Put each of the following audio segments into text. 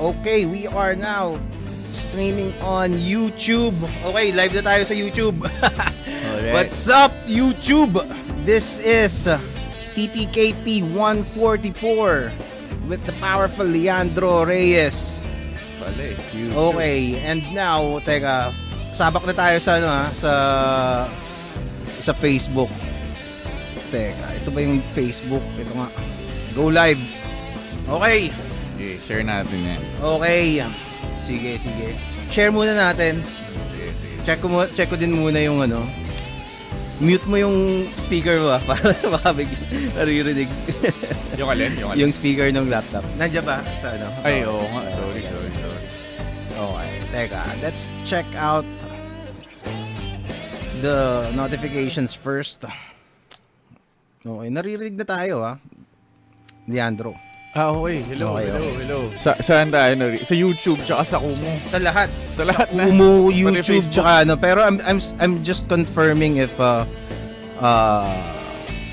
Okay, we are now streaming on YouTube. Okay, live na tayo sa YouTube. Alright. What's up, YouTube? This is TPKP 144 with the powerful Leandro Reyes. Yes, pala eh. Okay, and now, teka, sabak na tayo sa ano ha, sa sa Facebook. Teka, ito ba yung Facebook? Ito nga. Go live. Okay. Okay, share natin yan. Okay. Sige, sige. Share muna natin. Sige, sige. Check ko, mu- check ko din muna yung ano. Mute mo yung speaker mo ah, para baka big naririnig Yung alin? Yung alin? yung speaker ng laptop. Nandiyan ba sa ano? Ay, oo nga. Sorry, sorry, sorry. Okay, teka. Let's check out the notifications first. Okay, naririnig na tayo ah. Leandro. Ah, okay. Hello, Okay, hello, okay. hello. Sa, saan tayo? nari- Sa YouTube, tsaka sa Kumu. Sa lahat. Sa lahat na. Kumu, Pati YouTube, Facebook. tsaka ano. Pero I'm, I'm, I'm just confirming if uh, uh,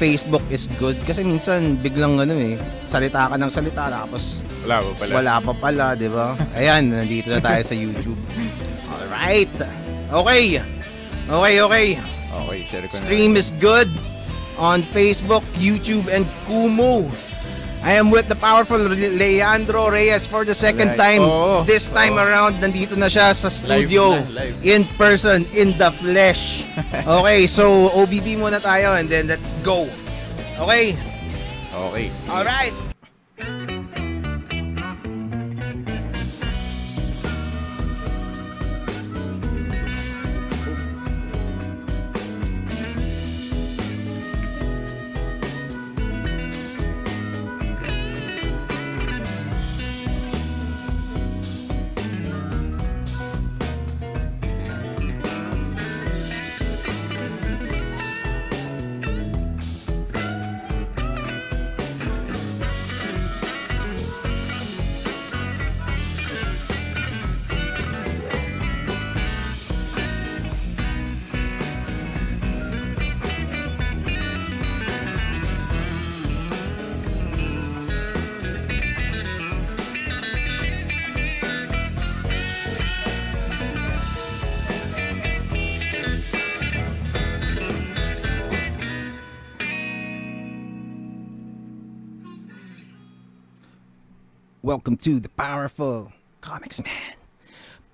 Facebook is good. Kasi minsan biglang ano eh, salita ka ng salita tapos Wala ba pala? wala pa pala, di ba? Ayan, nandito na tayo sa YouTube. Alright. Okay. Okay, okay. Okay, share ko na. Stream is good on Facebook, YouTube, and Kumu. I am with the powerful Leandro Reyes for the second Alright. time. Oo. This time Oo. around, nandito na siya sa studio. na, live. In person, in the flesh. Okay, so OBB muna tayo and then let's go. Okay? Okay. Alright. Welcome to the powerful Comics Man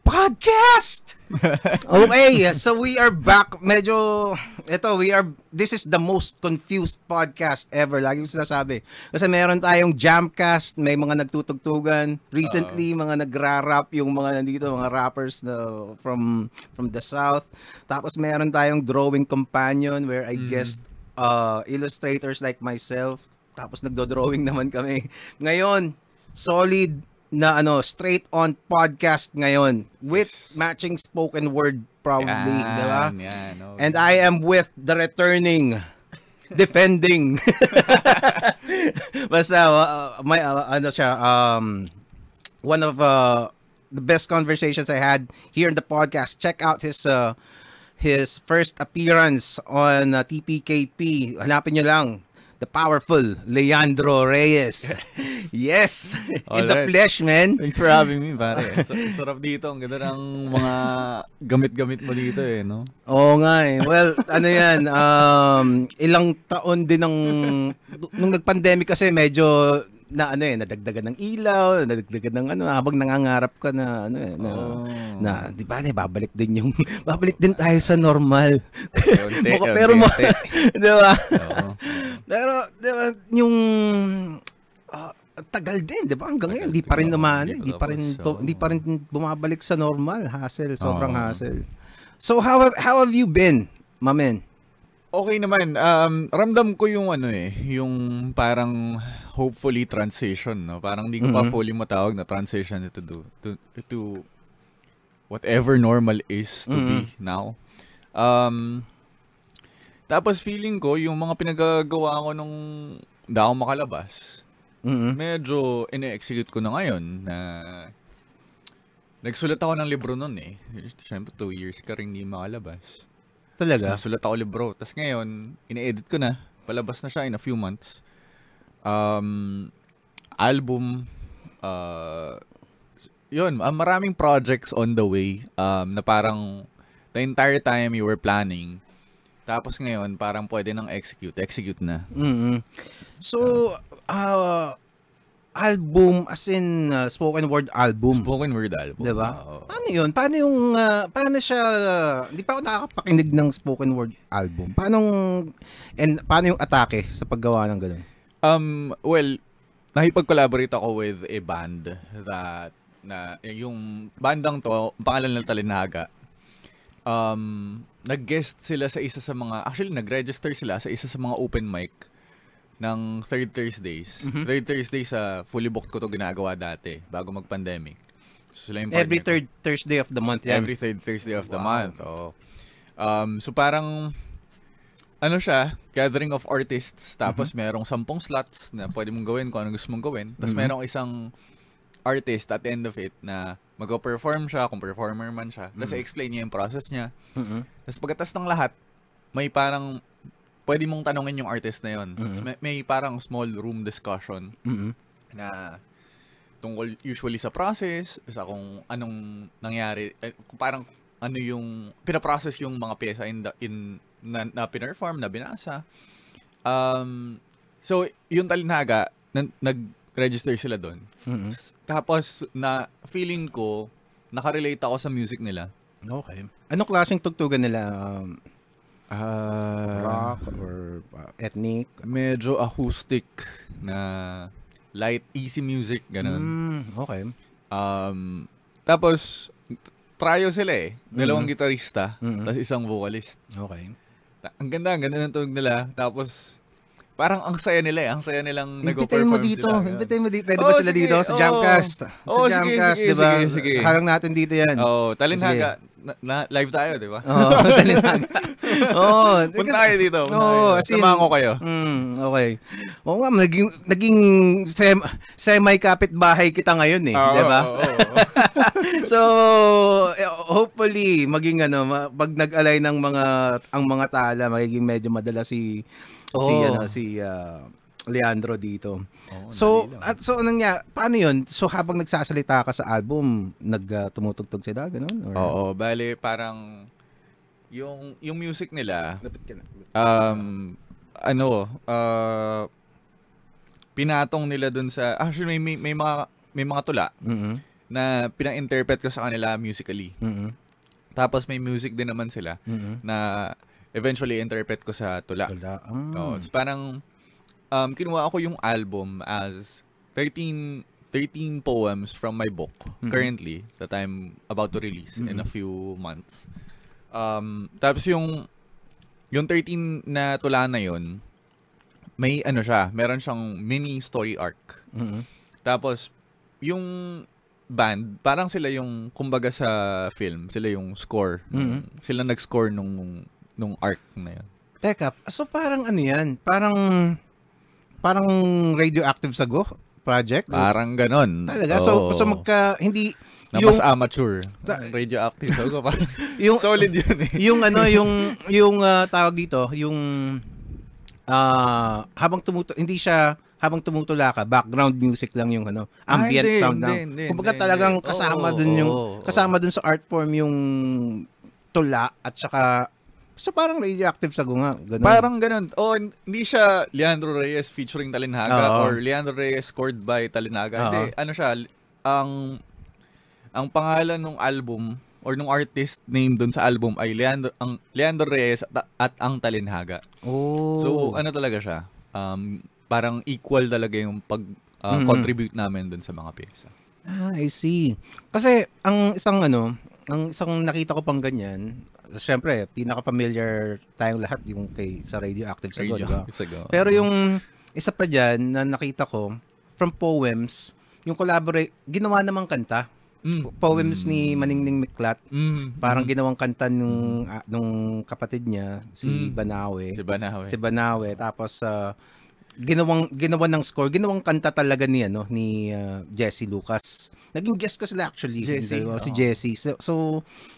podcast. okay, so we are back. Medyo ito, we are this is the most confused podcast ever. Lagi ko sinasabi. Kasi meron tayong jamcast, may mga nagtutugtugan. Recently, mga nagra-rap yung mga nandito, mga rappers na from from the south. Tapos meron tayong drawing companion where I guessed uh, illustrators like myself. Tapos nagdo-drawing naman kami. Ngayon, solid na ano, straight on podcast ngayon with matching spoken word probably, Yan, di ba? Yan, okay. And I am with the returning defending. Basta uh, may uh, ano siya um one of uh, the best conversations I had here in the podcast. Check out his uh, his first appearance on uh, TPKP. Hanapin niyo lang. The powerful Leandro Reyes. yes. In the Alright. flesh, man. Thanks for having me, pare. Sa- Sarap dito. Ang ganda ng mga gamit-gamit mo dito eh, no? Oo nga eh. Well, ano yan, um, ilang taon din ng, nung nag-pandemic kasi medyo na ano eh, nadagdagan ng ilaw, nadagdagan ng ano, habang nangangarap ka na ano eh, na, Oh. na di ba, eh, babalik din yung, babalik din tayo sa normal. Unti, pero mo, di ba? Oo. Pero, di ba, yung, ah, tagal din, di ba? Hanggang ngayon, hindi pa rin naman, hindi pa rin, hindi pa rin bumabalik sa normal, hassle, sobrang Oo. hassle. So, how, have- how have you been, mamen? Okay naman. Um, ramdam ko yung ano eh, yung parang hopefully transition, no? Parang di ko pa Mhm. fully matawag na transition to do to to whatever normal is to be now. Um, tapos feeling ko yung mga pinagagawa ko nung hindi ako makalabas, mm medyo ine-execute ko na ngayon na nagsulat ako ng libro nun eh. Siyempre, two years ka rin hindi makalabas. Talaga? Nasulat ako libro. Tapos ngayon, ine-edit ko na. Palabas na siya in a few months. Um, album, uh, yun, ah, maraming projects on the way um, na parang the entire time you were planning. Tapos ngayon, parang pwede nang execute. Execute na. mm So, uh, album, as in uh, spoken word album. Spoken word album. Diba? Oo. Paano yun? Paano yung, uh, paano siya, hindi pa ako nakakapakinig ng spoken word album. Paano, and paano yung atake sa paggawa ng ganun? Um, well, nakipag-collaborate ako with a band that na yung bandang to, ang pangalan ng Talinaga. Um, nag-guest sila sa isa sa mga actually nag-register sila sa isa sa mga open mic ng Third Thursdays. Mhm. Third Thursdays sa fully booked ko to ginagawa dati bago mag-pandemic. So, sila yung Every partner ko. third Thursday of the month yan. Every third Thursday of the Wow. month. So, um, so parang, ano siya, gathering of artists, tapos merong sampung slots na pwede mong gawin kung ano gusto mong gawin. Tapos Mhm. merong isang artist at the end of it na mag-perform siya, kung performer man siya. Tapos Mhm. explain niya yung process niya. Mhm. Tapos pagkatas ng lahat, may parang, pwede mong tanongin yung artist na yun. Mhm. may, may parang small room discussion Mhm. na tungkol usually sa process, sa kung anong nangyari, eh, parang ano yung pinaprocess yung mga pyesa in, the, in na, na pinerform, na binasa. Um, so, yung talinhaga, na, nag-register sila doon. Mhm. S- Tapos, na feeling ko, nakarelate ako sa music nila. Okay. Anong klaseng tugtugan nila? Um, Ah, rock or uh, ethnic? medyo acoustic na light, easy music, ganun. Mm, okay. Um, tapos, trio sila eh. Dalawang Mhm. gitarista, Mhm. tapos isang vocalist. Okay. Ta- Ang ganda, ang ganda ng tunog nila. Tapos, parang ang saya nila eh. Ang saya nilang nag-perform mo dito. sila. Invitayin mo dito. Pwede Oo, ba sila sige. dito sa Oo. Jamcast? Sa sige, Jamcast, sige, di ba? sige, sige. Harang natin dito yan. Oo, Talinhaga. Na, na- live tayo, di ba? Oo, talinaga. Oo. Punta kayo dito. Oo, in- Samahan ko kayo. Mm, okay. Oo nga, naging, naging sem, semi-kapit-bahay kita ngayon eh. Oo, di ba? oo, oo. so, eh, hopefully, maging ano, pag nag-alay ng mga, ang mga tala, magiging medyo madala si, si, Oo. ano, si ah, Leandro dito. Oo, So, at so anong nga, paano yun? So, habang nagsasalita ka sa album, nag-tumutugtog sila, ganun? Or, Oo, bale, parang, yung, yung music nila, um, ano, uh, pinatong nila dun sa, actually may, may, may mga, may mga tula Mhm. na pinang-interpret ko sa kanila musically. Mhm. Tapos may music din naman sila Mhm. na eventually interpret ko sa tula. Wala. Ah. Oo, so parang um, kinuha ko yung album as 13 13 poems from my book Mhm. currently that I'm about to release in a Mhm. few months. Um, tapos yung yung 13 na tula na yun, may ano siya, meron siyang mini story arc. Mhm. Tapos yung band, parang sila yung kumbaga sa film, sila yung score. Mhm. Sila nag-score nung nung arc na yun. Teka, so parang ano yan? Parang parang radioactive sago project? Parang ganon. Talaga? So, Oo. so magka, hindi, na yung, mas amateur. Ta- Radioactive. So, parang yung, solid yun eh. yung ano, yung, yung ah, tawag dito, yung, ah, habang tumuto, hindi siya, habang tumutula ka, background music lang yung ano, ambient Ah, hindi, sound lang. Kumbaga talagang kasama Oo, dun yung, oo, kasama dun sa art form yung tula at saka, so parang radioactive sago nga. Ganun. Parang ganun. O, hindi siya Leandro Reyes featuring Talinaga Oo. or Leandro Reyes scored by Talinaga. Oo. Hindi, ano siya, ang ang pangalan ng album or nung artist name dun sa album ay Leandro, ang Leandro Reyes at, at ang Talinhaga. oh. So, ano talaga siya? Um, parang equal talaga yung pag uh, Mhm. contribute namin dun sa mga pyesa. Ah, I see. Kasi ang isang ano, ang isang nakita ko pang ganyan, syempre, pinaka-familiar tayong lahat yung kay sa Radioactive Sago, di ba? Sago. Pero yung isa pa dyan na nakita ko, from poems, yung collaborate, ginawa namang kanta. Mm. Poems Mm. ni Maningning Miklat, Mm. parang Mm. ginawang kanta nung, ah, nung kapatid niya, si Mm. Banawe. Si Banawe. Si Banawe. Tapos, ah, ginawang, ginawa ng score, ginawang kanta talaga ni, ano, ni ah, Jesse Lucas. Naging guest ko sila actually. Jesse, dalawa, si. Jesse. So, so,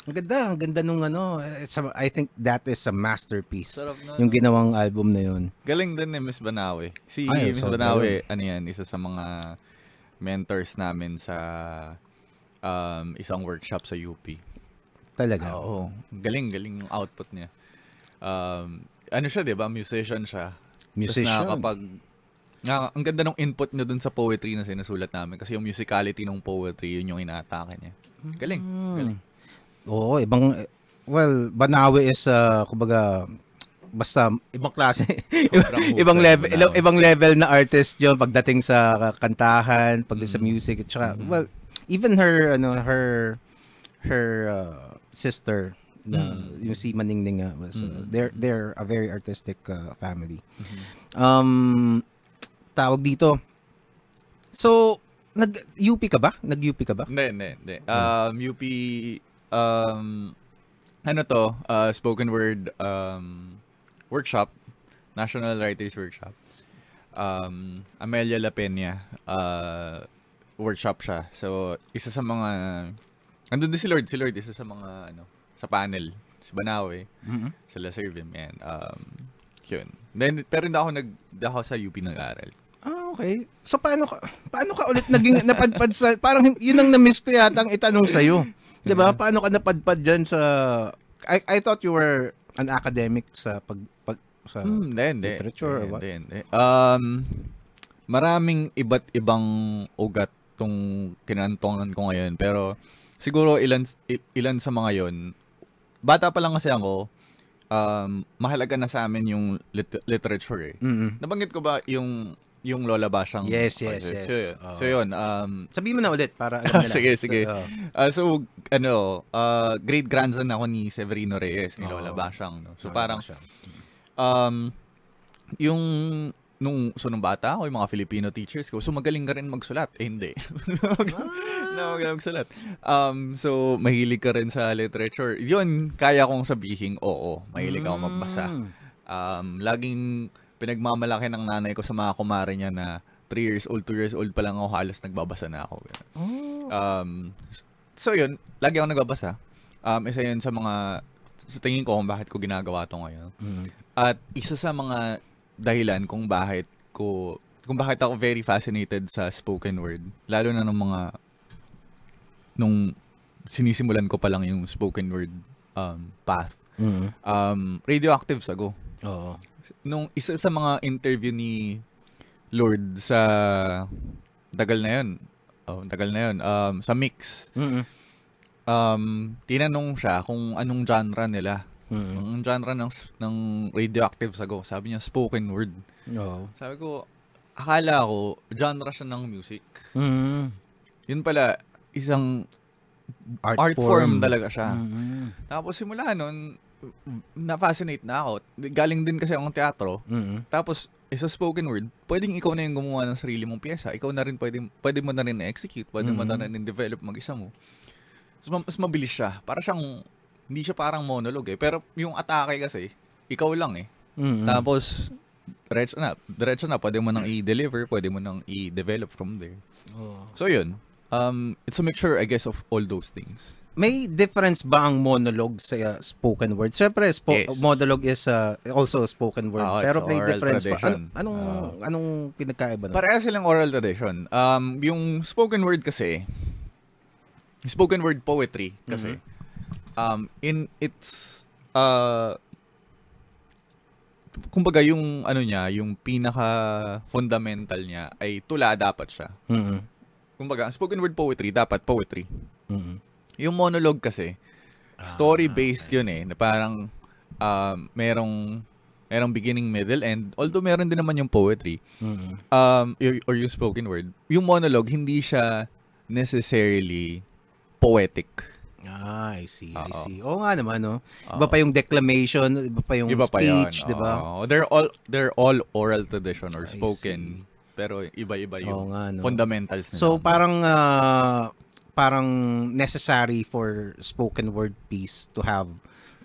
ang ganda, ang ganda nung ano, it's a- I think that is a masterpiece. Sarap na. Yung ginawang album na yun. Galing din ni Miss Banawe. Si Ay, Miss sobra Banawe, ano yan, isa sa mga mentors namin sa um, isang workshop sa UP. Talaga. Oo. Galing, galing yung output niya. Um, ano siya, di ba? Musician siya. Musician. Tapos nakakapag... Nga, ang ganda ng input niya dun sa poetry na sinusulat namin. Kasi yung musicality ng poetry, yun yung inaatake niya. Galing. Hmm. Galing. Oo, ibang well, Banawe is uh, kumbaga basta ibang klase. Ibang level Banawe. ibang level na artist 'yon pagdating sa kantahan, pagdating sa Mm. music, at saka, Mm. well, even her ano her her uh, sister na Mm. yung si Maningning nga was uh, Mm. they're they're a very artistic uh, family. Mhm. Um tawag dito. So, nag UP ka ba? Nag UP ka ba? Hindi, hindi, hindi. Um, UP, um, ano to, uh, spoken word um, workshop, National Writers Workshop. Um, Amelia La Peña, uh, workshop siya. So, isa sa mga, andun din si Lord, si Lord, isa sa mga, ano, sa panel, si Banawe, Mhm. sila Sir Vim, yan. Um, yun. Then, pero hindi ako nag, hindi ako sa UP nag-aral. Ah, okay. So paano ka paano ka ulit naging napadpad sa parang yun ang na-miss ko yata ang itanong sa iyo. 'Di ba? Paano ka napadpad diyan sa I I thought you were an academic sa pag, pag sa Hmm, hindi, hindi. literature or what? Hindi, hindi. Um, maraming iba't ibang ugat tong kinantongan ko ngayon. Pero siguro ilan, ilan sa mga yon bata pa lang kasi ako, um, mahalaga na sa amin yung lit- literature eh. Mm. Nabanggit ko ba yung yung Lola Basyang? Yes, yes, yes. So, yun. Oo. So, yun. Um, Sabihin mo na ulit para alam nila. Sige, sige. So, Ah, so, ano, uh, great grandson ako ni Severino Reyes, ni. Lola Basyang. No? So, Lola parang, Basyang. um, yung nung so nung bata ako, yung mga Filipino teachers ko, so magaling ka rin magsulat. Eh, hindi. na magaling magsulat. Um, so, mahilig ka rin sa literature. Yun, kaya kong sabihin, oo, mahilig ako magbasa. Mm. Um, laging pinagmamalaki ng nanay ko sa mga kumare niya na 3 years old, 2 years old pa lang ako, halos nagbabasa na ako. Oh. Um, so yun, lagi ako nagbabasa. Um, isa yun sa mga, sa tingin ko kung bakit ko ginagawa to ngayon. Mm. At isa sa mga dahilan kung bakit ko, kung bakit ako very fascinated sa spoken word, lalo na ng mga, nung sinisimulan ko pa lang yung spoken word um, path. Mm. Um, radioactive sago. Oo. Nung isa sa mga interview ni Lord sa tagal na yun, oh, tagal na yun, um, sa Mix, Mm. um, tinanong siya kung anong genre nila. Mm. Ang genre ng, ng radioactive sago, sabi niya spoken word. Oo. Sabi ko, akala ko, genre siya ng music. Mm. Yun pala, isang Art, art, form. talaga siya. Mm. Tapos simula nun, na-fascinate na ako. Galing din kasi akong teatro. Mm. Tapos, isa spoken word, pwedeng ikaw na yung gumawa ng sarili mong pyesa. Ikaw na rin pwede, pwede mo na rin na-execute. Pwede mo na Mhm. rin develop mag-isa mo. Mas, ma- mas mabilis siya. Para siyang, hindi siya parang monologue eh. Pero yung atake kasi, ikaw lang eh. Mm. Tapos, diretso na. Diretso na. Pwede mo nang i-deliver. Pwede mo nang i-develop from there. Oo. So, yun. Um, it's a mixture, I guess, of all those things. May difference ba ang monologue sa uh, spoken word? Siyempre, spo- Yes. monologue is uh, also a spoken word. Oo, pero may difference ba? tradition. An- anong, anong pinagkaiba nun? Pareha silang oral tradition. Um, yung spoken word kasi, spoken word poetry kasi, um, in its, uh, kumbaga yung ano niya, yung pinaka fundamental niya ay tula dapat siya. Mm-mm. Kumbaga, ang spoken word poetry dapat poetry. Mm-mm. Yung monologue kasi, story based yun eh, na parang um, merong merong beginning, middle, end. Although meron din naman yung poetry Mm-mm. um, or yung spoken word, yung monologue, hindi siya necessarily poetic. Ah, I see, I Oo. see. Oo nga naman, no? Oo. Iba pa yung declamation, iba pa yung Iba speech, di ba? Oo. They're all they're all oral tradition or I spoken. Pero iba-iba Oo yung nga, no? fundamentals nila. So, parang, ah, parang necessary for spoken word piece to have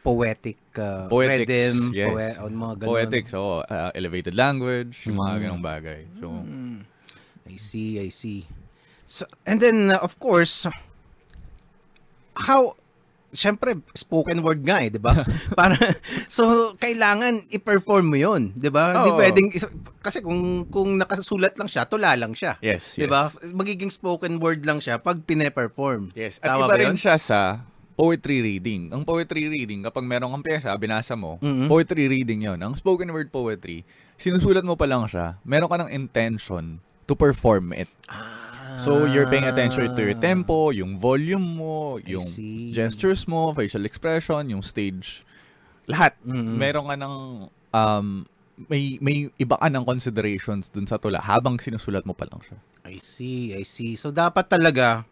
poetic uh, Poetics, rhythm, yes. poe- o mga ganun. Poetics, so elevated language, yung mga Mm. ganong bagay. So, Mm. I see, I see. So, and then, uh, of course, how, syempre spoken word nga eh, 'di ba? Para so kailangan i-perform mo 'yon, 'di ba? Hindi pwedeng kasi kung kung nakasulat lang siya, tula lang siya. Yes, 'Di ba? Magiging spoken word lang siya pag pine-perform. Yes. At Tama iba ba rin siya sa poetry reading. Ang poetry reading, kapag meron kang pyesa, binasa mo, Mhm. poetry reading yon. Ang spoken word poetry, sinusulat mo pa lang siya, meron ka ng intention to perform it. So, you're paying attention to your tempo, yung volume mo, yung gestures mo, facial expression, yung stage. Lahat. Mhm. Meron ka ng, um, may, may iba ka ng considerations dun sa tula habang sinusulat mo pa lang siya. I see, I see. So dapat talaga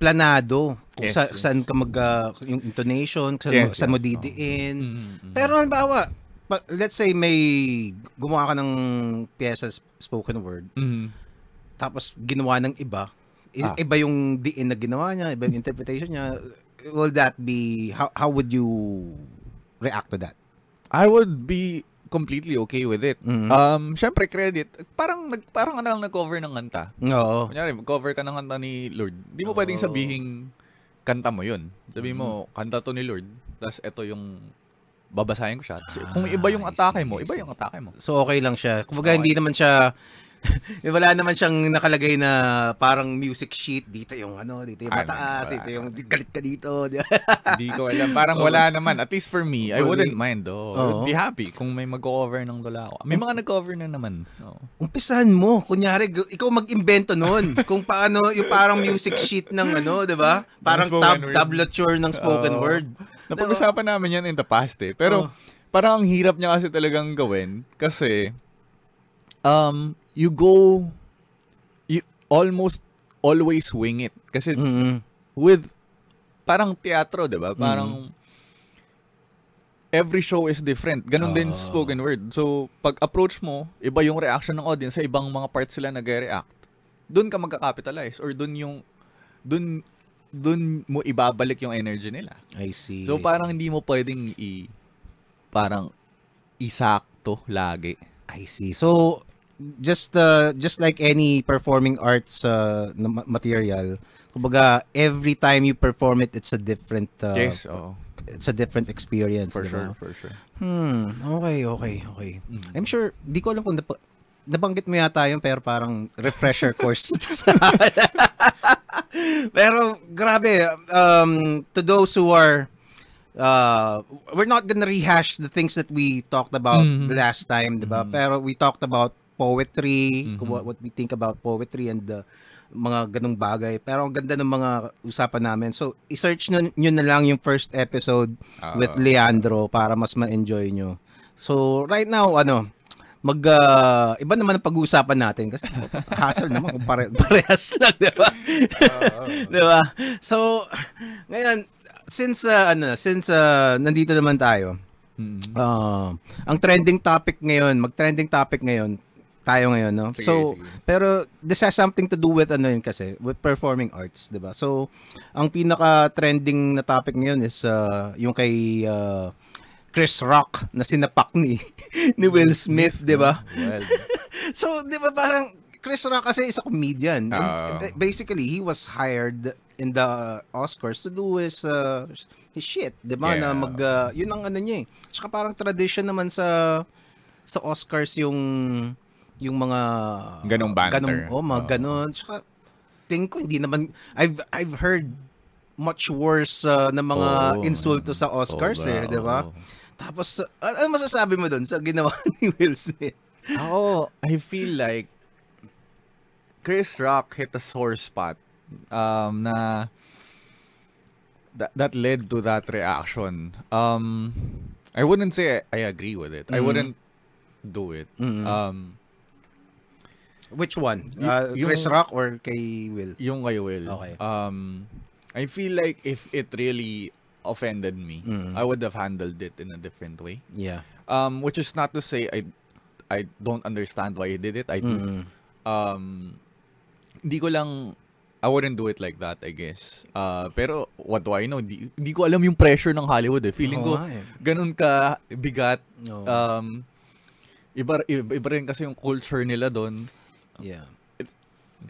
planado kung Yes, sa, yes. saan ka mag ah, yung intonation, saan, Yes, mo, saan mo yes. didiin. Mhm. Pero halimbawa, let's say may gumawa ka ng pyesa spoken word, Mhm. Tapos ginawa ng iba, i- Ah. iba yung diin na ginawa niya, iba yung interpretation niya, will that be, how, how would you react to that? I would be completely okay with it. Mhm. Um, syempre credit, parang nag parang ka lang nag-cover ng kanta. Oo. Kunyari, mag-cover ka ng kanta ni Lord. Di mo pwedeng sabihin kanta mo 'yun. Sabihin mo, kanta to ni Lord. Tapos ito yung babasahin ko siya. Kasi kung iba yung Ah, atake mo, iba yung atake mo. So okay lang siya. Kumbaga Okay. hindi naman siya wala naman siyang nakalagay na parang music sheet dito yung ano, dito yung mataas, dito yung galit ka dito. Hindi ko alam. Parang wala naman. At least for me, I wouldn't mind. Oh. I would Oo. be happy kung may mag-cover ng dula ko. May mga nag-cover na naman. Oh. Umpisahan mo. Kunyari, ikaw mag-invento nun. kung paano, yung parang music sheet ng ano, di ba? Parang tab tablature ng spoken Oo. word. Napag-usapan namin yan in the past eh. Pero Oh. parang ang hirap niya kasi talagang gawin kasi um you go you almost always wing it kasi Mm-mm. with parang teatro, 'di ba? Mm. Parang every show is different. Ganon din sa Oo. spoken word. So, pag approach mo, iba yung reaction ng audience sa ibang mga parts sila nag-react. Doon ka magka-capitalize or doon yung doon doon mo ibabalik yung energy nila. I see. So parang hindi mo pwedeng i parang isakto lagi. I see. So just uh, just like any performing arts uh, material, kumbaga every time you perform it it's a different uh, yes, oh, it's a different experience, for di sure, for sure. Hmm, okay, okay, okay. Mm. I'm sure, di ko alam kung nap- nabanggit mo yata yun, pero parang refresher course. pero grabe, um, to those who are, uh, we're not gonna rehash the things that we talked about Mhm. the last time, di ba? Mhm. Pero we talked about poetry, Mhm. what, what we think about poetry and the mga ganong bagay. Pero ang ganda ng mga usapan namin. So, i-search nyo, nyo na lang yung first episode Ah, with Leandro para mas ma-enjoy nyo. So, right now, ano, mag, uh, iba naman ang pag-uusapan natin kasi hassle naman kung pare, parehas lang, di ba? di ba? So, ngayon, since, uh, ano, since uh, nandito naman tayo, Mm. uh, ang trending topic ngayon, mag-trending topic ngayon, tayo ngayon, no? Sige, so, sige. pero this has something to do with ano yun kasi, with performing arts, 'di ba? So, ang pinaka-trending na topic ngayon is uh, yung kay uh, Chris Rock na sinapak ni ni Will Smith, 'di ba? Well, So, 'di ba parang Chris Rock kasi is a comedian. And Oo. ba- basically, he was hired in the Oscars to do his uh, his shit, 'di ba? Na Yeah. mag uh, yun ang ano niya eh. Tsaka parang tradition naman sa sa Oscars yung yung mga Ganong banter. ganong oh, mga Oo. ganon. Tsaka tingin ko hindi naman I've I've heard much worse uh, na mga Oo. insulto sa Oscars sobra, eh, 'di ba? oo. Tapos uh, ano masasabi mo doon sa ginawa ni Will Smith? Ako, I feel like Chris Rock hit a sore spot um, na that, that led to that reaction. Um, I wouldn't say I, I agree with it. I Mhm. wouldn't do it. Mhm. Um, Which one? Y- Uh, yung- Chris Rock or kay Will? yung kay Will. Okay. Um, I feel like if it really offended me, Mhm. I would have handled it in a different way. Yeah. Um, which is not to say I I don't understand why he did it. I do. Mm. Um, hindi ko lang I wouldn't do it like that, I guess. Uh, pero what do I know? Di, di ko alam yung pressure ng Hollywood eh. Feeling Oo ko eh. ganun ka bigat. Oo. Um, iba, iba, iba rin kasi yung culture nila doon. Yeah.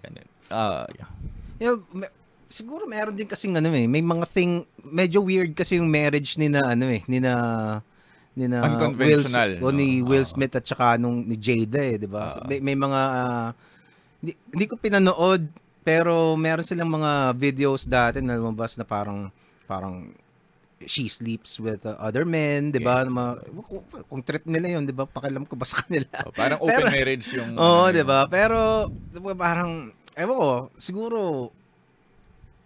Ganun. Ah, yeah. You know, me- siguro meron din kasing ano eh, may mga thing, medyo weird kasi yung marriage ni na ano eh, ni na ni na Unconventional, Will, o ni no? Will Oo. Smith at saka nung ni Jada eh, 'di ba? Oo. may, may mga ah, hindi, hindi ko pinanood pero meron silang mga videos dati na lumabas na parang parang she sleeps with uh, other men, 'di ba? Mga- Kung, kung trip nila 'yon, 'di ba? Pakialam ko ba sa kanila? Oh, parang open Pero- marriage yung... Oo, ano, 'di ba? Pero 'di ba, parang ewan ko, siguro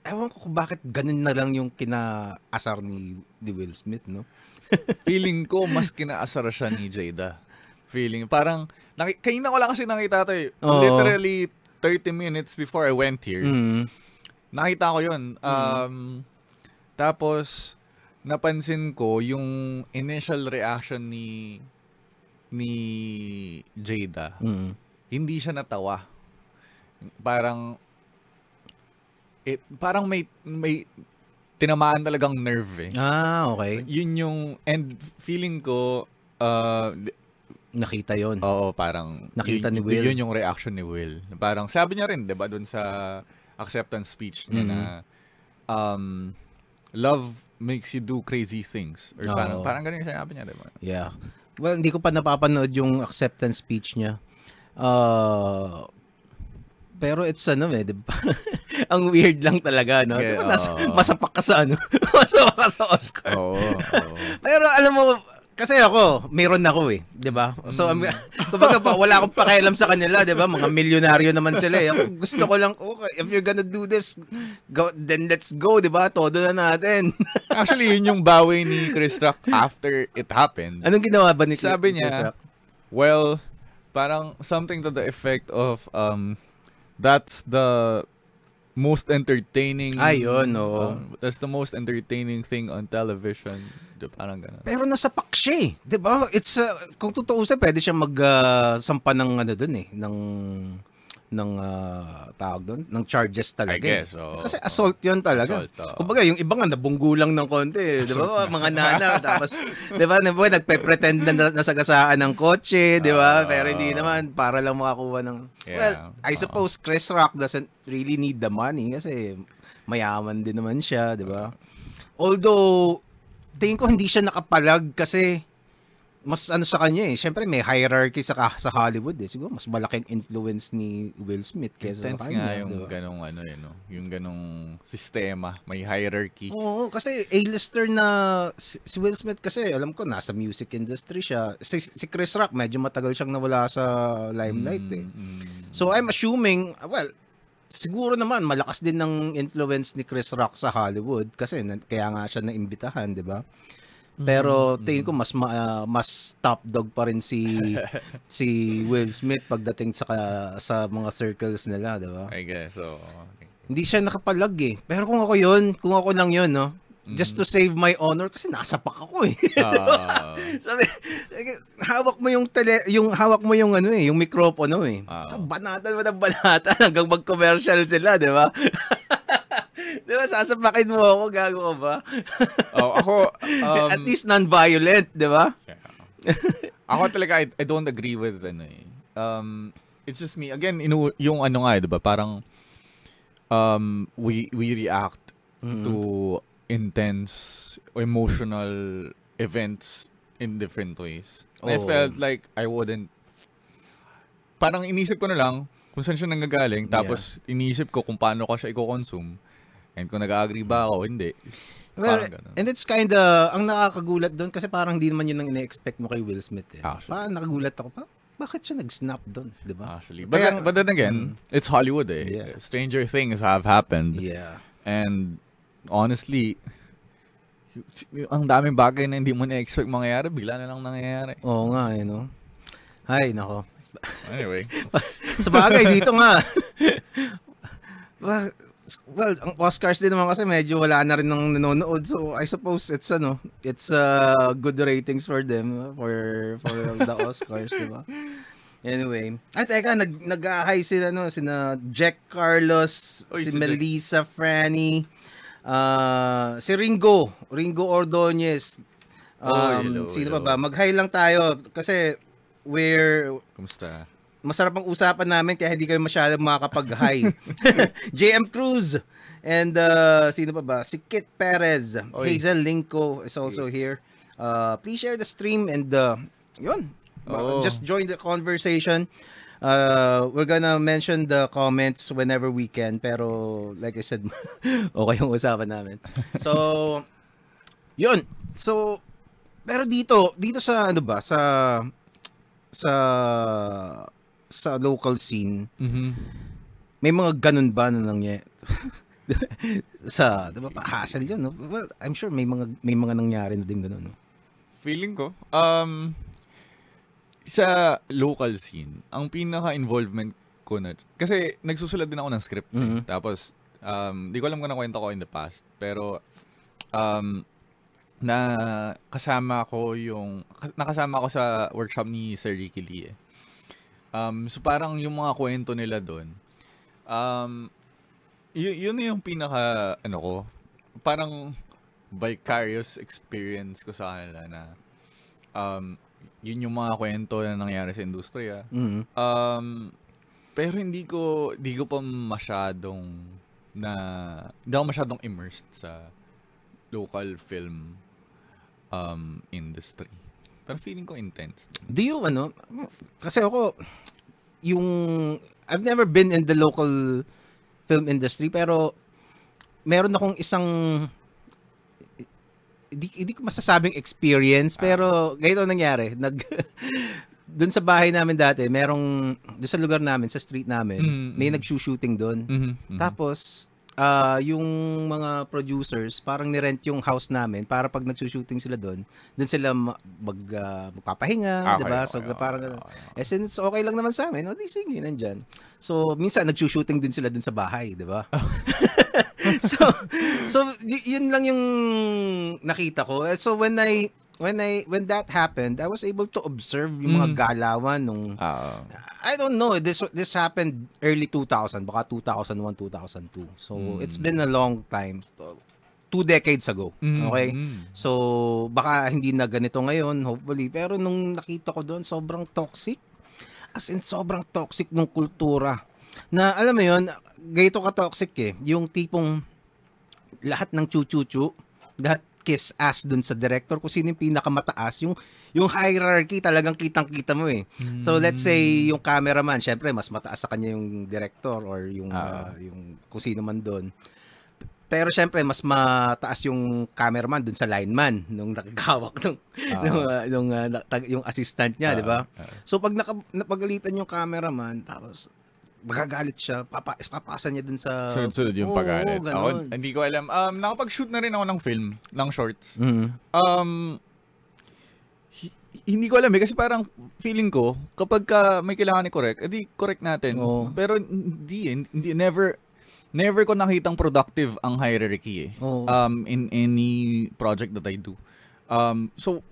ewan ko kung bakit ganun na lang yung kinaasar ni, ni Will Smith, no? feeling ko mas kinaasar siya ni Jada. Feeling, parang, naki, kanina ko lang kasi nakita to eh. Oo. Literally, 30 minutes before I went here. Mm. Nakita ko yun. Um, Tapos, napansin ko yung initial reaction ni ni Jada. Mm. Hindi siya natawa. Parang it, parang may may tinamaan talagang nerve eh. Ah, okay. Yun yung and feeling ko uh, Nakita 'yon. Oo, parang Nakita yun, ni Will. Yun yung reaction ni Will. Parang sabi niya rin, 'di ba, doon sa acceptance speech niya Mhm. na um love makes you do crazy things or Oo. parang parang ganun yung sinabi niya, 'di ba? Yeah. Well, hindi ko pa napapanood yung acceptance speech niya. Uh, pero it's ano eh, di ba? Ang weird lang talaga, no? Yeah, Di ba, nas- oo. masapak ka sa ano? masapak ka sa Oscar. Oo. oo. Pero alam mo, kasi ako, meron ako eh, 'di ba? So, Mm. um, kumbaga pa, wala akong pakialam sa kanila, 'di ba? Mga milyonaryo naman sila eh. Ako, gusto ko lang, okay, if you're gonna do this, go, then let's go, 'di ba? Todo na natin. Actually, yun yung bawi ni Chris Rock after it happened. Anong ginawa ba ni Sabi Chris niya, Rock? well, parang something to the effect of um that's the most entertaining Ay, yun, oo. um, that's the most entertaining thing on television. Parang ganun. Pero nasa siya eh. 'Di ba? It's uh, kung tutuusin pwede siya mag uh, ng ano doon eh, ng ng uh, tawag doon, ng charges talaga. I guess, eh. oo. Kasi assault 'yun talaga. Assault, oo. Kumbaga yung iba nga nabunggo lang ng konti, eh, 'di ba? Mga nana tapos 'di ba, diba, nagpe-pretend na nasagasaan ng kotse, 'di ba? Oo. Pero hindi naman para lang makakuha ng Yeah, Well, I suppose Chris Rock doesn't really need the money kasi mayaman din naman siya, 'di ba? Although tingin ko hindi siya nakapalag kasi mas ano sa kanya eh. Siyempre may hierarchy sa sa Hollywood eh. Siguro mas malaking influence ni Will Smith kaysa Intense sa nga kanya. yung diba? ganong ano yun, no? yung ganong sistema, may hierarchy. Oo, kasi A-lister na si, si Will Smith kasi alam ko nasa music industry siya. Si, si Chris Rock medyo matagal siyang nawala sa limelight eh. Mm, mm. So I'm assuming, well, siguro naman malakas din ng influence ni Chris Rock sa Hollywood kasi na, kaya nga siya naimbitahan, 'di ba? Pero tingin ko mas ma- ah, mas top dog pa rin si si Will Smith pagdating sa sa mga circles nila, 'di ba? I guess, so, okay. Hindi siya nakapalag eh. Pero kung ako 'yun, kung ako lang 'yun, no. Just to save my honor kasi nasapak ako eh. Ah, Sabi, hawak mo yung tele, yung hawak mo yung ano eh, yung mikropono eh. Ah. Banatan mo ng banatan hanggang mag-commercial sila, di ba? di ba, sasapakin mo ako, gago ka ba? oh, ako, um, At least non-violent, di ba? Yeah. Ako talaga, I, I don't agree with ano eh. Um, it's just me. Again, inu yung ano nga, eh, 'di ba? Parang um we we react Mm-hmm. to intense emotional events in different ways. And I felt like I wouldn't parang inisip ko na lang kung saan siya nanggagaling tapos inisip ko kung paano ko siya i-consume and kung nag-agree ba ako hindi. Well, and it's kinda, ang nakakagulat doon, kasi parang hindi naman yun ang ine-expect mo kay Will Smith eh. Actually. Parang nakagulat ako, pa, bakit siya nag-snap doon, di ba? Actually. But, Kaya- then, but then again, it's Hollywood eh. Yeah. Stranger things have happened. Yeah. And honestly, ang daming bagay na hindi mo na-expect mangyayari, bigla na lang nangyayari. Oo nga, eh, no? Ay, nako. Anyway. Sa bagay, dito nga. well, ang Oscars din naman kasi medyo wala na rin ng nanonood. So, I suppose it's ano, it's uh, good ratings for them for for the Oscars, di ba? Anyway. Ay, teka, nag, nag-hi sila, no? Sina Jack Carlos, Oy, si si Jack. Melissa Franny, ah, si Ringo, Ringo Ordonez. Oh, hello, sino hello. pa ba? Mag-hi lang tayo kasi we're Kumusta? masarap ang usapan namin kaya hindi kayo masyadong makakapag-hi. JM Cruz and uh, sino pa ba? Si Kit Perez. Oy. Hazel Linko is also here. Uh, please share the stream and uh, yun. Oo. Just join the conversation. Uh, we're gonna mention the comments whenever we can pero like I said okay yung usapan namin. So yun. So pero dito, dito sa ano ba, sa sa sa local scene, Mhm. may mga ganun ba na nangyari? sa, 'di ba, pa hassle 'yun, no? Well, I'm sure may mga may mga nangyari na din ganun, no. Feeling ko, um, sa local scene, ang pinaka-involvement ko na, kasi nagsusulat din ako ng script. eh. Mhm. Tapos, um, di ko alam kung nakwento ko in the past, pero, um, na kasama ko yung, nakasama ko sa workshop ni Sir Ricky Lee eh. Um, so parang yung mga kwento nila doon, um, y- yun yung pinaka, ano ko, parang vicarious experience ko sa kanila na um, yun yung mga kwento na nangyari sa industriya. Mhm. Um, pero hindi ko, hindi ko pa masyadong na, hindi ako masyadong immersed sa local film um, industry. Pero feeling ko intense. Do you ano, kasi ako yung I've never been in the local film industry pero meron akong isang hindi, hindi ko masasabing experience pero ganito ang nangyari nag doon sa bahay namin dati merong doon sa lugar namin sa street namin Mm, may mm. nagshooting doon Mhm, mhm. tapos ah yung mga producers parang nirent yung house namin para pag nagsushooting sila doon doon sila ma- mag ah, magpapahinga Okay, 'di ba okay, so okay, parang okay, okay. Eh since okay lang naman sa amin, o di sige, nandyan. So, minsan nagsushooting din sila dun sa bahay, di ba? so, so y- yun lang yung nakita ko. Eh, So, when I, when I, when that happened, I was able to observe yung mga Mm. galawan nung, Ah, I don't know, this this happened early 2000, baka 2001, 2002. So, Mm. it's been a long time. So, two decades ago. mm, Okay? mm. So, baka hindi na ganito ngayon, hopefully. Pero nung nakita ko doon, sobrang toxic. As in, sobrang toxic ng kultura. Na, alam mo yun, ganito ka-toxic eh. Yung tipong lahat ng chuchuchu, lahat kiss ass doon sa director kung sino yung pinakamataas. Yung, yung hierarchy talagang kitang-kita mo eh. So, let's say, yung cameraman, syempre, mas mataas sa kanya yung director or yung, Ah. ah, yung kung sino man doon. Pero syempre mas mataas yung cameraman dun sa lineman nung nakikawak nung Ah. nung, ah, nung, tag- yung assistant niya, Ah, 'di ba? ah. So pag naka, napagalitan yung cameraman tapos magagalit siya, papa, papasa niya dun sa Sunod-sunod yung Oo, pagalit. oo, Ako, hindi ko alam. Um, nakapag-shoot na rin ako ng film, ng shorts. Mhm. Um, hi- hindi ko alam eh, kasi parang feeling ko, kapag ka may kailangan i-correct, edi correct natin. Oo. Pero hindi eh, hindi, never, never ko nakitang productive ang hierarchy eh. Oo. Um, in any project that I do. Um, so,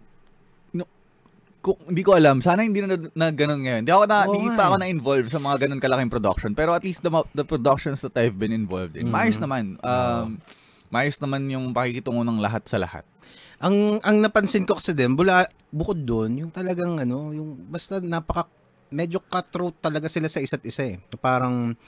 kung, hindi ko alam. Sana hindi na, na ganun ngayon. Hindi ako na, Oo hindi pa ako eh. na-involve sa mga ganun kalaking production. Pero at least the, the productions that I've been involved in, Mhm. maayos naman. Um, maayos naman yung pakikitungo ng lahat sa lahat. Ang ang napansin ko kasi din, bula bukod doon, yung talagang ano, yung basta napaka medyo cutthroat talaga sila sa isa't isa eh. Parang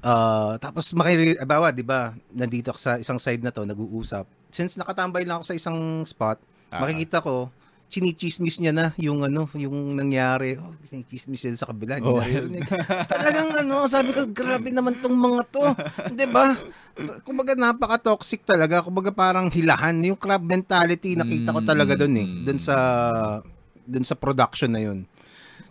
ah, tapos makiri bawa, 'di ba? Nandito ako sa isang side na to, nag-uusap. Since nakatambay lang ako sa isang spot, Ah. makikita ko chinichismis niya na yung ano, yung nangyari. Oh, chinichismis niya sa kabila. Hindi Oh. Talagang ano, sabi ko, grabe naman tong mga to. 'Di ba? Kumbaga napaka-toxic talaga. Kumbaga parang hilahan. Yung crab mentality nakita ko talaga doon eh. Mm. Doon sa doon sa production na yun.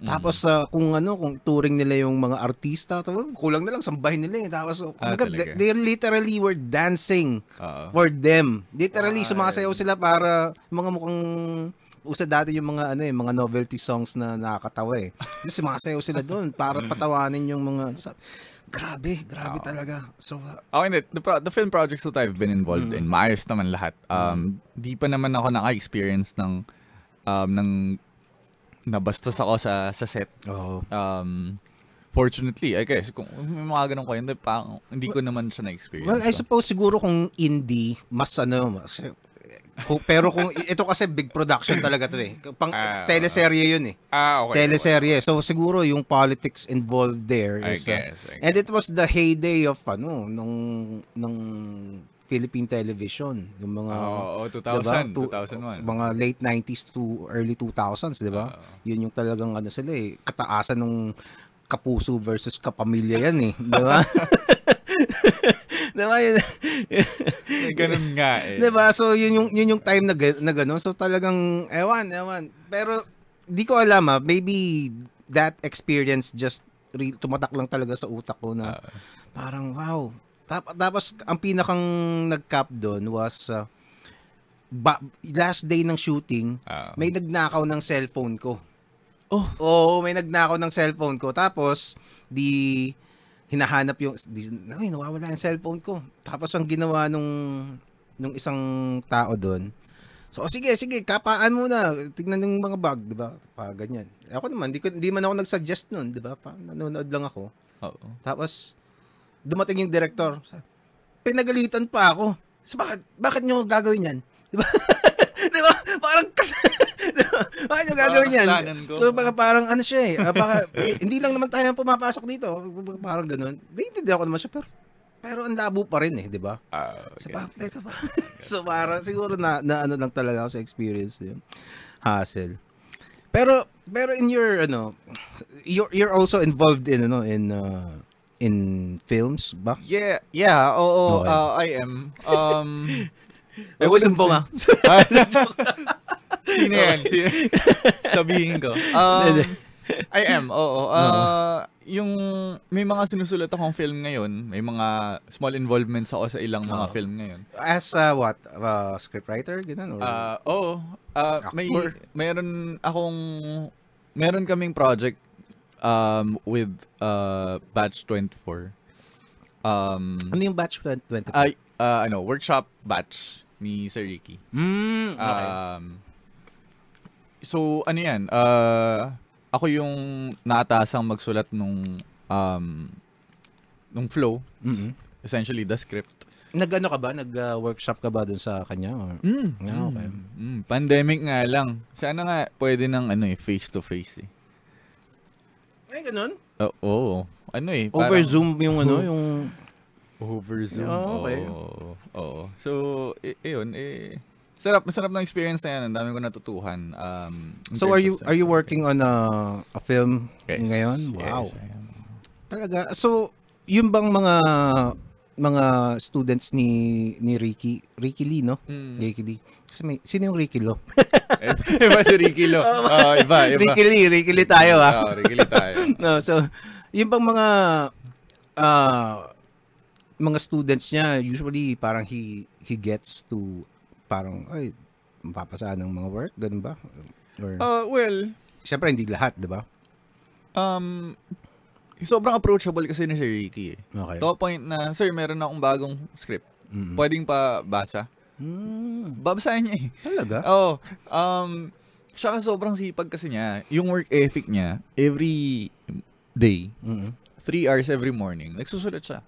Tapos ah, kung ano, kung touring nila yung mga artista, kulang na lang sambahin nila eh. Tapos Ah, they, they literally were dancing Oo. for them. Literally Ay. sumasayaw sila para mga mukhang usa dati yung mga ano eh, mga novelty songs na nakakatawa eh. Yung sumasayaw sila doon para patawanin yung mga grabe, grabe Oo. talaga. So uh, Ako hindi. The, pro- the film projects that I've been involved Mm. in, maayos naman lahat. Um, Di pa naman ako naka-experience ng, um, ng nabastos ako sa, sa set. oh. Um, fortunately, I guess, kung may mga ganun ko, hindi, pa, hindi ko naman siya na-experience. Well, I suppose siguro kung indie, mas ano, mas, Kung, pero kung ito kasi big production talaga to eh. Pang Ah, teleserye yun eh. Ah, okay. teleserye. So siguro yung politics involved there I is uh, guess. I and it was the heyday of ano nung nung Philippine television, yung mga oh, diba? 2000, Tu- 2001. mga late 90s to early 2000s, 'di ba? Oo. Yun yung talagang ano sila eh, kataasan nung kapuso versus kapamilya yan eh, 'di ba? 'Di ba yun? Ganun nga eh. 'Di ba? So yun yung yun yung time na, na gano'n. So talagang ewan, ewan. Pero di ko alam ah, maybe that experience just re- tumatak lang talaga sa utak ko na Ah. parang wow. Tap- tapos ang pinakang nag-cap doon was uh, ba- last day ng shooting, Ah. may nagnakaw ng cellphone ko. Oh. Oo, may nagnakaw ng cellphone ko. Tapos, di hinahanap yung, ay, nawawala yung cellphone ko. Tapos, ang ginawa nung, nung isang tao doon, so, oh, sige, sige, kapaan muna. Tignan yung mga bag, di ba? Para ganyan. Ako naman, di, ko, di man ako nag-suggest nun, di ba? Pa, nanonood lang ako. Oo. Tapos, dumating yung director. Pinagalitan pa ako. So, bakit, bakit nyo gagawin yan? Di ba? Di ba? Parang kas... Bakit nyo gagawin yan? So, baka parang ano siya eh. ah, baka, eh, hindi lang naman tayo pumapasok dito. Parang ganun. Naiintindihan ko naman siya, pero pero ang labo pa rin eh, di ba? So, okay. parang, teka ba? so, parang siguro na, na ano lang talaga ako sa experience yun. Hassle. Pero, pero in your, ano, you're, you're also involved in, ano, in, uh, in films ba? Yeah, yeah, oo, Okay. uh, I am. Um, I Huwag wouldn't sumbong ah. Sino yan? Sino? Sabihin ko. Um, I am, oo. Uh, yung may mga sinusulat akong film ngayon, may mga small involvements ako sa ilang mga Oo. film ngayon. As uh, what? Uh, scriptwriter? Ganun? Or? Uh, oo. Uh, may Actor. mayroon akong meron kaming project um with uh Batch 24. Um ano yung batch 20? ay uh, ano, workshop batch ni Sir Ricky. mm, okay. Um, so, ano yan? Uh, ako yung naatasang magsulat nung um, nung flow. Mhm. Essentially, the script. Nag-ano ka ba? Nag-workshop ka ba dun sa kanya? Or? Mm. Ah, okay. Mm, pandemic nga lang. Sana nga pwede ng ano eh, face-to-face eh. Ay, ganun? Oo. oo. Ano eh. Over parang- Zoom yung ano, yung... Over Zoom. Oh, okay. Oo. oo. So, i- yun, eh, sarap, masarap ng experience na yan. Ang dami ko natutuhan. Um, So are you are you working on a a film Yes. ngayon? Yes, Wow. Am. Talaga. So yung bang mga mga students ni ni Ricky Ricky Lee no? Mm. Ricky Lee. Kasi may sino yung Ricky Lo? iba si Ricky Lo. Oo, iba, iba. Ricky Lee, Ricky Lee tayo ah. Oo, Ricky Lee tayo. no, so yung bang mga ah mga students niya usually parang he he gets to parang ay mapapasaan ng mga work ganun ba? Or Uh, well, syempre hindi lahat, 'di ba? um, sobrang approachable kasi ni Sir Ricky eh. Okay. To point na, sir, meron akong bagong script. Mm. Pwedeng pa basa. Mm. Babasahin niya eh. Talaga? Oo. um, siya sobrang sipag kasi niya. Yung work ethic niya, every day, Mm. three hours every morning, nagsusulat siya.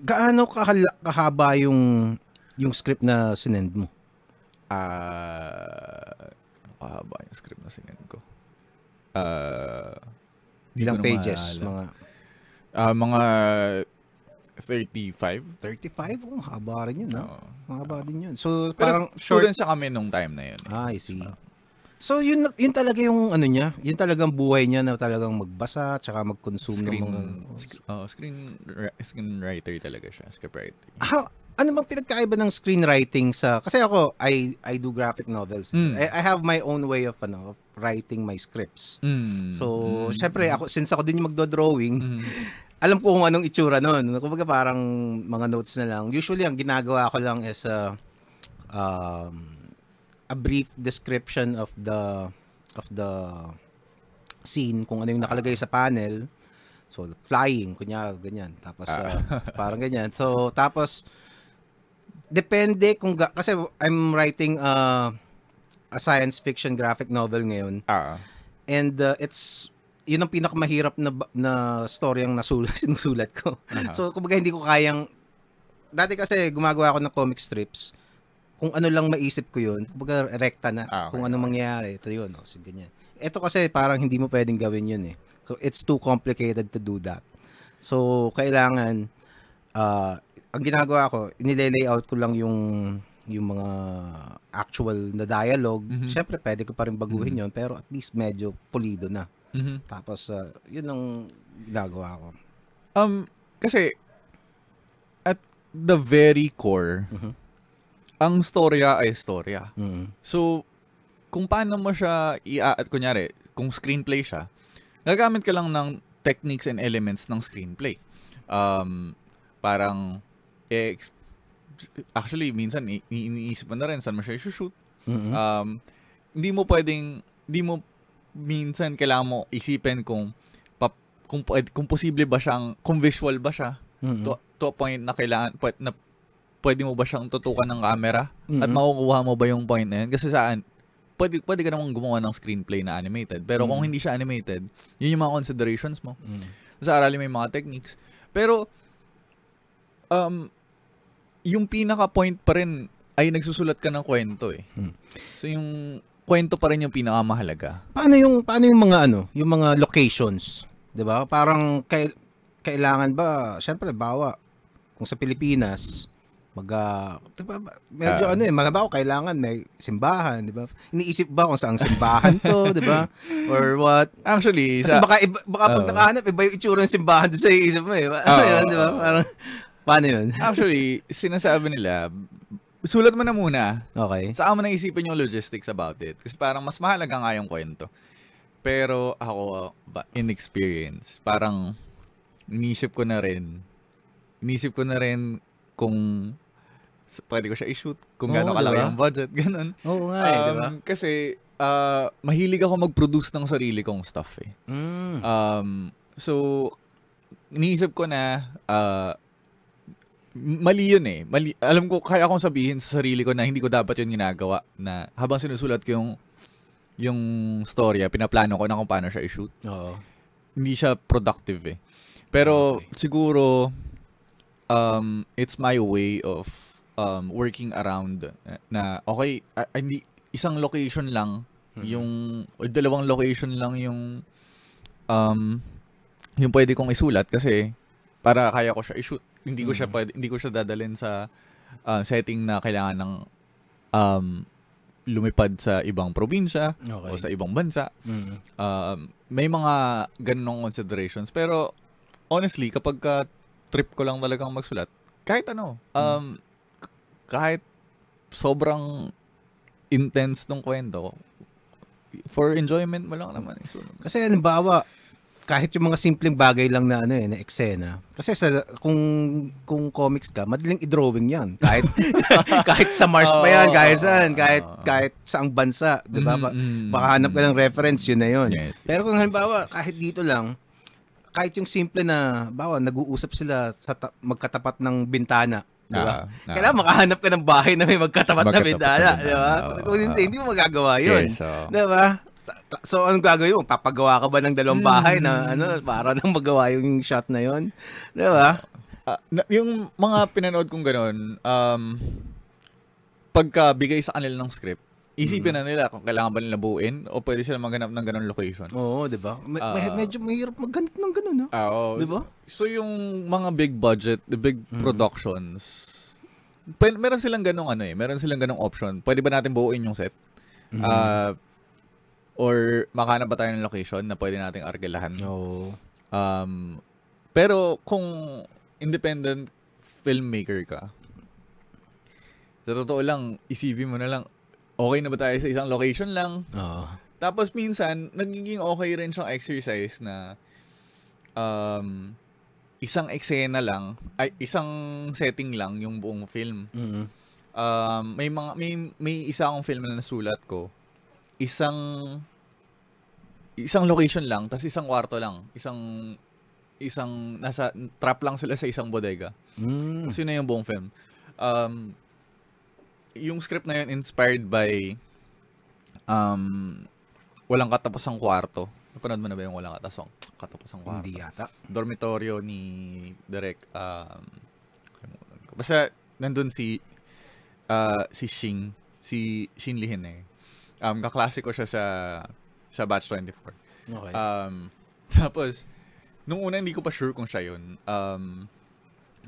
Gaano kahala- kahaba yung yung script na sinend mo? Ah, kahaba yung script na sinend ko? Ah, Ilang ko na pages? maalala. Mga Ah, mga 35. 35? Oh, haba rin yun, ha? Oo. Mahaba din yun. So, Pero parang short. students siya kami nung time na yun. Ah, I see. So, yun, yun talaga yung ano niya, yun talagang buhay niya na talagang magbasa, tsaka mag-consume Screen, ng mga... sc- oh, screen, ri- screenwriter talaga siya, scriptwriter. How, ano bang pinagkaiba ng screenwriting sa... Kasi ako, I, I do graphic novels. Mm. I, I have my own way of, ano, of writing my scripts. Mm. So, Mm. syempre, ako, since ako din yung magdo-drawing, Mm. alam ko kung anong itsura nun. Kumbaga parang mga notes na lang. Usually, ang ginagawa ko lang is a, um, a brief description of the of the scene, kung ano yung nakalagay sa panel. So, flying, kunya ganyan. Tapos, uh, parang ganyan. So, tapos, depende kung, ga- kasi I'm writing uh, a science fiction graphic novel ngayon. Ah. And uh, it's yun ang pinakamahirap na na story ang nasulat sinusulat ko. Aha. So kumbaga hindi ko kayang dati kasi gumagawa ako ng comic strips. Kung ano lang maisip ko yun, kumbaga rekta na. Ah, okay, kung ano mangyayari, ito yun. O, sige, ganyan. Ito kasi parang hindi mo pwedeng gawin yun eh. So, It's too complicated to do that. So, kailangan, ah, ang ginagawa ko, inilay-layout ko lang yung yung mga actual na dialogue. Mhm. Siyempre, pwede ko pa rin baguhin yun, pero at least medyo pulido na. Mhm. Tapos, ah, yun ang ginagawa ko. Um, kasi, at the very core, Mhm. Ang storya ay storya. Mm. So, kung paano mo siya i at kunyari, kung screenplay siya, gagamit ka lang ng techniques and elements ng screenplay. Um, parang, eh, ex- actually, minsan, i- iniisip mo na rin saan mo siya i-shoot. Mhm. Um, hindi mo pwedeng, hindi mo minsan kailangan mo isipin kung pap, kung kung posible ba siyang kung visual ba siya Mhm. to, to a point na kailangan na pwede mo ba siyang tutukan ng camera at Mhm. makukuha mo ba yung point na yun kasi saan pwede pwede ka namang gumawa ng screenplay na animated pero kung Mhm. hindi siya animated yun yung mga considerations mo Mm. sa aralin mo yung mga techniques pero um yung pinaka point pa rin ay nagsusulat ka ng kwento eh Hmm. so yung kwento pa rin yung pinakamahalaga Paano yung paano yung mga ano, yung mga locations, 'di ba? Parang kay, kailangan ba, syempre bawa kung sa Pilipinas mag ah, 'di ba, medyo Ah. ano eh, mga bawa kailangan may simbahan, 'di ba? Iniisip ba kung saang simbahan 'to, 'di ba? Or what? actually Kasi sa, baka iba, baka pag Oo. nakahanap iba yung itsura ng simbahan doon sa iisip mo eh. Oo. yun, 'di ba? Parang paano yun? actually sinasabi nila sulat mo na muna Okay. Saka mo na isipin yung logistics about it. Kasi parang mas mahalaga nga yung kwento. Pero ako, ba, in experience, parang inisip ko na rin, inisip ko na rin kung pwede ko siya i-shoot, kung gaano kalaki diba? yung budget, ganun. Oo nga eh, 'di ba? Um, kasi, ah, mahilig ako mag-produce ng sarili kong stuff eh. Mm. Um, so, iniisip ko na, ah, mali yun eh. Mali, alam ko, kaya akong sabihin sa sarili ko na hindi ko dapat yun ginagawa. Na habang sinusulat ko yung, yung storya, pinaplano ko na kung paano siya i-shoot. Oo. Hindi siya productive eh. Pero siguro, um, it's my way of um, working around na, okay, hindi, isang location lang Mhm. yung o dalawang location lang yung um yung pwede kong isulat kasi para kaya ko siya i-shoot. Hindi ko siya Mm. pwede, hindi ko siya dadalhin sa uh, setting na kailangan ng um lumipad sa ibang probinsya Okay. o sa ibang bansa. Mm. Um, may mga ganong considerations pero honestly kapag ka trip ko lang talagang magsulat kahit ano um k- kahit sobrang intense ng kwento for enjoyment mo lang naman isulat. Kasi halimbawa, kahit yung mga simpleng bagay lang na ano eh, na eksena. Kasi sa kung kung comics ka, madaling i-drawing 'yan. Kahit kahit sa Mars pa 'yan, kahit saan, kahit oo. kahit saang bansa, 'di ba? Ba- Mm, Baka hanap ka ng reference, yun na yun. Yes, Pero kung halimbawa, kahit dito lang, kahit yung simple na, bawa, nag-uusap sila sa ta- magkatapat ng bintana, di ba? Ah, ah. Kailangan makahanap ka ng bahay na may magkatapat, na Magkatapat bintana, na di ba? bintana, Kung hindi, oo. hindi mo magagawa yun. Yes. Di ba? So, anong gagawin mo? Papagawa ka ba ng dalawang bahay na Mm. ano para nang magawa yung shot na yun? Di ba? Ah, na- yung mga pinanood kong ganun, um, pagka bigay sa kanila ng script, isipin na nila kung kailangan ba nila buuin o pwede sila maghanap ng ganun location. Oo, di ba? Me- Ah. me- medyo mahirap maghanap ng ganun, ha? Ah, oo. Di ba? So yung mga big budget, the big Mm. productions, pwede, meron silang ganong ano eh, meron silang ganong option. Pwede ba natin buuin yung set? Mhm. Ah, or makahanap ba tayo ng location na pwede nating arkilahan? Oo. Um, pero kung independent filmmaker ka, sa totoo lang, isipin mo na lang, okay na ba tayo sa isang location lang? Oo. Tapos minsan, nagiging okay rin siyang exercise na um, isang eksena lang, ay isang setting lang yung buong film. Mhm. Um, may mga may may isa akong film na nasulat ko. Isang isang location lang, tapos isang kwarto lang, isang isang nasa trap lang sila sa isang bodega. Mm. Tapos yun na yung buong film. Um, yung script na yun inspired by um, walang katapusang kwarto. Napanood mo na ba yung walang katapusang, katapusang kwarto? Hindi yata. Dormitorio ni Direk um. Basta nandun si uh, si Shing, si Shin Lihin eh. Um, kaklase ko siya sa sa batch 24. Okay. Um, tapos, nung una hindi ko pa sure kung siya yun. Um,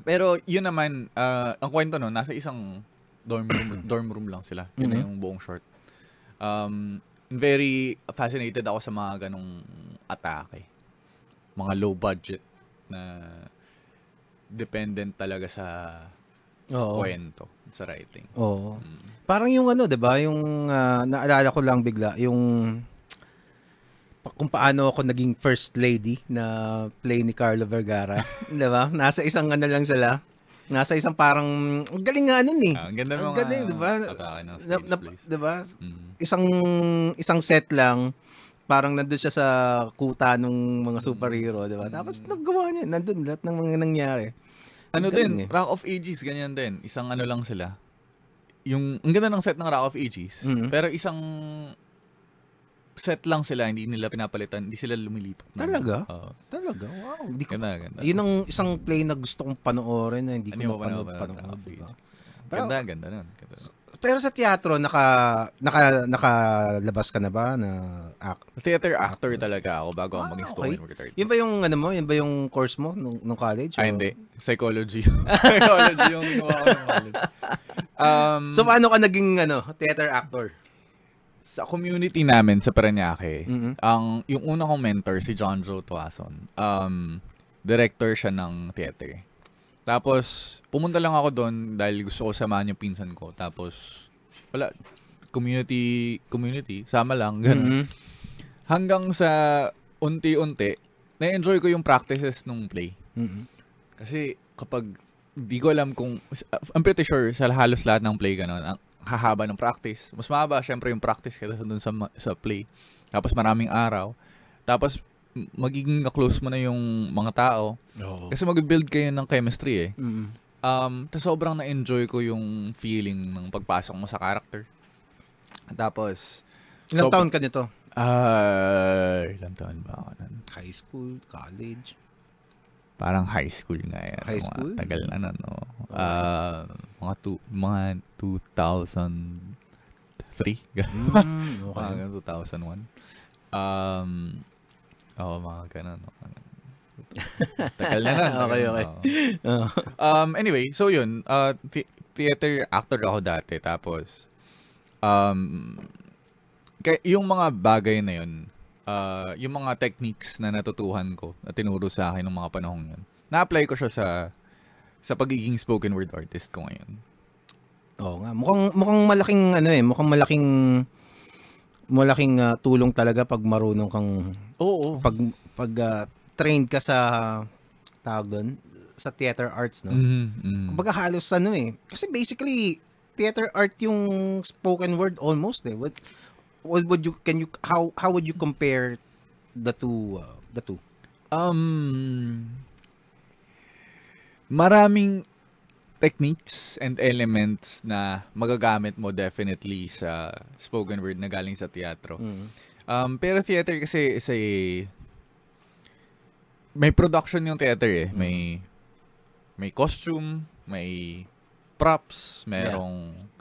pero yun naman, uh, ang kwento no, nasa isang dorm room, dorm room lang sila. Yun na Mhm. yung buong short. Um, very fascinated ako sa mga ganong atake. Mga low budget na dependent talaga sa Oo. kwento, sa writing. Oo. Mm. Parang yung ano, 'di ba? Yung ah, naalala ko lang bigla yung kung paano ako naging first lady na play ni Carlo Vergara, 'di ba? Nasa isang ano lang sila. Nasa isang parang ang galing nga nun eh. Ah, ang ganda ng Ang mga galing, di ba? atake ng Na, stage na. 'di ba? Mm. Isang isang set lang parang nandun siya sa kuta ng mga superhero, 'di ba? Tapos naggawa niya, nandun lahat ng mga nangyari. Ano galing din, eh. Rock of Ages, ganyan din. Isang ano lang sila. Yung, ang ganda ng set ng Rock of Ages. Mhm. Pero isang set lang sila, hindi nila pinapalitan, hindi sila lumilipat. na- Talaga? Oo. Talaga, wow. Hindi ko ganda, ganda. Yun ang isang play na gusto kong panoorin na hindi ko Ano napanood panood, panood- di ba? Ganda, ganda nun. Ganda. Pero sa teatro naka naka nakalabas ka na ba na act? Theater actor talaga ako bago ako Ah, maging okay. spoken word artist. Yun ba yung ano mo? Yun ba yung course mo nung, nung college? Ah, O- hindi. Psychology. Psychology yung ginawa ko ng college. Um, So paano ka naging ano, theater actor? Sa community namin sa Paranaque, Mhm. ang yung una kong mentor si John Joe Tuason. Um, director siya ng theater. Tapos pumunta lang ako doon dahil gusto ko samahan yung pinsan ko. Tapos wala community community sama lang ganun. Mhm. Hanggang sa unti-unti na-enjoy ko yung practices nung play. Mhm. Kasi kapag di ko alam kung I'm pretty sure sa halos lahat ng play ganun, ang hahaba ng practice. Mas mahaba syempre yung practice kaysa dun sa sa play. Tapos maraming araw. Tapos magiging close mo na yung mga tao Oo. kasi mag-build kayo ng chemistry eh. Mhm. Um, tas sobrang na-enjoy ko yung feeling ng pagpasok mo sa character. Tapos Ilang sob- taon ka nito? Ah, ilang taon ba ako nun? High school, college. Parang high school nga yan. High Mga school? Tagal na na, no? Ah, mga, two, mga 2003. Mm, okay. Mga ganun, 2001. Um, oh, mga ganun. no? Tagal na na. tagal Okay, okay. Oo. Um, anyway, so yun, uh, the- theater actor ako dati. Tapos, um, kay, yung mga bagay na yun, uh, yung mga techniques na natutuhan ko, na tinuro sa akin ng mga panahong yun, na-apply ko siya sa sa pagiging spoken word artist ko ngayon. Oo nga. Mukhang, mukhang malaking ano eh, mukhang malaking malaking ah, tulong talaga pag marunong kang Oo. pag pag ah, trained ka sa tawag doon sa theater arts no. Mm, mm. Kumbaga halos ano eh. Kasi basically theater art yung spoken word almost eh. What what would you can you how how would you compare the two uh, the two? Um, maraming techniques and elements na magagamit mo definitely sa spoken word na galing sa teatro. Mm. Um, pero theater kasi is a may production yung theater eh. May may costume, may props, merong m-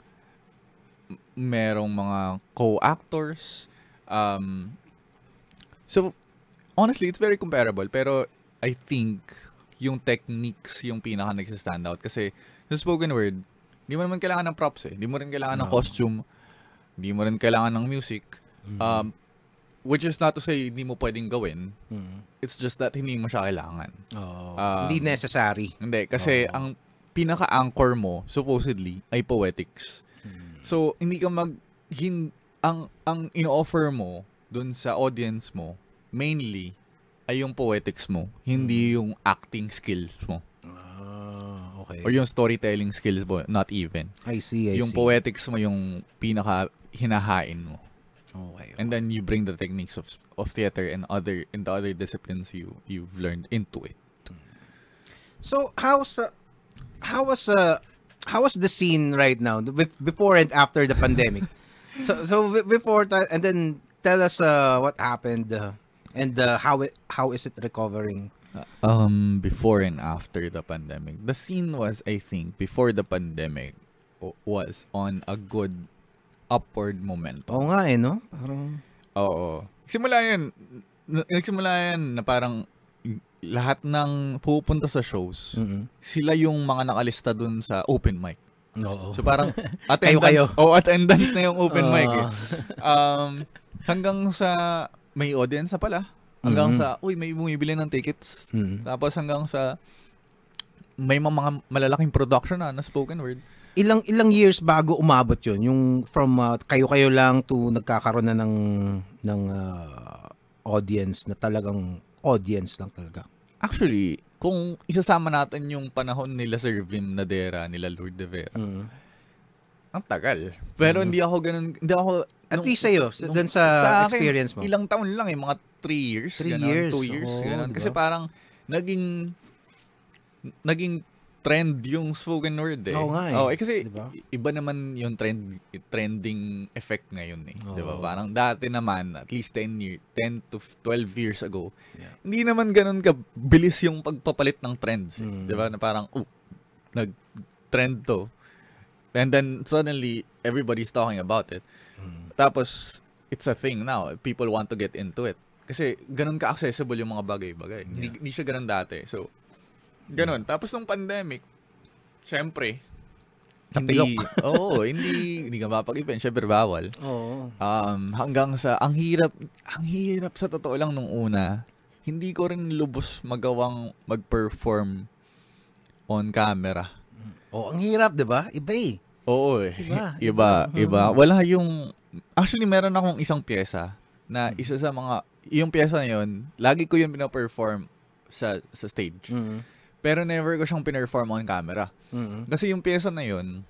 merong mga co-actors. Um, so honestly, it's very comparable pero I think yung techniques yung pinaka nagsa-stand out kasi sa spoken word, hindi mo naman kailangan ng props eh. Hindi mo rin kailangan ng No. costume. Hindi mo rin kailangan ng music. Mm. Um, which is not to say hindi mo pwedeng gawin. Mm. It's just that hindi mo siya kailangan. Oo. Um, Hindi necessary. Hindi, kasi Oo. ang pinaka-anchor mo, supposedly, ay poetics. Mm. So, hindi ka mag... Hin, ang, ang ino-offer mo dun sa audience mo, mainly, ay yung poetics mo. Hindi yung acting skills mo. Ah, okay. Or yung storytelling skills mo, not even. I see, I yung see. poetics mo yung pinaka hinahain mo. Okay. And then you bring the techniques of of theater and other in the other disciplines you you've learned into it. So how's uh, how was uh, how was the scene right now before and after the pandemic? so so before that and then tell us uh, what happened uh, and uh, how it how is it recovering? Um before and after the pandemic. The scene was I think before the pandemic was on a good upward momentum. Oo nga eh, no? Parang, Oo. Simula yun, nagsimula yan na parang lahat ng pupunta sa shows, mm sila yung mga nakalista dun sa open mic. Oo. So parang attendance, Kayo-kayo. oh, attendance na yung open Oo. mic eh. Um, hanggang sa may audience na pala. Hanggang Mhm. sa, uy, may bumibili ng tickets. Mm. Tapos hanggang sa may mga, mga malalaking production na na spoken word. Ilang ilang years bago umabot 'yun, yung from uh, kayo-kayo lang to nagkakaroon na ng ng uh, audience na talagang audience lang talaga. Actually, kung isasama natin yung panahon nila Sir Vim Nadera, nila Lord De Vera, Mm. ang tagal. Pero Mhm. hindi ako ganun, hindi ako... At nung- least sa'yo, sa, nung- dun sa, akin, experience mo. Ilang taon lang eh, mga 3 years. Three ganun, years, 2 years, oo, ganun. diba? Kasi parang naging naging trend yung spoken word eh. Oo nga eh. Oo, eh kasi Diba? iba naman yung trend trending effect ngayon eh. Oo. 'Di ba? Parang dati naman at least 10 year 10 to 12 years ago, Yeah. hindi naman ganun ka bilis yung pagpapalit ng trends, eh. Mm. 'di ba? Na parang oh, nag-trend to. And then suddenly everybody's talking about it. Mm. Tapos it's a thing now. People want to get into it. Kasi ganun ka-accessible yung mga bagay-bagay. Hindi, Yeah. hindi siya ganun dati. So, ganun. Tapos nung pandemic, syempre, hindi, oo, hindi, hindi ka mapag-event. Syempre, bawal. Oo. Um, hanggang sa, ang hirap, ang hirap sa totoo lang nung una, hindi ko rin lubos magawang mag-perform on camera. Oh, ang hirap, 'di ba? Iba eh. Oo eh. Iba, Iba, iba. iba. Wala yung... Actually, meron akong isang pyesa na Hmm. isa sa mga... Yung pyesa na yun, lagi ko yun pinaperform sa, sa stage. Mm. Pero never ko siyang pinerform on camera. Mm. Kasi yung pyesa na yun,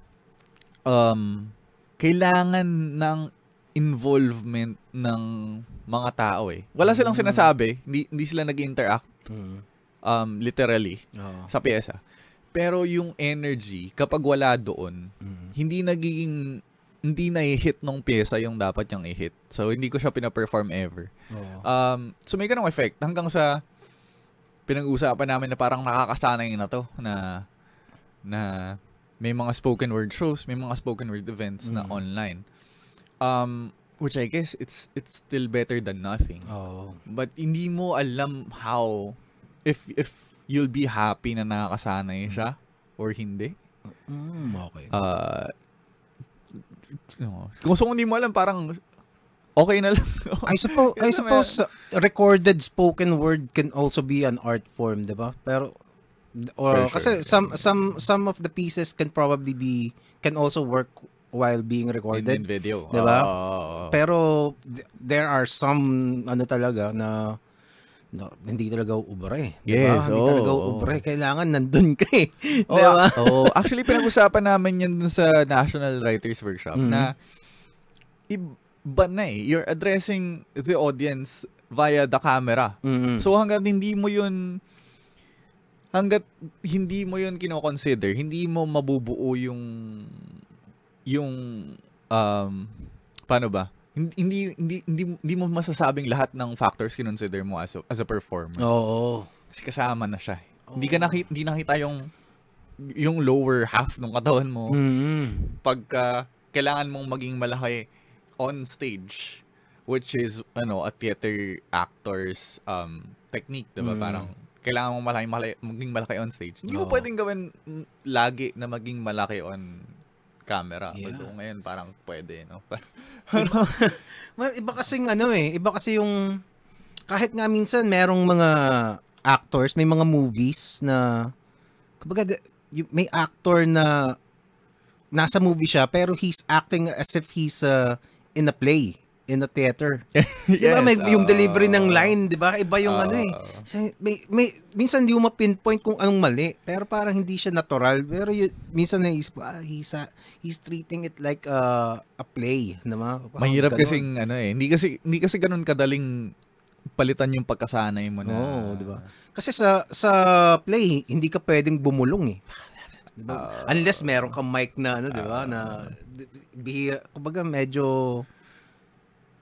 um, kailangan ng involvement ng mga tao eh. Wala silang Mm. sinasabi, hindi, hindi sila nag-interact Mm. um, literally Oo. sa pyesa. Pero yung energy, kapag wala doon, Mm. hindi nagiging hindi na hit nung pyesa yung dapat niyang i-hit. So, hindi ko siya pina-perform ever. Oo. Um, so, may ganong effect. Hanggang sa pinag-uusapan namin na parang nakakasanay na to na na may mga spoken word shows, may mga spoken word events na Mm. online. Um, which I guess it's it's still better than nothing. Oo. But hindi mo alam how if if you'll be happy na nakakasanay siya or hindi. Mm, okay. Uh, no. kung so hindi mo alam, parang okay na lang. I suppose I suppose uh, recorded spoken word can also be an art form, 'di ba? Pero or For kasi sure. some some some of the pieces can probably be can also work while being in, recorded. in video. Diba? Oo. Pero th- there are some ano talaga na no, hindi talaga ubre. Diba? Yes, hindi oo, talaga oo. ubre. Kailangan nandun ka eh. Oh, diba? oh, actually pinag-usapan namin yun dun sa National Writers Workshop Mhm. na iba na eh. You're addressing the audience via the camera. Mm. So hanggat hindi mo yun hanggat hindi mo yun kino-consider, hindi mo mabubuo yung yung um paano ba? Hindi hindi hindi hindi, mo masasabing lahat ng factors kinonsider mo as a, as a performer. Oo. Kasi kasama na siya. eh. Hindi ka nakita hindi nakita yung yung lower half ng katawan mo Mm. pagka kailangan mong maging malaki on stage which is ano a theater actor's um technique 'di ba Mm. parang kailangan mong malaki, malaki maging malaki on stage hindi mo Oo. pwedeng gawin lagi na maging malaki on camera Yeah. although ngayon parang pwede no Well, iba kasing ano eh, iba kasi yung kahit nga minsan merong mga actors, may mga movies na kumbaga may actor na nasa movie siya pero he's acting as if he's uh, in a play, in a theater. Di ba? May, yung delivery ng line, di ba? Iba yung ano eh. Kasi may, may, minsan di mo ma-pinpoint kung anong mali, pero parang hindi siya natural. Pero yun, minsan naisip ah, he's, a, he's treating it like a, a play. Naman. mahirap kasing ano eh hindi kasi hindi kasi ganun kadaling palitan yung pagkasanay mo na Oo, di ba? Kasi sa sa play, hindi ka pwedeng bumulong eh. Di ba? Ah. Unless meron kang mic na ano, di ba? na bihira, kumbaga medyo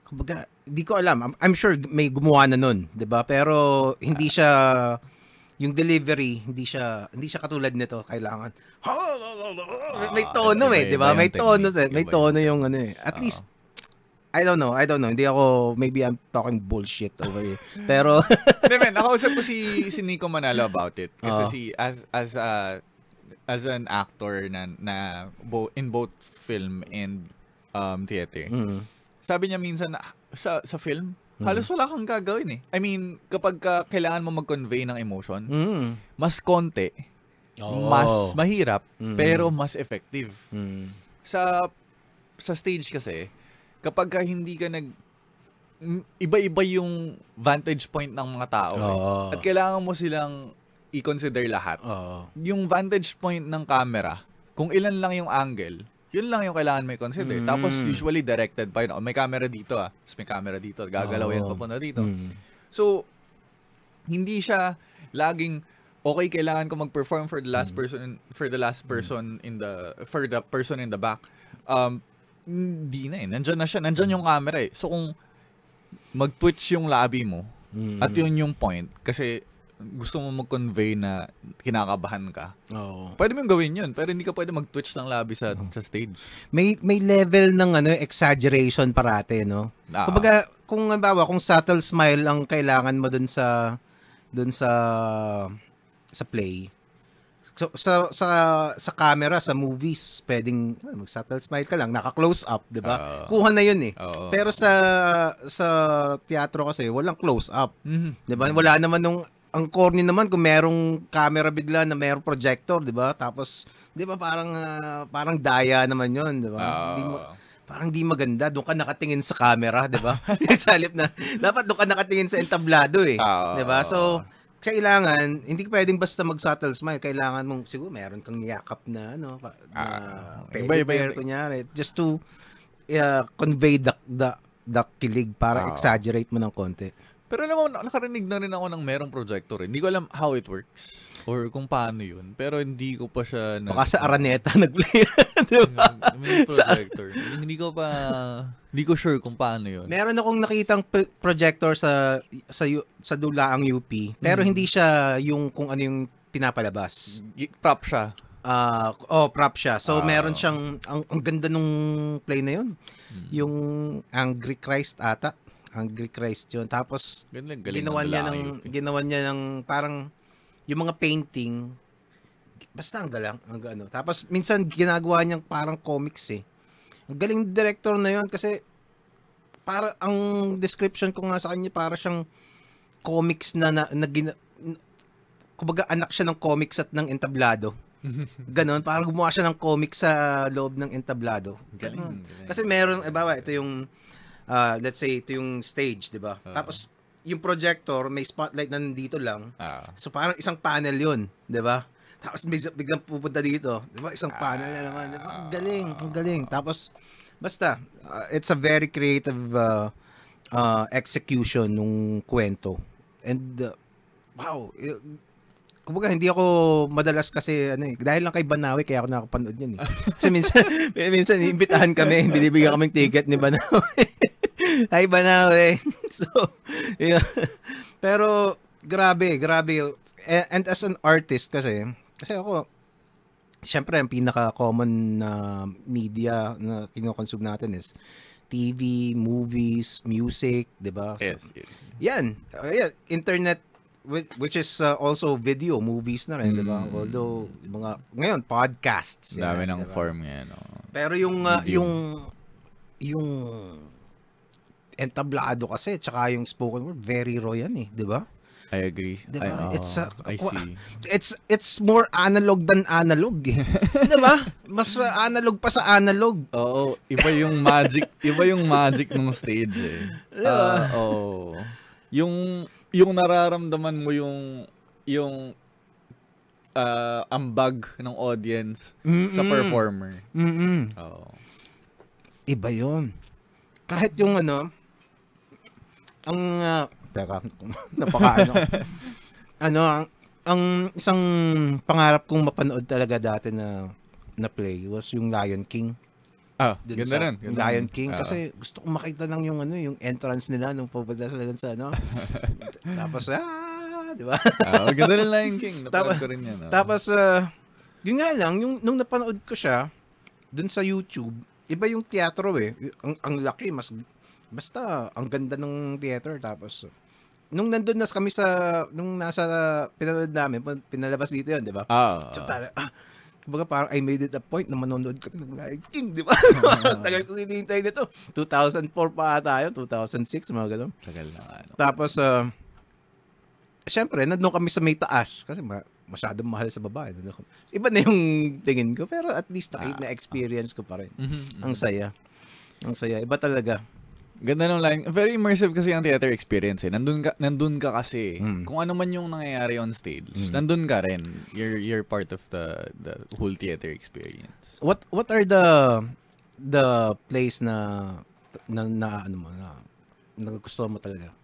kumbaga, di ko alam. I'm, I'm sure may gumawa na nun, di ba? Pero hindi siya yung delivery hindi siya hindi siya katulad nito kailangan may tono eh di ba may tono eh. may tono yung ano eh at least I don't know I don't know hindi ako maybe I'm talking bullshit over here pero Hindi, men, nakausap ko si, si Nico Manalo about it. Kasi Oo. si, as, as, a, as an actor na, na bo, in both film and um, theater, mm, sabi niya minsan, na, sa, sa film, halos wala kang gagawin eh. I mean, kapag ka, kailangan mo mag-convey ng emotion, mm. mas konti, Oo. mas mahirap, Mm. pero mas effective. Mm. Sa sa stage kasi, kapag ka hindi ka nag iba-iba yung vantage point ng mga tao. eh. Oo. At kailangan mo silang i-consider lahat. Oo. Yung vantage point ng camera, kung ilan lang yung angle, yun lang yung kailangan mo i-consider. Mm. Tapos usually directed pa yun. Oh, may camera dito ah. Tapos may camera dito. Gagalaw yan Oo. papunta dito. Mm. So, hindi siya laging okay kailangan ko mag-perform for the last person for the last person in the for the person in the back. Um hindi na eh. Nandyan na siya. Nandyan yung camera eh. So kung mag-twitch yung labi mo Mm. at yun yung point kasi gusto mo mag-convey na kinakabahan ka. Oo. Pwede mo gawin yun pero hindi ka pwede mag-twitch ng labi sa sa stage. May may level ng ano exaggeration parate, no? Ah, Kumbaga, kung halimbawa, kung subtle smile ang kailangan mo dun sa dun sa sa play. So, sa sa sa camera sa movies, pwedeng mag subtle smile ka lang, naka-close up, 'di ba? Ah. Kuha na 'yun eh. Oo. Pero sa sa teatro kasi walang close up, Mhm. 'di ba? Wala naman nung ang corny naman kung merong camera bigla na merong projector, 'di ba? Tapos 'di ba parang ah, parang daya naman 'yon, 'di ba? Hindi mo- parang di maganda. Doon ka nakatingin sa camera, di ba? sa halip na, dapat doon ka nakatingin sa entablado eh. Ah. di ba? So, kailangan, hindi ka pwedeng basta mag-subtle smile. Kailangan mong, siguro, meron kang yakap na, ano, pa, na Ah. teddy Iba-iba bear, yun. kunyari. Just to uh, convey the, the, the kilig para Ah. exaggerate mo ng konti. Pero alam mo, nakarinig na rin ako ng merong projector. eh. Hindi ko alam how it works or kung paano yun. Pero hindi ko pa siya... nag- Baka sa Araneta nag-play. di ba? May projector. hindi ko pa... Hindi ko sure kung paano yun. Meron akong nakitang pro- projector sa sa sa Dulaang UP, pero Mm. hindi siya yung kung ano yung pinapalabas. Prop siya. Ah, oh, prop siya. So Ah. meron siyang ang, ang ganda nung play na yun. Hmm. Yung Angry Christ ata. Angry Christ 'yun. Tapos Galing, galing ginawa ng niya ng UP. ginawa niya ng parang yung mga painting basta ang galang ang ano. Tapos minsan ginagawa niyang parang comics eh. Ang galing ng director na 'yon kasi para ang description ko nga sa kanya para siyang comics na na, na gina, n- kumbaga anak siya ng comics at ng entablado. Ganon, parang gumawa siya ng comics sa loob ng entablado. Galing, Ganon. Kasi meron, eh, bawa, ito yung, ah, let's say, ito yung stage, di ba? Oo. Tapos, yung projector, may spotlight na nandito lang. Ah. So, parang isang panel yun, di ba? Tapos, bigla- biglang pupunta dito. Di ba? Isang panel na naman. Di ba? Ang galing, ang galing. Tapos, basta, ah, it's a very creative ah, ah, execution nung kwento. And, uh, wow, eh, kumbaga hindi ako madalas kasi ano eh, dahil lang kay Banawi kaya ako nakapanood niyan eh. Kasi minsan minsan iimbitahan kami, binibigyan kaming ticket ni Banawi. Hi Banawi. so, yeah. Pero grabe, grabe. Eh, And as an artist kasi, kasi ako Siyempre, ang pinaka-common na media na kinokonsume natin is TV, movies, music, 'di ba? So, Yes. yes. yan. Uh, yan. Internet whi- which is uh, also video, movies na rin, di ba? Mm. Although, mga, ngayon, podcasts. Dami yan, ng di ba? form ngayon. oh. Pero yung, uh, yung, yung entablado kasi, tsaka yung spoken word, very raw yan eh, di ba? I agree. Diba? I, oh, It's a- I see. It's, it's more analog than analog eh. di ba? Mas uh, analog pa sa analog. Oo, iba yung magic, iba yung magic ng stage eh. Diba? Ah, oo. Yung yung nararamdaman mo yung yung ah, ambag ng audience sa Mm-mm. performer. Mm-mm. Oo. Iba yon. Kahit yung ano, ang, uh, teka, napaka ano, ano, ang, ang isang pangarap kong mapanood talaga dati na na play was yung Lion King. Ah, Dun ganda sa, rin. yung ganda Lion rin. King Ah. kasi gusto kong makita lang yung ano yung entrance nila nung pupunta sila dun sa ano tapos ah di ba? Ah, ganda ng Lion King. Napanood Tapos- ko rin yan. ah. Tapos, uh, yun nga lang, yung, nung napanood ko siya, dun sa YouTube, iba yung teatro eh. Ang, ang laki, mas, basta, ang ganda ng theater. Tapos, nung nandun na kami sa, nung nasa, pinanood namin, pinalabas dito yun, di ba? Ah. So, tala, ah, kumbaga parang I made it a point na manonood kami ng Lion King, di ba? Tagal kong hinihintay nito. 2004 pa ata yun, 2006, mga ganun. Tagal na ano. Tapos, uh, syempre, nandun kami sa may taas. Kasi ma- masyadong mahal sa baba. Nandun kami. Iba na yung tingin ko. Pero at least Ah, nakita na experience ko pa rin. Mhm. Ang saya. Ang saya. Iba talaga. Ganda ng line. Very immersive kasi ang theater experience eh. Nandun ka, nandun ka kasi. Mm. Kung ano man yung nangyayari on stage, Mm. nandun ka rin. You're, you're part of the, the whole theater experience. What what are the the place na na, na ano mo na nagustuhan mo talaga?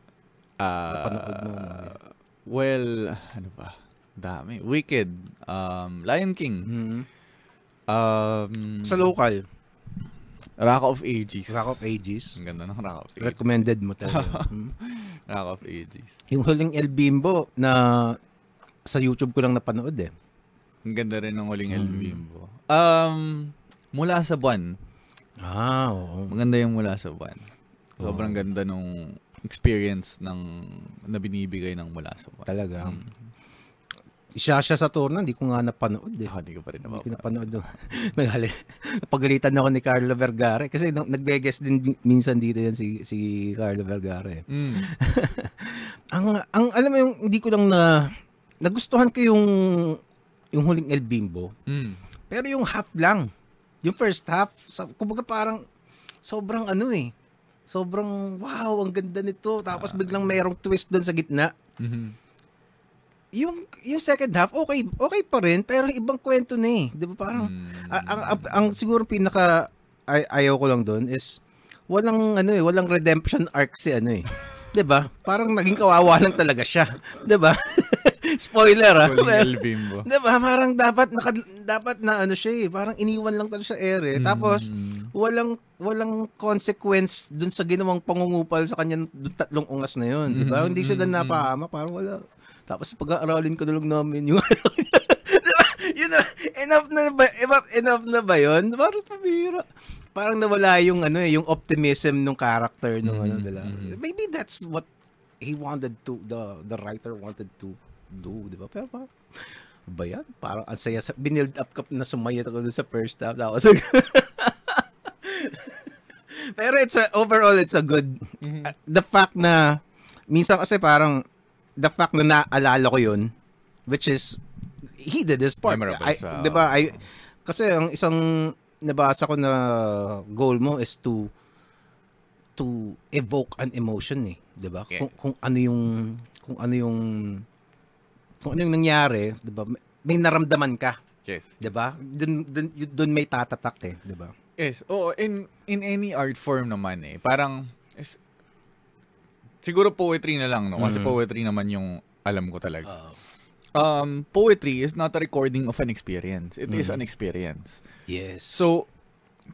Ah, Napanood mo, well, ano ba? Dami. Wicked. Um, Lion King. Mhm. Um, Sa local, Rock of Ages. Rock of Ages. Ang ganda ng Rock of Ages. Recommended mo talaga. Mhm. Rock of Ages. Yung huling El Bimbo na sa YouTube ko lang napanood eh. Ang ganda rin ng huling El Mm. Bimbo. Um, mula sa buwan. Ah, oo. Maganda yung mula sa buwan. Sobrang Oo. ganda nung experience ng na binibigay ng mula sa buwan. Talaga. Mm. Isa siya sa tour na, hindi ko nga napanood eh. Ah, di ko pa rin Hindi ko napanood. Naghali. Napagalitan ako ni Carlo Vergara kasi nung nagbe-guest din minsan dito yan si si Carlo Vergara eh. Mm. Ang ang alam mo yung hindi ko lang na nagustuhan ko yung yung huling El Bimbo. Mm. Pero yung half lang. Yung first half, sa, kumbaga parang sobrang ano eh. Sobrang wow, ang ganda nito. Tapos biglang mayroong twist doon sa gitna. Mhm. Yung yung second half, okay, okay pa rin, pero ibang kwento na eh. 'Di ba parang Mm. Ang, ang, ang siguro pinaka ay, ayaw ko lang doon is walang ano eh, walang redemption arc si ano eh. 'Di ba? Parang naging kawawa lang talaga siya. 'Di ba? Spoiler ah. Bimbo. 'Di ba? Parang dapat naka, dapat na ano siya eh, parang iniwan lang talaga siya ere. Tapos Mm. walang walang consequence dun sa ginawang pangungupal sa kanyang dun tatlong ungas na yun, 'di ba? Mhm, Hindi sila mhm, napahama, parang wala. Tapos pag-aaralin ko na lang namin yung ano. Di ba? Yun na, enough na ba, enough, enough na ba yun? Parang pabira. Parang nawala yung ano eh, yung optimism ng character nung ano Mhm, nila. mhm. Maybe that's what he wanted to, the the writer wanted to do, di ba? Pero parang, ba yan? Parang ang saya, sa- binild up ka na sumayat ako sa first half. Tapos, pero it's a, overall, it's a good, Mhm. uh, the fact na, minsan kasi parang, the fact na naalala ko yun, which is, he did his part. Memorable I, siya. di ba, I, kasi ang isang nabasa ko na goal mo is to, to evoke an emotion eh, 'di ba? Yeah. Kung kung ano yung kung ano yung kung ano yung nangyari, 'di ba? May- May naramdaman ka, Yes. 'di ba? Doon doon doon may tatatak eh, 'di ba? Yes. Oo, in in any art form naman eh. Parang is, siguro poetry na lang no kasi Mhm. poetry naman yung alam ko talaga. Um poetry is not a recording of an experience. It is Mhm. an experience. yes. So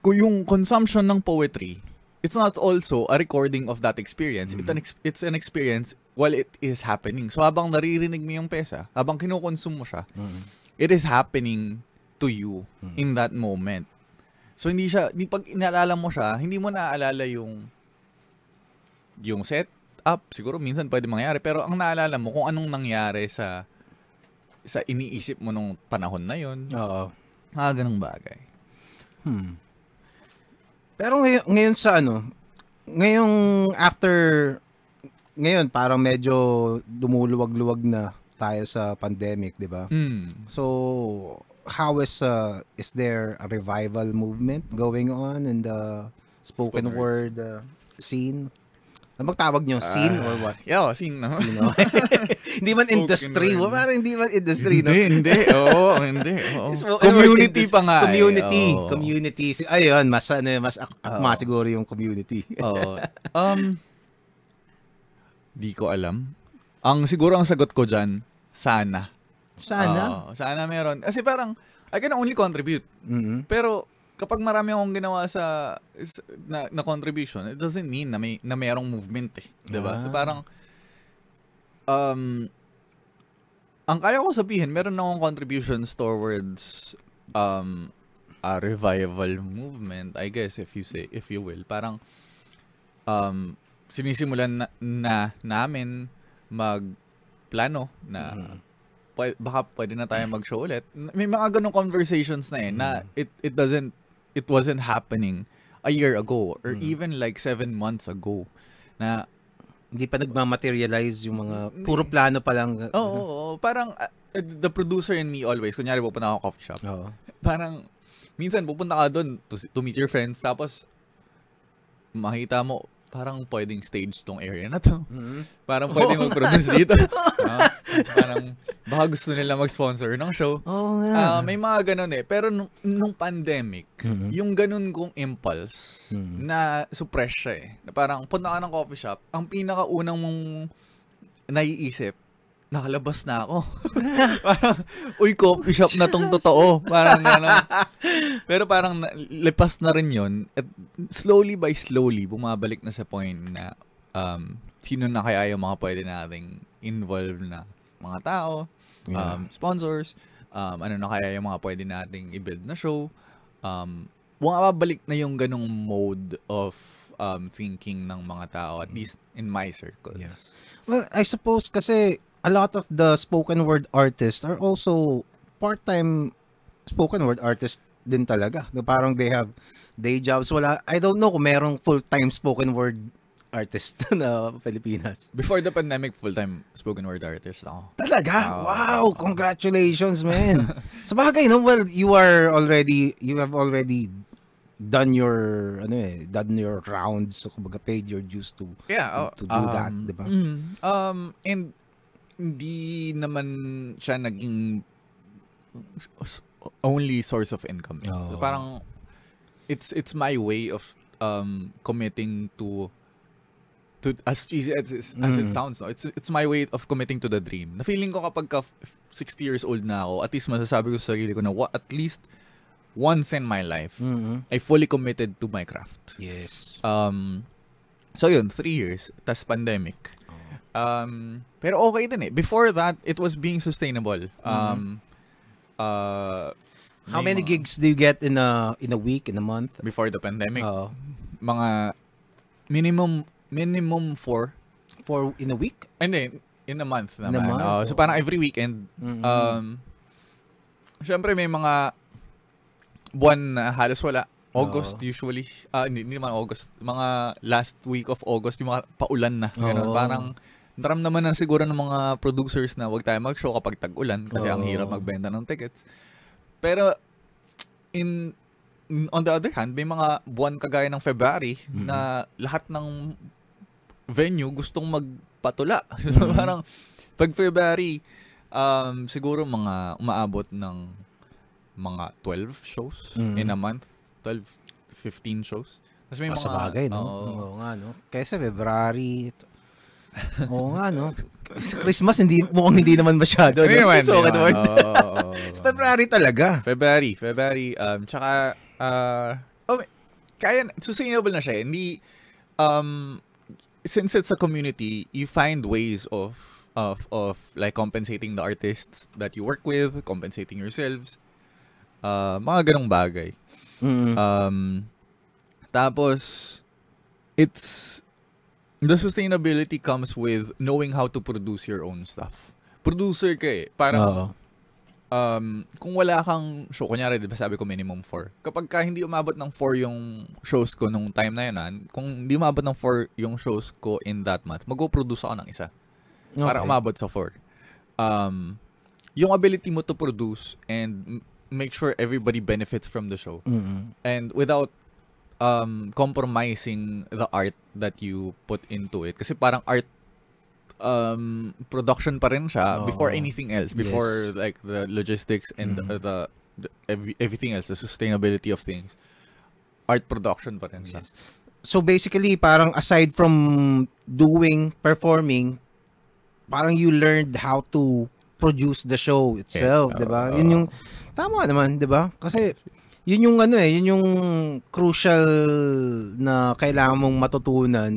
kung yung consumption ng poetry it's not also a recording of that experience. It's an ex- it's an experience while it is happening. So habang naririnig mo yung pesa, habang kinukonsume mo siya, Mm. it is happening to you Mm. in that moment. So hindi siya, hindi pag inaalala mo siya, hindi mo naaalala yung yung set up, siguro minsan pwede mangyari, pero ang naalala mo kung anong nangyari sa sa iniisip mo nung panahon na yon. Oo. Mga ganong bagay. Hmm. Pero ngayon, ngayon sa ano, ngayong after, ngayon parang medyo dumuluwag-luwag na tayo sa pandemic, di ba? Mm. So, how is, uh, is there a revival movement going on in the spoken Spoken word uh, scene? Ano bang tawag nyo? Scene or what? Yeah, scene. No? Scene, hindi man industry. word. Parang hindi man industry, no? Hindi, hindi. Oo, hindi. Oo. Community pa nga. eh. Community. Oo. Community. Si- Ayun, mas, ano, mas ak- akma Oo. siguro yung community. Oo. Um, di ko alam. Ang siguro ang sagot ko dyan, sana. Sana. Oo, sana meron. Kasi parang, I can only contribute. Mhm. Pero, kapag marami akong ginawa sa, na, na contribution, it doesn't mean na may na mayroong movement eh. 'Di ba? So Ah. parang um ang kaya ko sabihin, meron na akong contributions towards um, a revival movement, I guess, if you say, if you will. Parang, um, sinisimulan na, na namin magplano na Mhm. pwe- baka pwede na tayo mag-show ulit. May mga ganong conversations na eh, na it, it doesn't, it wasn't happening a year ago or Mm. even like seven months ago na Hindi pa nagmamaterialize yung mga puro plano pa lang. Oo, oo, oo. parang uh, the producer and me always, kunyari pupunta ako coffee shop, Oo. parang minsan pupunta ka doon to, to meet your friends, tapos makita mo, parang pwedeng stage tong area na to. Mhm. Parang pwedeng mag-produce dito. Ah, parang baka gusto nila mag-sponsor ng show. Oo Ah, nga. may mga ganun eh. Pero nung, nung pandemic, Mhm. yung ganun kong impulse Mhm. na suppress siya eh. Na parang punta ka ng coffee shop, ang pinakaunang mong naiisip, nakalabas na ako. parang, uy, coffee shop na tong totoo. Parang gano'n. Pero parang lipas na rin yon At slowly by slowly, bumabalik na sa point na um, sino na kaya yung mga pwede nating involve na mga tao, Yeah. um, sponsors, um, ano na kaya yung mga pwede nating i-build na show. Um, bumabalik na yung ganong mode of um, thinking ng mga tao, at least in my circles. Yeah. Well, I suppose kasi a lot of the spoken word artists are also part-time spoken word artists din talaga. Na Parang they have day jobs. Wala, I don't know kung merong full-time spoken word artist na Pilipinas. Before the pandemic, full-time spoken word artist ako. Talaga? Oo. wow! Congratulations, man! Sa bagay, no? Well, you are already, you have already done your, ano eh, done your rounds. So, kumbaga, paid your dues to, Yeah, to, to do that, di ba? mm, um, and hindi naman siya naging only source of income. Oo. Parang it's it's my way of um committing to to as cheesy as, as it Mm. sounds no it's it's my way of committing to the dream na feeling ko kapag ka f- 60 years old na ako at least masasabi ko sa sarili ko na wa- at least once in my life Mhm. I fully committed to my craft Yes. Um, so yun, three years, tas pandemic. Um, pero okay din eh. Before that, it was being sustainable. Um, uh, How many mga- gigs do you get in a in a week, in a month? Before the pandemic? Oo. mga minimum, minimum four. for in a week? Hindi, in a month In a naman. month, Oo, so oh. parang every weekend, Mhm. um, syempre may mga buwan na halos wala. August Oo. usually. Ah, hindi, hindi naman August. Mga last week of August, yung mga paulan na. Ganun. Oo. Parang naramdaman na siguro ng mga producers na wag tayo mag-show kapag tag-ulan kasi ang Oo. hirap magbenta ng tickets. Pero in on the other hand, may mga buwan kagaya ng February Mhm. na lahat ng venue gustong magpatula. So, Mhm. parang pag February, um, siguro mga umaabot ng mga 12 shows Mhm. in a month. 12, 15 shows. Tapos may Ah, mga... sa bagay, no? Oo. Oo nga, no? Kaysa February. Oo nga, no? Sa Christmas, hindi, mukhang hindi naman masyado. Hindi no? naman, So, Edward. Oo, oo, oo. February talaga. February, February. Um, tsaka, uh, oh, kaya, sustainable na siya. Hindi, um, since it's a community, you find ways of, of, of, like, compensating the artists that you work with, compensating yourselves. Uh, mga ganong bagay. Mm. Um, tapos, it's, the sustainability comes with knowing how to produce your own stuff. Producer ka eh. Parang, Oo. um, kung wala kang show, kunyari, di ba sabi ko minimum 4. Kapag ka hindi umabot ng 4 yung shows ko nung time na yun, ah, kung hindi umabot ng 4 yung shows ko in that month, mag-produce ako ng isa. Para Okay. umabot sa 4. Um, yung ability mo to produce and make sure everybody benefits from the show. Mm. And without um, compromising the art that you put into it. Kasi parang art um, production pa rin siya Oo. before anything else. Before Yes. like the logistics and Mhm. the, the, the every, everything else, the sustainability of things. Art production pa rin siya. Yes. So basically, parang aside from doing, performing, parang you learned how to produce the show itself, Yeah. 'di ba? Yun yung tama naman, 'di ba? Kasi yun yung ano eh, yun yung crucial na kailangan mong matutunan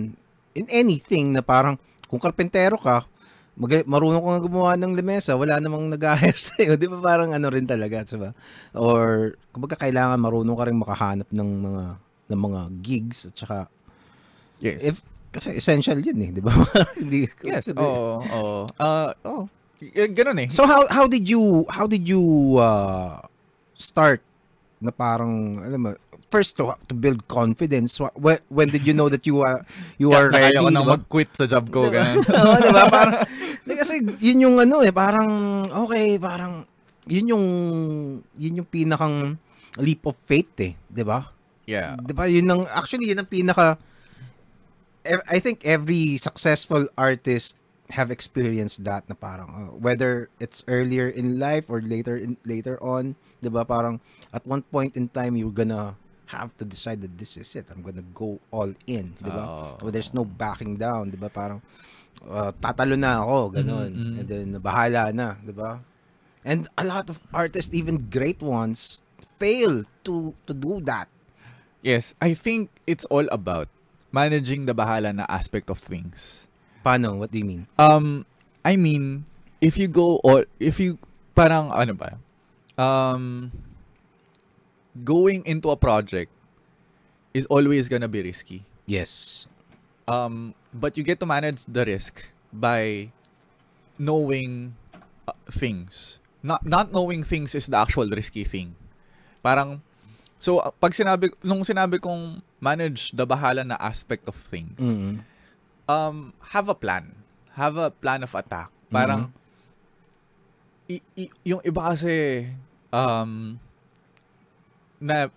in anything na parang kung karpentero ka, mag- marunong ka nga gumawa ng lemesa, wala namang nag-hire sa'yo. Di ba parang ano rin talaga, di ba? Or, kumbaga kailangan marunong ka rin makahanap ng mga ng mga gigs at saka Yes. if kasi essential yun eh, di ba? Hindi yes. Oo. Oo. Uh, oh. Eh, Ganun eh. So how how did you how did you uh, start na parang alam mo first to to build confidence Wh- when, when did you know that you are you are Kaya ready ko di nang mag-quit sa job ko. Diba? Ganun. Oo, di ba? Parang, kasi yun yung ano eh, parang, okay, parang, yun yung, yun yung pinakang leap of faith eh, di ba? Yeah. Di ba? Yun ang, actually, yun ang pinaka, ev- I think every successful artist have experienced that na parang, uh, whether it's earlier in life or later in later on, di ba? Parang, at one point in time, you're gonna have to decide that this is it. I'm gonna go all in, di ba? Oo. So, there's no backing down, 'di ba? Parang uh, tatalo na ako, ganun. Mhm, mhm. And then bahala na, 'di ba? And a lot of artists, even great ones, fail to to do that. Yes. I think it's all about managing the bahala na aspect of things. Paano? What do you mean? Um, I mean, if you go all, if you, parang, ano ba, um, going into a project is always gonna be risky. Yes. Um, but you get to manage the risk by knowing uh, things. Not not knowing things is the actual risky thing. Parang so uh, pag sinabi nung sinabi kong manage the bahala na aspect of things, mm um have a plan. Have a plan of attack. Parang i- i- yung iba kasi um na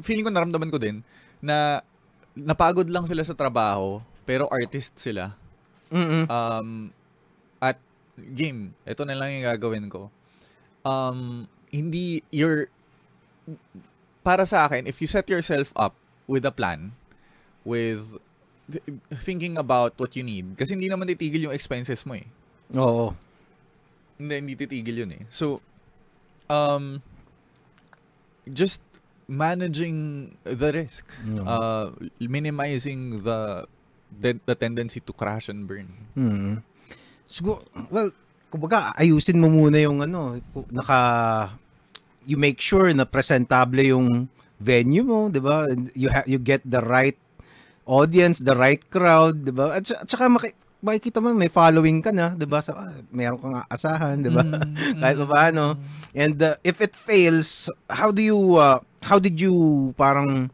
feeling ko naramdaman ko din na napagod lang sila sa trabaho pero artist sila. mm Um at game, ito na lang yung gagawin ko. Um hindi your para sa akin if you set yourself up with a plan with th- thinking about what you need kasi hindi naman titigil yung expenses mo eh. Oo. Hindi, hindi titigil yun eh. So, um, just managing the risk. No. Uh, minimizing the, the the tendency to crash and burn. mm Siguro, well, kumbaga, ayusin mo muna yung ano, naka, you make sure na presentable yung venue mo, di ba? You, ha- you get the right audience, the right crowd, di ba? At, at saka maki- makikita mo may following ka na, di ba? So, ah, meron kang aasahan, di ba? Kahit pa paano. And uh, if it fails, how do you, uh, how did you parang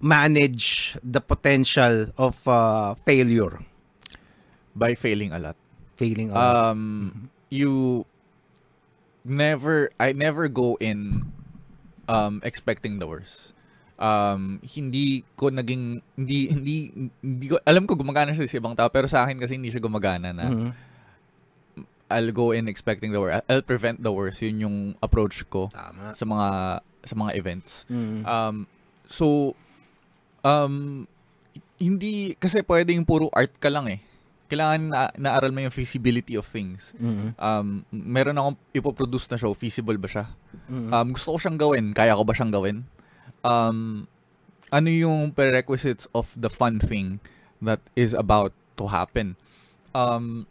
manage the potential of uh, failure? By failing a lot. Failing out. Um, you never, I never go in um, expecting the worst. Um, hindi ko naging, hindi, hindi, hindi ko, alam ko gumagana siya sa ibang tao, pero sa akin kasi hindi siya gumagana na Mhm. I'll go in expecting the worst. I'll prevent the worst. Yun yung approach ko Tama. sa mga sa mga events. Mhm. Um so um hindi kasi pwedeng puro art ka lang eh. Kailangan na, naaral mo yung feasibility of things. Mhm. Um meron akong ipoproduce na show, feasible ba siya? Mhm. Um gusto ko siyang gawin, kaya ko ba siyang gawin? Um ano yung prerequisites of the fun thing that is about to happen? Um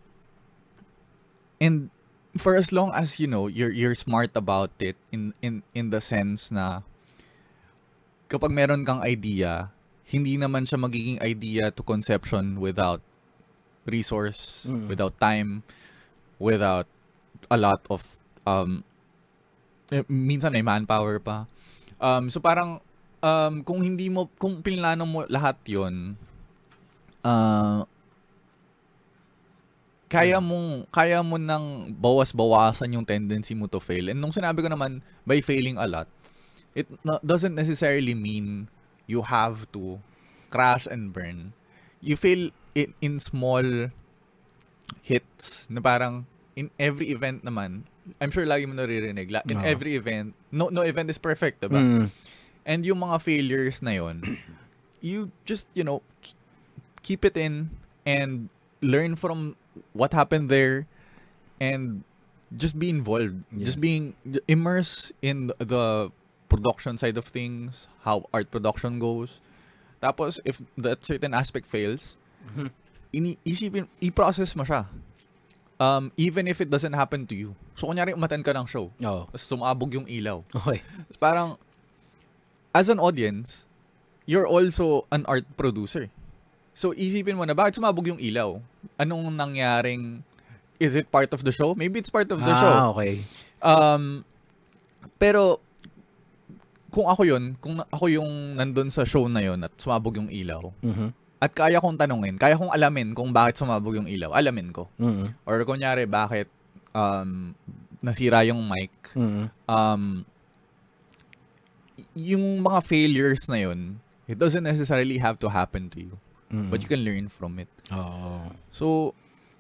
and for as long as you know you're you're smart about it in in in the sense na kapag meron kang idea hindi naman siya magiging idea to conception without resource Mm. without time without a lot of um eh, minsan may manpower pa um so parang um kung hindi mo kung pinlano mo lahat 'yon uh, kaya mong kaya mo nang bawas-bawasan yung tendency mo to fail. And nung sinabi ko naman by failing a lot, it doesn't necessarily mean you have to crash and burn. You fail in, in small hits na parang in every event naman, I'm sure lagi mo naririnig, la- in Oo. every event, no no event is perfect, diba? Mhm. And yung mga failures na yon, you just, you know, keep it in and learn from what happened there and just be involved. Just being immersed in the production side of things, how art production goes. Tapos, if that certain aspect fails, Mhm. ini isipin, i-process mo siya. Um, even if it doesn't happen to you. So, kunyari, umatan ka ng show, Oo. tapos sumabog yung ilaw. Okay. Tapos parang, as an audience, you're also an art producer. So, isipin mo na, bakit sumabog yung ilaw? Anong nangyaring, is it part of the show? Maybe it's part of the show. Ah, okay. Um, pero, kung ako yun, kung ako yung nandun sa show na yun at sumabog yung ilaw, Mhm. At kaya kong tanungin, kaya kong alamin kung bakit sumabog yung ilaw, alamin ko. Mhm. Or kunyari, bakit um, nasira yung mic, Mhm. um, yung mga failures na yun, it doesn't necessarily have to happen to you. Mhm. But you can learn from it. Oo. So,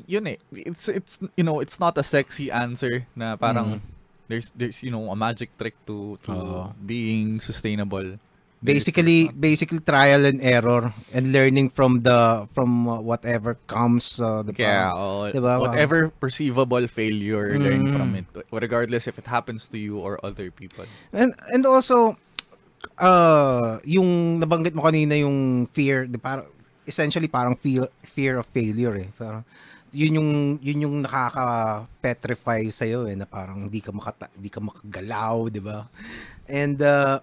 yun eh. It's, it's, you know, it's not a sexy answer na parang there's, there's, you know, a magic trick to, to Oo. being sustainable. Basically basically trial and error and learning from the from uh, whatever comes uh, the Yeah, oh, Diba? whatever perceivable failure, learn Mm. from it. Regardless if it happens to you or other people. and and also uh yung nabanggit mo kanina yung fear di parang essentially parang fear fear of failure eh parang yun yung yun yung nakaka petrify sa eh na parang hindi ka makata hindi ka makagalaw di ba and uh,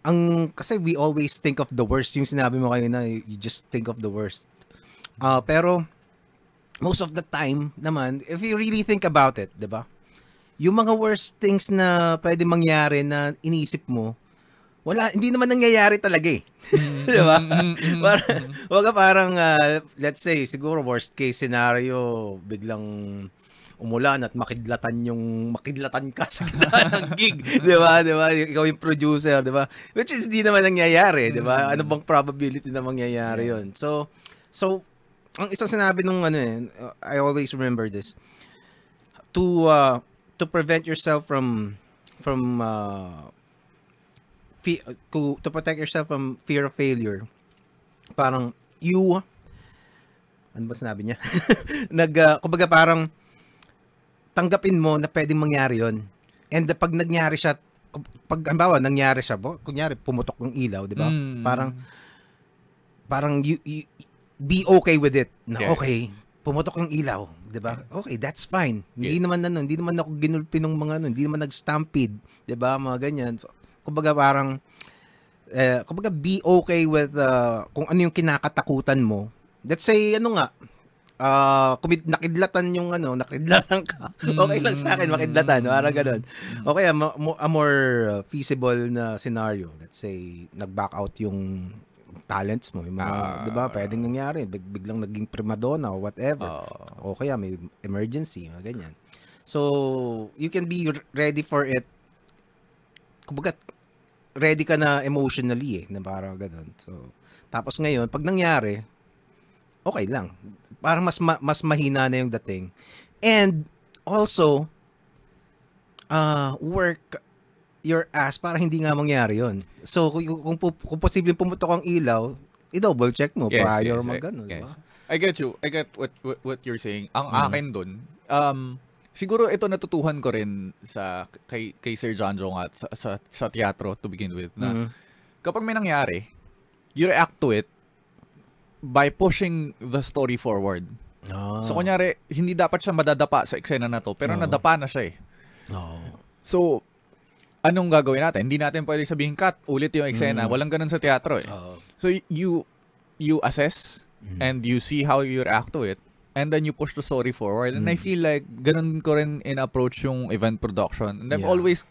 ang kasi we always think of the worst. Yung sinabi mo kanina you just think of the worst. Uh, pero most of the time naman if you really think about it di ba? Yung mga worst things na pwede mangyari na inisip mo wala hindi naman nangyayari talaga eh. Di ba? Mm, Para, wag ka parang, ah, let's say, siguro worst case scenario, biglang umulan at makidlatan yung makidlatan ka sa gitna ng gig, 'di ba? 'Di ba? Ikaw yung producer, 'di ba? Which is di naman nangyayari, 'di ba? Ano bang probability na mangyayari 'yon? So so ang isang sinabi nung ano eh, I always remember this. To uh, to prevent yourself from from uh, fe- to, to protect yourself from fear of failure. Parang you ano ba sinabi niya? Nag uh, kumbaga parang tanggapin mo na pwedeng mangyari 'yon. And the, pag nangyari siya pag halimbawa nangyari siya, bo, kunyari pumutok yung ilaw, 'di ba? Mm. Parang parang you, you be okay with it. Na Yeah. okay, pumutok yung ilaw, 'di ba? Okay, that's fine. Hindi naman ano, hindi naman ako ginulpi ng mga ano, hindi naman nag-stampede, 'di ba? Mga ganyan. So, kumbaga parang eh, kumbaga be okay with uh, kung ano yung kinakatakutan mo. Let's say ano nga, ah kumid nakidlatan yung ano, nakidlatan ka. okay lang sa akin makidlatan, parang ganun. Okay, a, mo- mo- a more uh, feasible na scenario. Let's say nag-back out yung talents mo, yung mga, Ah. 'di ba? Pwedeng nangyari, big, biglang naging primadonna or whatever. Oh. o kaya may emergency, mga ganyan. So, you can be ready for it. Kumbaga, ready ka na emotionally eh, na parang ganun. So, tapos ngayon, pag nangyari, okay lang. Parang mas ma- mas mahina na yung dating. And also, uh, work your ass para hindi nga mangyari yon. So, kung, kung, kung, posibleng pumutok ang ilaw, i-double check mo Yes, prior yes, mag I- ano, yes. diba? I get you. I get what what, what you're saying. Ang Mm. akin dun, um, siguro ito natutuhan ko rin sa kay kay Sir John Jong at sa, sa sa teatro to begin with na Mhm. kapag may nangyari, you react to it by pushing the story forward. Ah. So kunyari, hindi dapat siya madadapa sa eksena na to, pero Oo. nadapa na siya eh. Oo. So, anong gagawin natin? Hindi natin pwede sabihin, cut, ulit yung eksena. Mm. Walang ganun sa teatro eh. Oo. So, you you assess Mm. and you see how you react to it and then you push the story forward. And I Mm. feel like ganun ko rin in-approach yung event production. And I've Yeah. always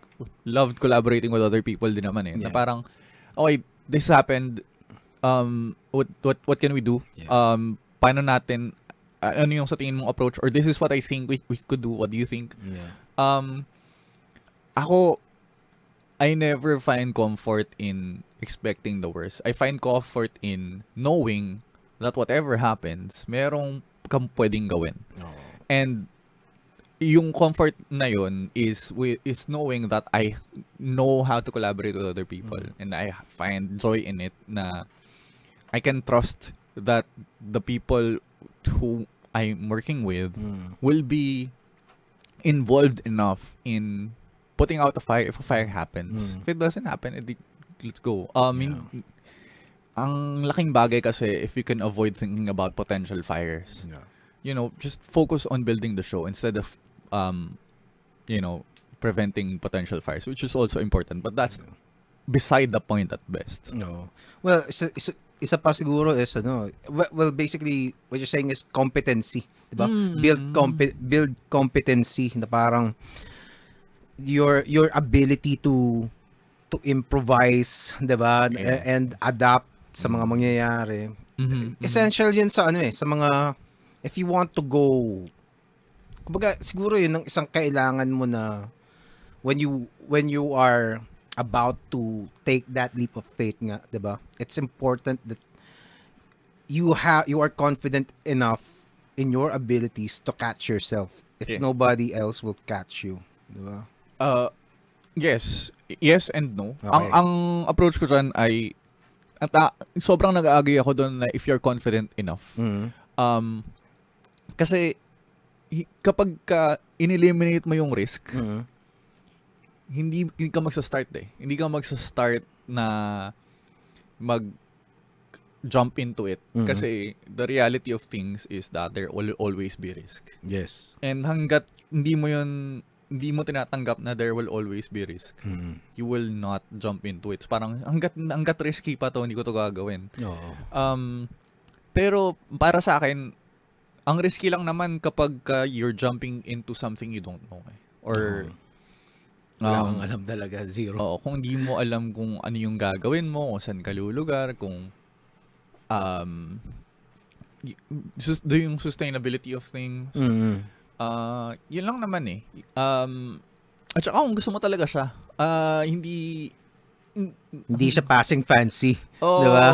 loved collaborating with other people din naman eh. Na Yeah. parang, okay, this happened. Um, what, what, what can we do? Yeah. Um, paano natin, uh, ano yung sa tingin mong approach? Or this is what I think we, we could do. What do you think? Yeah. Um, ako, I never find comfort in expecting the worst. I find comfort in knowing that whatever happens, merong kang pwedeng gawin. Oo. And yung comfort na yun is is knowing that I know how to collaborate with other people and I find joy in it na I can trust that the people who I'm working with Mm. will be involved enough in putting out a fire if a fire happens. Mm. If it doesn't happen, edi, let's go. I Um, in- ang laking bagay kasi if you can avoid thinking about potential fires. Yeah. you know, just focus on building the show instead of, um, you know, preventing potential fires, which is also important. But that's beside the point at best. No. Well, isa, isa, isa pa siguro is ano, well, basically what you're saying is competency, 'di ba? Mm. Build compe- build competency na parang your your ability to to improvise, 'di ba? Yeah. And adapt sa mga mangyayari. Mhm, mhm. Essential 'yun sa ano eh, sa mga if you want to go kumbaga siguro 'yun ang isang kailangan mo na when you when you are about to take that leap of faith nga, 'di ba? It's important that you have you are confident enough in your abilities to catch yourself if Yeah. nobody else will catch you, 'di ba? Uh, yes. Yes and no. Okay. Ang ang approach ko dyan ay at ah, sobrang nag-agree ako doon na if you're confident enough. Mm. Um, kasi kapag ka ineliminate mo yung risk, Mm. Hindi, hindi ka magsa-start eh. Hindi ka magsa-start na mag jump into it. Mhm. Kasi the reality of things is that there will always be risk. Yes. And hanggat hindi mo yun, hindi mo tinatanggap na there will always be risk, Mm. you will not jump into it. Parang hanggat, hanggat risky pa to, hindi ko to gagawin. Oo. Um, pero para sa akin, ang risky lang naman kapag ka you're jumping into something you don't know. Eh. Or, Wala um, kang alam talaga, zero. Oo, kung hindi mo alam kung ano yung gagawin mo, kung saan ka lulugar, kung um sus- do yung sustainability of things. Mm. Ah, yun lang naman eh. Um at saka kung gusto mo talaga siya, ah hindi Hindi siya passing fancy. oh, Di ba?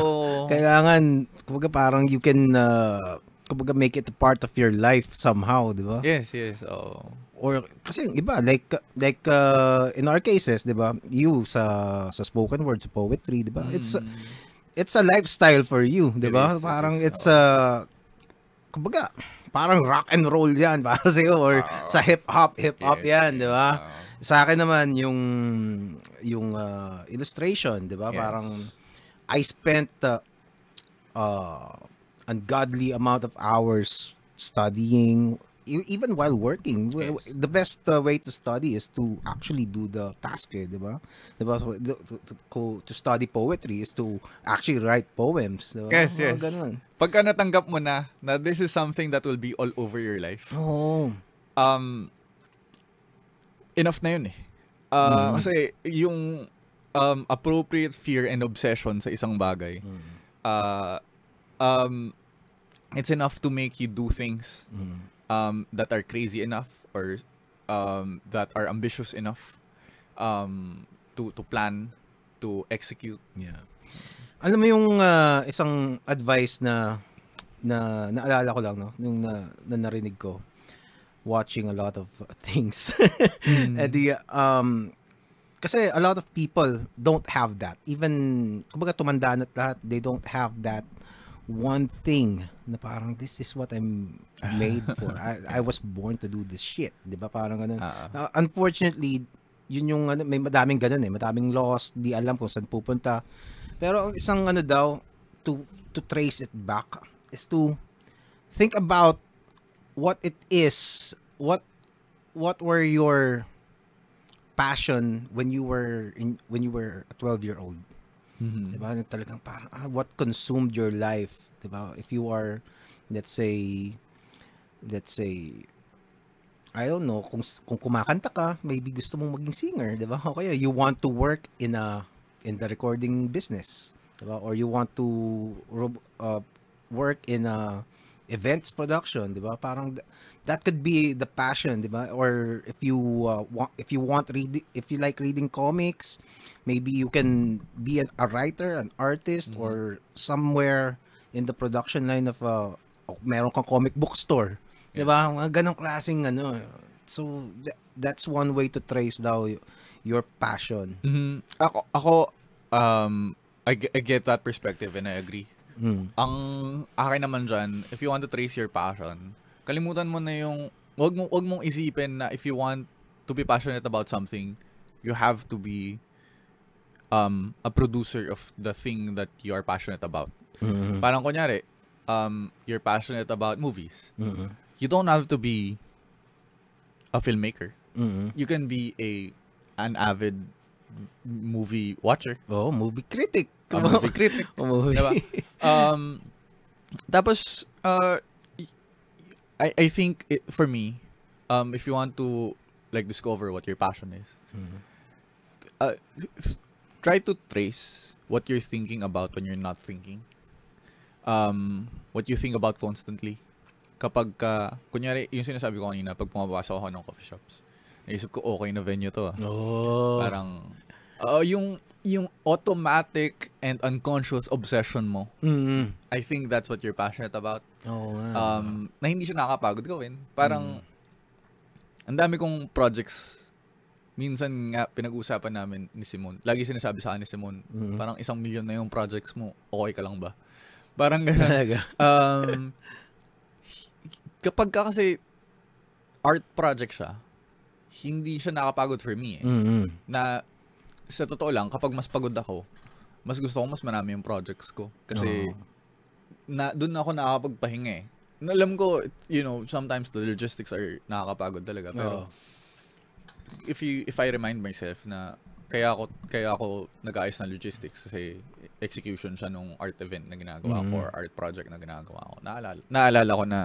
Kailangan, kumbaga parang you can, uh, kumbaga make it a part of your life somehow, di ba? Yes, yes. Oh. Or, kasi yung iba, like, like uh, in our cases, di ba? You, sa, sa spoken word, sa poetry, di ba? It's, Mm. it's a lifestyle for you, di ba? is, it Parang is, it's a, kumbaga, parang rock and roll yan para sa'yo or Ah. sa hip-hop, hip-hop Yes, yan, yes. di ba? Ah. Sa akin naman, yung, yung uh, illustration, di ba? Yes. Parang, I spent uh, uh, ungodly amount of hours studying, even while working. Yes. The best uh, way to study is to actually do the task, eh, di ba? Di To, to, to- study poetry is to actually write poems, di ba? Yes, Mga yes. Ganun. Pagka natanggap mo na na this is something that will be all over your life. Oo. um enough na yun eh. Uh, Mm. Kasi yung um, appropriate fear and obsession sa isang bagay, Mm. uh, um, it's enough to make you do things Mm. Um, that are crazy enough or um, that are ambitious enough um, to to plan, to execute. Yeah. Alam mo yung ah, isang advice na na naalala ko lang no, nung na, na narinig ko watching a lot of things. Eh di, um kasi a lot of people don't have that. Even kumbaga tumanda na't lahat, they don't have that one thing na parang this is what I'm made for. I I was born to do this shit, 'di ba? Parang ganun. Uh, unfortunately, yun yung ano, may madaming ganun eh, madaming lost, di alam kung saan pupunta. Pero ang isang ano daw to to trace it back is to think about what it is, what what were your passion when you were in when you were a 12 year old. Mhm. 'Di ba? Talagang parang ah, what consumed your life, 'di ba? If you are let's say let's say I don't know kung kung kumakanta ka, maybe gusto mong maging singer, 'di ba? O kaya you want to work in a in the recording business, 'di ba? Or you want to uh, work in a events production, 'di ba? Parang that could be the passion, 'di ba? Or if you uh, want if you want read if you like reading comics, maybe you can be a, a writer, an artist or somewhere in the production line of a meron kang comic book store. 'Di ba? Mga ganong klaseng ano. So th- that's one way to trace daw your passion. Mhm. Ako, ako um, I, I get that perspective and I agree. Mm. Ang akin naman dyan, if you want to trace your passion, kalimutan mo na yung, wag, mo, wag mong isipin na if you want to be passionate about something, you have to be um, a producer of the thing that you are passionate about. Mm. Parang kunyari, um, you're passionate about movies. Mm. you don't have to be a filmmaker. Mm-hmm. You can be a an avid movie watcher, Oh, movie critic. a movie critic. Movie. Diba? Um, tapos, uh, I, I think it, for me, um, if you want to like discover what your passion is, Mhm. uh, try to trace what you're thinking about when you're not thinking. Um, what you think about constantly. Kapag ka, kunyari, yung sinasabi ko kanina, pag pumapasok ako ng coffee shops, naisip ko, okay na venue to ah. Oh. Parang, uh, yung, yung automatic and unconscious obsession mo, Mm-hmm. I think that's what you're passionate about. Oo nga. Um, na hindi siya nakakapagod gawin. Parang, ang dami kong projects. Minsan nga, pinag-usapan namin ni Simon. Lagi sinasabi sa akin ni Simon, Mhm. parang isang milyon na yung projects mo. Okay ka lang ba? Parang ganun. Talaga. um, kapag ka kasi art project siya, hindi siya nakapagod for me eh. Mm-hmm. Na, sa totoo lang, kapag mas pagod ako, mas gusto ko mas marami yung projects ko. Kasi, Oo. na doon ako nakakapagpahinga eh. Alam ko, you know, sometimes the logistics are nakakapagod talaga. Pero, Oo. if you if I remind myself na kaya ako kaya ako nag-aayos ng logistics kasi execution siya nung art event na ginagawa ko Mhm. or art project na ginagawa ko. Naalala naalala ko na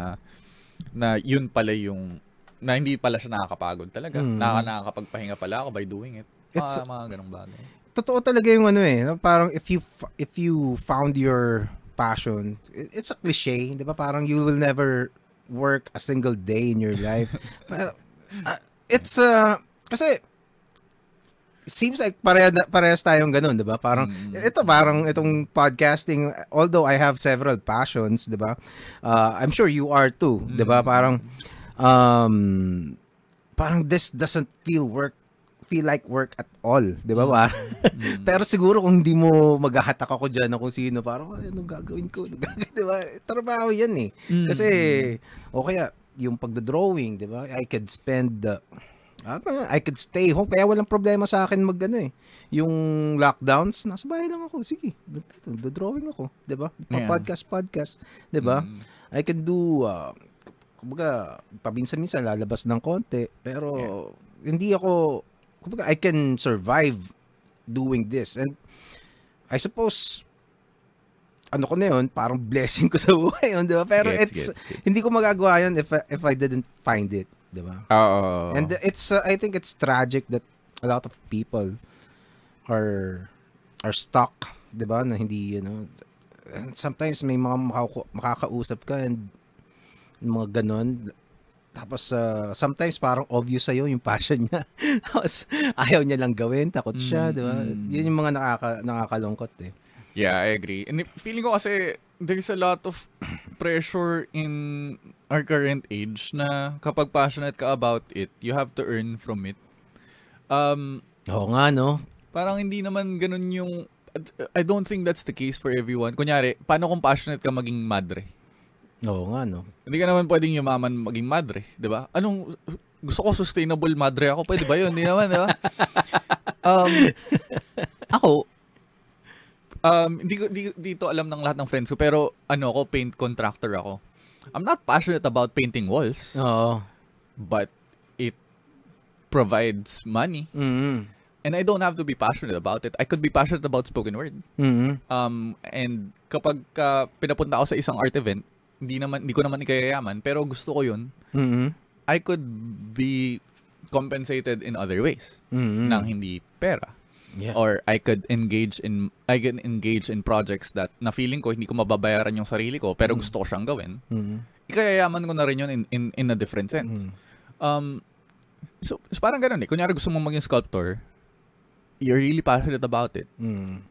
na yun pala yung na hindi pala siya nakakapagod talaga. Mhm. Nakaka nakakapagpahinga pala ako by doing it. It's- mga ganong bagay. Totoo talaga yung ano eh. no? Parang if you if you found your passion, it- it's a cliche, 'di ba? Parang you will never work a single day in your life. Pero, uh, it's uh, kasi seems like pareha parehas tayong ganun, 'di ba? Parang Mm. ito parang itong podcasting although I have several passions, 'di ba? Uh, I'm sure you are too, 'di ba? Mm. Parang um parang this doesn't feel work feel like work at all, 'di ba? Parang Mm. pero siguro kung hindi mo maghahatak ako diyan na kung sino, parang "Ay, anong gagawin ko? 'di ba? Trabaho 'yan eh. Mm. Kasi o kaya yung pagdo-drawing, 'di ba? I could spend uh, ano, I could stay home kaya walang problema sa akin mag ano eh. Yung lockdowns, nasa bahay lang ako. Sige, do-drawing ako, 'di ba? Yeah. Podcast ba? Mm. I can do uh, kumbaga paminsan-minsan lalabas ng konti pero hindi ako kumbaga I can survive doing this and I suppose ano ko na yun, parang blessing ko sa buhay yun, di ba? Pero Gets, it's, gets, gets. hindi ko magagawa yun if, I- if I didn't find it, di ba? Oo. And it's, uh, I think it's tragic that a lot of people are, are stuck, di ba? Na hindi, you know, and sometimes may mga makaka- makakausap ka and mga ganon. Tapos, uh, sometimes parang obvious sa'yo yung passion niya. Tapos, ayaw niya lang gawin, takot siya, Mm, di ba? mm. Yun yung mga nakaka, nakakalungkot eh. Yeah, I agree. And feeling ko kasi there's a lot of pressure in our current age na kapag passionate ka about it, you have to earn from it. Um, Oo nga, no? parang hindi naman ganun yung I don't think that's the case for everyone. Kunyari, paano kung passionate ka maging madre? Oo nga, no? Hindi ka naman pwedeng yumaman maging madre, 'di ba? Anong gusto ko sustainable madre ako, pwede ba 'yun? Hindi naman, 'di ba? Um, ako um hindi ko di, dito alam ng lahat ng friends ko pero ano ako paint contractor ako. I'm not passionate about painting walls, Oo. but it provides money Mm-hmm. and I don't have to be passionate about it. I could be passionate about spoken word. Mm-hmm. Um, and kapag ka pinapunta ako sa isang art event, hindi naman hindi ko naman ikayayaman, pero gusto ko 'yun. Mm-hmm. I could be compensated in other ways Mm-hmm. nang hindi pera. Yeah. Or I could engage in I can engage in projects that na feeling ko hindi ko mababayaran yung sarili ko pero Mm. gusto ko siyang gawin. mm-hmm. Ikayayaman ko na rin yun in in, in a different sense. Mm. Um so, so parang ganun eh. Kunyari gusto mong maging sculptor, you're really passionate about it. Mm.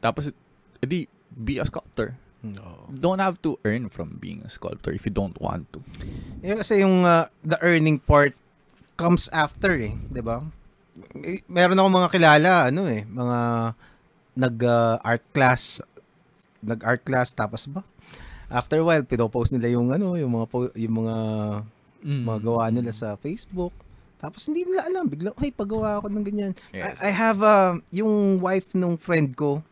Tapos edi be a sculptor. Oo. don't have to earn from being a sculptor if you don't want to. Eh, kasi yung uh, the earning part comes after eh, 'di ba? Meron ako mga kilala, ano eh, mga nag uh, art class, nag art class tapos ba? After a while, pinopost nila yung ano, yung mga po, yung mga Mm. mga gawa nila sa Facebook. Tapos hindi nila alam, bigla, ay, pagawa ako ng ganyan. Yes. I, I have uh, yung wife nung friend ko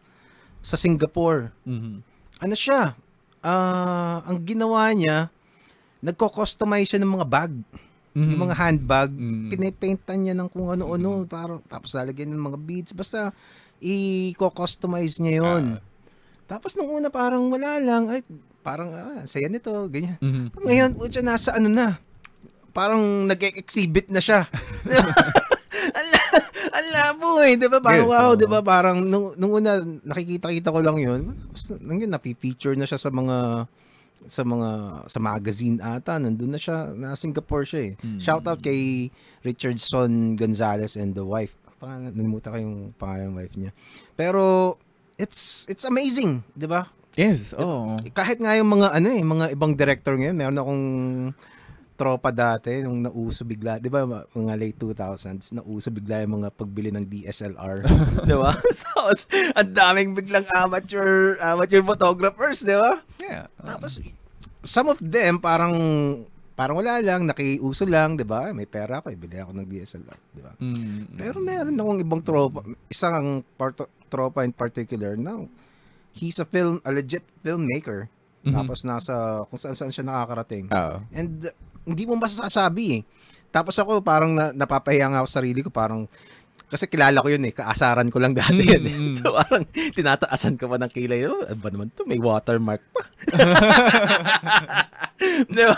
sa Singapore. Mhm. Ano siya, ah, ang ginawa niya, nagko-customize siya ng mga bag. Yung mga handbag, Mm. pinipaintan niya ng kung ano-ano, parang, tapos lalagyan ng mga beads. Basta, i-customize niya yun. tapos nung una parang wala lang, ay, parang, ah, saya nito, ganyan. Mhm. Ngayon, putya, nasa ano na, parang nag-exhibit na siya. ang, la- ang labo eh, di ba? Parang Yes, wow, di ba? Parang nung, nung una, nakikita-kita ko lang yun. Nung yun, napi-feature na siya sa mga sa mga sa magazine ata nandun na siya na Singapore siya eh. Mm. Shout out kay Richardson Gonzalez and the wife. Pangalan nalimutan ko yung pangalan ng wife niya. Pero it's it's amazing, 'di ba? Yes, oo. Kahit nga yung mga ano eh, mga ibang director ngayon, meron akong tropa dati nung nauso bigla, 'di ba, mga late 2000s, nauso bigla yung mga pagbili ng DSLR, 'di ba? Tapos ang daming biglang amateur amateur photographers, 'di ba? Yeah. Tapos some of them parang parang wala lang, nakiuso lang, 'di ba? May pera ako, ibili ako ng DSLR, 'di ba? Mm. Pero meron akong ibang tropa, isang part, tropa in particular now. He's a film, a legit filmmaker. Mhm. Tapos nasa kung saan saan siya nakakarating. Oo. And hindi mo masasabi eh. Tapos ako parang na, napapahiya nga ako sa sarili ko parang kasi kilala ko yun eh, kaasaran ko lang dati yan eh. Mm. So parang tinataasan ka pa ng kilay. Oh, ano ba naman to? May watermark pa. Di ba?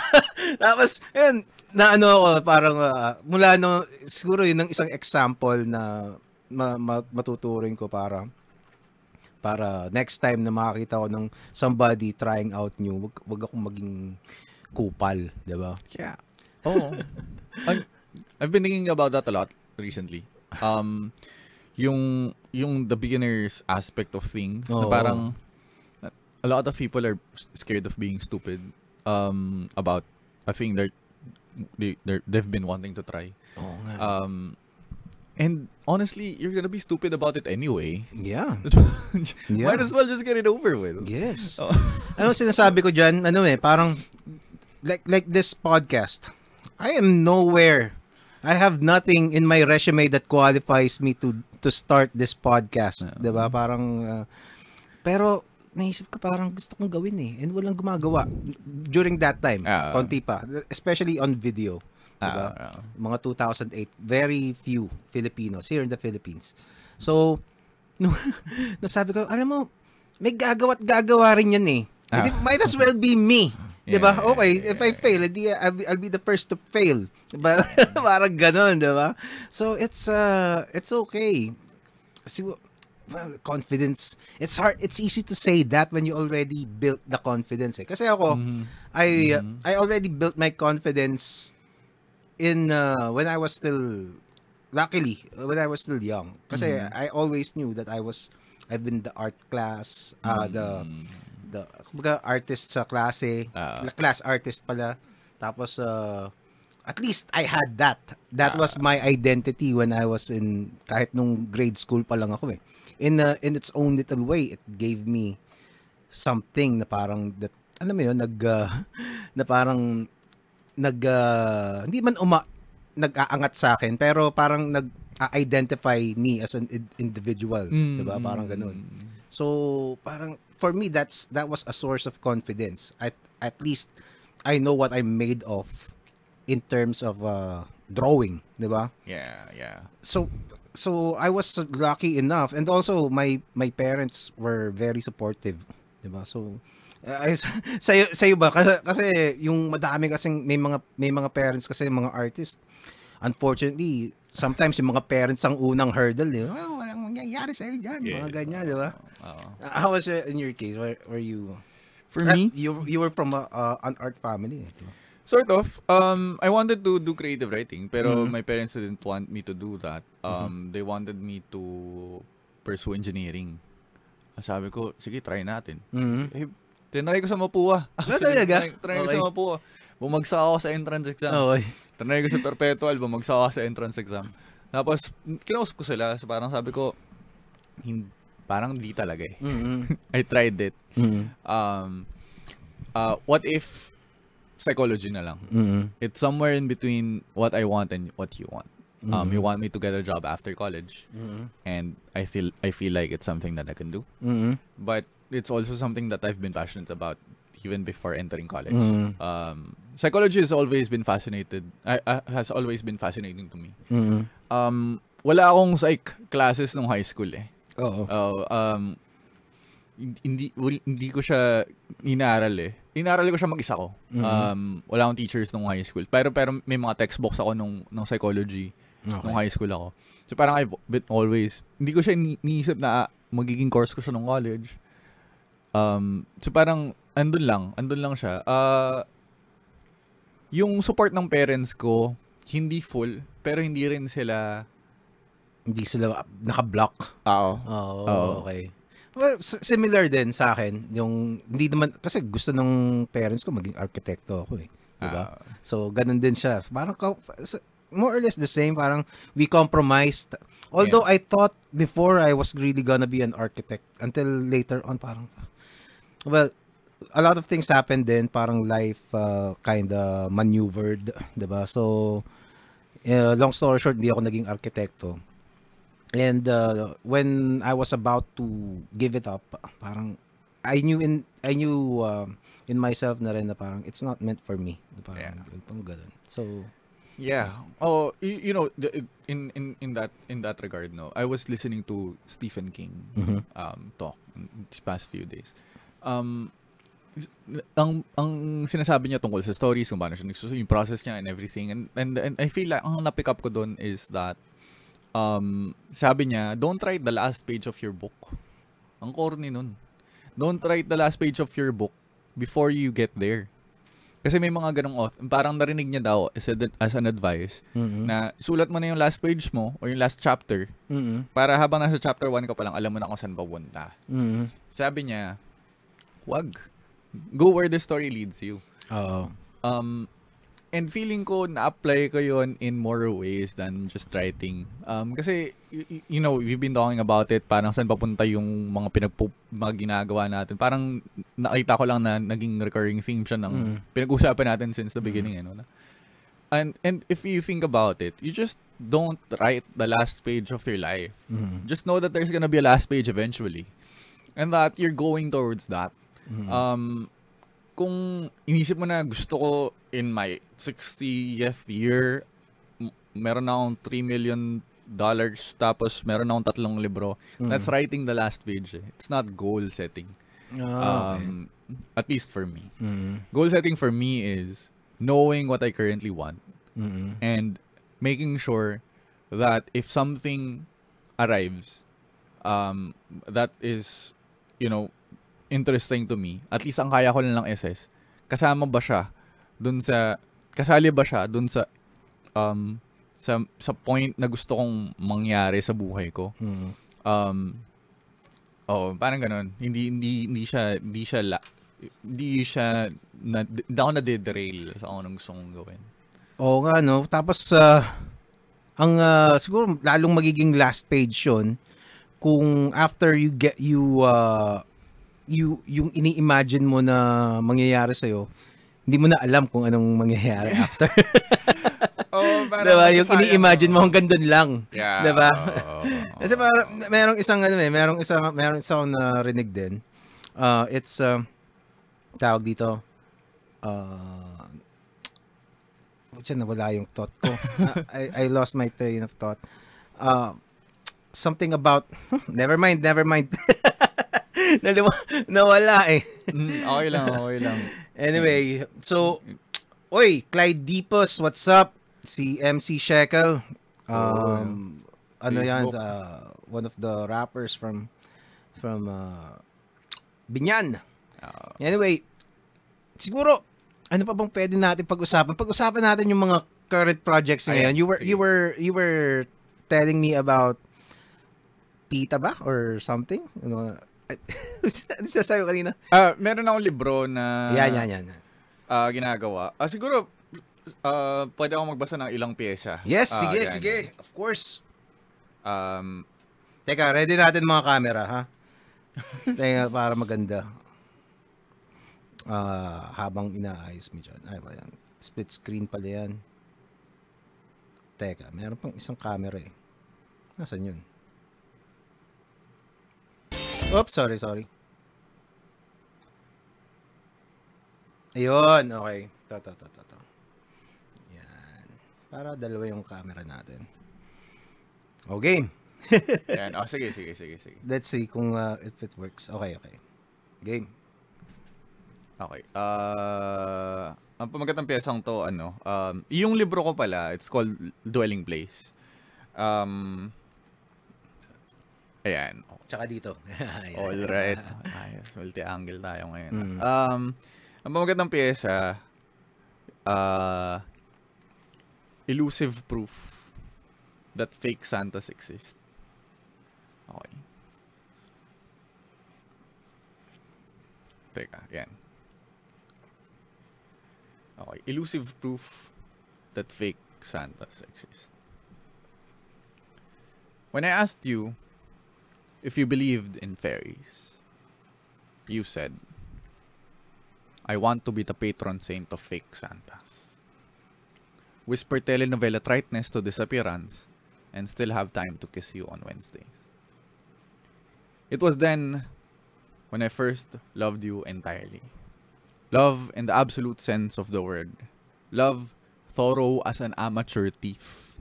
Tapos, yun, na ano ako, parang ah, mula no, siguro yun ang isang example na ma, ma- matuturing ko para para next time na makakita ko ng somebody trying out new, wag, wag akong maging kupal, di ba? Yeah. Oh. I've been thinking about that a lot recently. Um, yung yung the beginner's aspect of things na parang a lot of people are scared of being stupid um about a thing that they they're, they've been wanting to try. Oo nga. Um and honestly, you're gonna be stupid about it anyway. yeah. Yeah. Might as well just get it over with. Yes. Oh. ano sinasabi ko dyan? Ano eh, parang like like this podcast. I am nowhere. I have nothing in my resume that qualifies me to to start this podcast, Yeah. 'di ba? Parang uh, pero naisip ko parang gusto kong gawin eh and walang gumagawa during that time. Ah. konti pa, especially on video, 'di ba? Ah, ah. mga 2008, very few Filipinos here in the Philippines. So, no, nasabi ko, alam mo, may gagawa't gagawa rin yan eh. Ah. Hindi, might as well be me. Yeah, 'Di ba? Okay, yeah, if I fail, edi I'll, be- I'll be the first to fail. 'Di ba? Parang gano'n, 'di ba? So it's uh it's okay. Siguro well, confidence. It's hard it's easy to say that when you already built the confidence eh. Kasi ako Mhm. I Mhm. I already built my confidence in uh, when I was still luckily when I was still young kasi Mhm. I always knew that I was I've been the art class uh, the Mm. The kumbaga artist sa klase Ah. class artist pala tapos uh, at least I had that that Ah. was my identity when I was in kahit nung grade school pa lang ako eh in uh, in its own little way it gave me something na parang that ano mo yun nag uh, na parang nag uh, hindi man uma nag-aangat sa akin pero parang nag identify me as an id- individual, Mm, 'di ba? mm, Parang ganun. mm. So, parang for me that's that was a source of confidence. At at least I know what I'm made of in terms of uh, drawing, 'di ba? Yeah, yeah. So so I was lucky enough and also my my parents were very supportive, 'di ba? So uh, ay sayo sayo ba kasi, kasi yung madami kasing may mga may mga parents kasi mga artist unfortunately sometimes yung mga parents ang unang hurdle eh. Oh, walang mangyayari sa iyo diyan, mga ganyan, 'di ba? Oo. Uh, How was it in your case? Were, were you For Ah, me, you you were from a, uh, an art family, eh, 'di ba? Sort of. Um, I wanted to do creative writing, pero Mhm. my parents didn't want me to do that. Um, They wanted me to pursue engineering. Sabi ko, sige, try natin. Mhm. Eh, tinry ko sa Mapua. Ah, talaga? Try, try ko Okay. sa Mapua. Bumagsak ako sa entrance exam. Okay. Tinry ko sa perpetual, bumagsak ako sa entrance exam. Tapos, kinausap ko sila. So, parang sabi ko, hin- parang di talaga eh. Mhm. I tried it. Mhm. Um, uh, what if psychology na lang? Mhm. It's somewhere in between what I want and what you want. Um, Mhm. you want me to get a job after college, Mhm. and I feel I feel like it's something that I can do. Mhm. But it's also something that I've been passionate about even before entering college. Mhm. Um, psychology has always been fascinated. I, I- has always been fascinating to me. Mm. Um, wala akong psych classes nung high school eh. Oo. Oh, um, hindi hindi ko siya inaaral eh. Inaral ko siya mag-isa ko. Mhm. Um, wala akong teachers nung high school. Pero pero may mga textbooks ako nung nung psychology nung high school ako. So parang I've been always hindi ko siya ni- niisip na ah, magiging course ko siya nung college. Um, so parang andun lang, andun lang siya. Ah yung support ng parents ko hindi full pero hindi rin sila Hindi sila naka-block. Oo. Oo, Oo. okay. Well, similar din sa akin, yung hindi naman kasi gusto ng parents ko maging arkitekto ako eh. Diba? Ah, So, ganun din siya. Parang more or less the same. Parang we compromised. Although I thought before I was really gonna be an architect until later on parang well, a lot of things happened then parang life uh, kind of maneuvered, 'di ba? So uh, long story short, hindi ako naging arkitekto. And uh, when I was about to give it up, parang I knew in I knew um, in myself na rin na parang it's not meant for me. Parang, parang ganun. So, Yeah. Oh, you, you know, in in in that in that regard, no. I was listening to Stephen King Mhm. um talk these past few days. Um ang ang sinasabi niya tungkol sa stories, kung paano siya nagsusunod, yung process niya and everything. And, and and I feel like ang na-pick up ko doon is that um sabi niya, don't write the last page of your book. Ang corny nun. Don't write the last page of your book before you get there. Kasi may mga ganong author, parang narinig niya daw as, a, as an advice mhm. na sulat mo na yung last page mo or yung last chapter Mhm. para habang nasa chapter 1 ka pa lang, alam mo na kung saan papunta. Mhm. Sabi niya, wag. Go where the story leads you. Oo. Um, and feeling ko na-apply ko yon in more ways than just writing. Um, kasi, y- y- you know, we've been talking about it, parang saan papunta yung mga pinagpo, mga ginagawa natin. Parang nakita ko lang na naging recurring theme siya ng Mm. pinag-usapan natin since the beginning. Ano, na. And, and if you think about it, you just don't write the last page of your life. Mhm. Just know that there's gonna be a last page eventually. And that you're going towards that. Mhm. Um, kung inisip mo na gusto ko in my 60th year, meron na akong 3 million dollars tapos meron na akong tatlong libro. Mhm. That's writing the last page. Eh. It's not goal setting. Okay. Um, at least for me. Mhm. Goal setting for me is knowing what I currently want Mhm. and making sure that if something arrives um, that is, you know, interesting to me, at least ang kaya ko lang ng SS, kasama ba siya dun sa, kasali ba siya dun sa, um, sa, sa point na gusto kong mangyari sa buhay ko. Mhm. Um, oh, parang ganun. Hindi, hindi, hindi siya, hindi siya, la, hindi siya, na, hindi ako na-derail sa anong gusto kong gawin. Oo nga, no? Tapos, ah, ang ah, siguro lalong magiging last page yun kung after you get you ah, you yung ini-imagine mo na mangyayari sa'yo, hindi mo na alam kung anong mangyayari after. Oh, diba? Yung ini-imagine mo hanggang doon lang. Yeah. Diba? oo, oo, Kasi parang merong isang ano eh, merong isang merong isang narinig din. Uh, it's uh, tawag dito uh, Diyan nawala yung thought ko. I, I lost my train of thought. Uh, something about never mind, never mind. Naliwa- nawala eh. Mm, okay lang, okay lang. Anyway, so Oy, Clyde Deepos, what's up? Si MC Shekel. Um, ano yan, uh, one of the rappers from from uh, Binyan. Ah, Anyway, siguro ano pa bang pwede natin pag-usapan? Pag-usapan natin yung mga current projects Ayan, ngayon. You were you were you were telling me about Pita ba or something? Ano? ano sasabi ko kanina? Ah, meron akong libro na yan, yan, yan. ah, ginagawa. Ah, siguro ah, pwede akong magbasa ng ilang pyesa. Yes, Ah, sige, yan, sige. Of course. Um, Teka, ready natin mga camera, ha? Teka, para maganda. Ah, habang inaayos mo dyan. Ay, ba yan? Split screen pala yan. Teka, meron pang isang camera eh. Nasaan yun? Oops, sorry, sorry. Ayun, okay. To, to, to, to, to. Yan. Para dalawa yung camera natin. O, game. Yan. Oh, sige, sige, sige, sige. Let's see kung uh, if it works. Okay, okay. Game. Okay. Uh, ang pamagat ng piyesang to, ano, um, yung libro ko pala, it's called Dwelling Place. Um, ayan. Tsaka dito. All right. Ayos. Multi-angle tayo ngayon. Mm. Um, ang pamagat ng pyesa, uh, elusive proof that fake Santas exist. Okay. Teka, yan. Okay. Elusive proof that fake Santas exist. When I asked you if you believed in fairies, you said, I want to be the patron saint of fake Santas. Whisper telenovela triteness to disappearance and still have time to kiss you on Wednesdays. It was then when I first loved you entirely. Love in the absolute sense of the word. Love thorough as an amateur thief.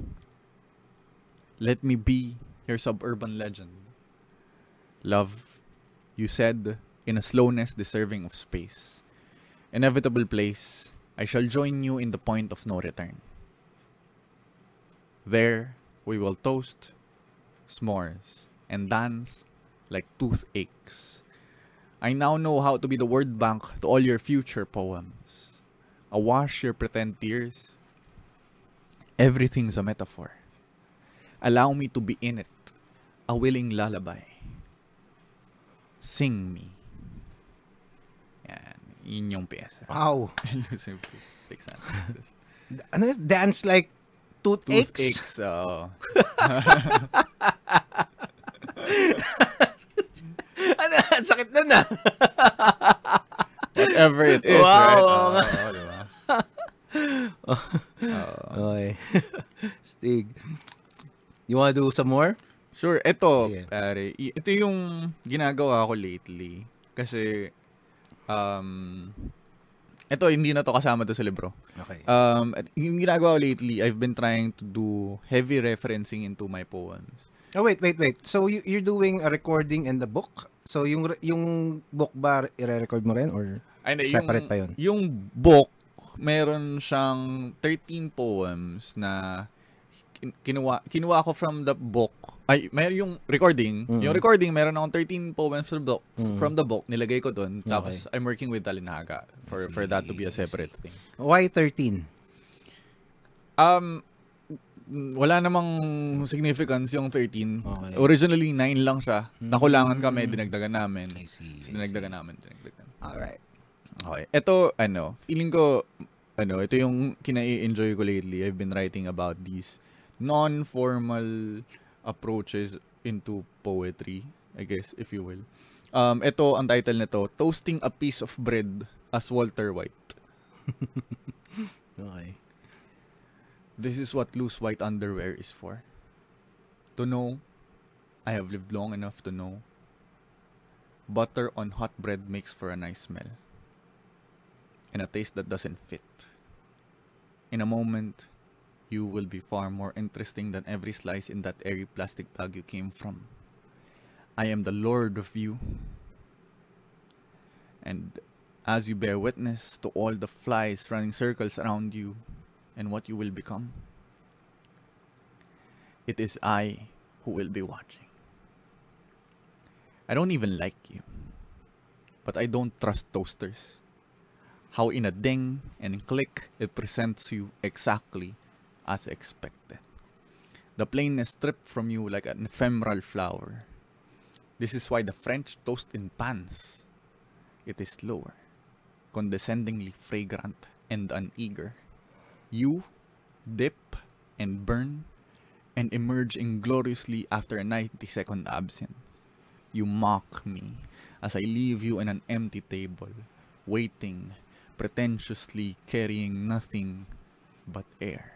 Let me be your suburban legend. Love, you said, in a slowness deserving of space. Inevitable place, I shall join you in the point of no return. There, we will toast s'mores and dance like toothaches. I now know how to be the word bank to all your future poems. Awash your pretend tears. Everything's a metaphor. Allow me to be in it, a willing lullaby. Sing me. Yan. Yun yung pyesa. Wow. Elusive fake Santas. Ano yun? Dance like toothaches? Toothaches. oo. ano? Sakit nun ah. Whatever it is, Wow, right? oo nga. Oo, diba? Oo. Okay. Stig. You wanna do some more? Sure, ito, Sige. pare, ito yung ginagawa ko lately. Kasi, um, ito, hindi na to kasama to sa libro. Okay. Um, at yung ginagawa ko lately, I've been trying to do heavy referencing into my poems. oh, wait, wait, wait. So, you, you're doing a recording and the book? So, yung yung book ba, i-record mo rin? Or Ay, hindi, Separate yung, pa yun? Yung book, meron siyang 13 poems na kinuha, kinuha ko from the book. Ay, meron yung recording. Mm. Yung recording, meron akong 13 poems from the book. Mm. From the book, nilagay ko doon. Tapos, Okay. I'm working with Talinaga for, I for that to be a see, I separate thing. why 13? Um, wala namang significance yung 13. Okay. Originally, 9 lang siya. Nakulangan kami, dinagdagan namin. I see. Tapos dinagdagan namin, dinagdagan. Alright. Okay. Ito, ano, feeling ko, ano, ito yung kina-enjoy ko lately. I've been writing about these non-formal approaches into poetry, I guess, if you will. Um, ito, ang title nito, Toasting a Piece of Bread as Walter White. Okay. This is what loose white underwear is for. To know, I have lived long enough to know, butter on hot bread makes for a nice smell. And a taste that doesn't fit. In a moment, you will be far more interesting than every slice in that airy plastic bag you came from. I am the lord of you. And as you bear witness to all the flies running circles around you, and what you will become. It is I who will be watching. I don't even like you, but I don't trust toasters. How in a ding and click it presents you exactly as expected. The plainness stripped from you like an ephemeral flower. This is why the French toast in pans. It is slower, condescendingly fragrant and uneager. You dip and burn and emerge ingloriously after a 90 second absence. You mock me as I leave you in an empty table, waiting, pretentiously carrying nothing but air.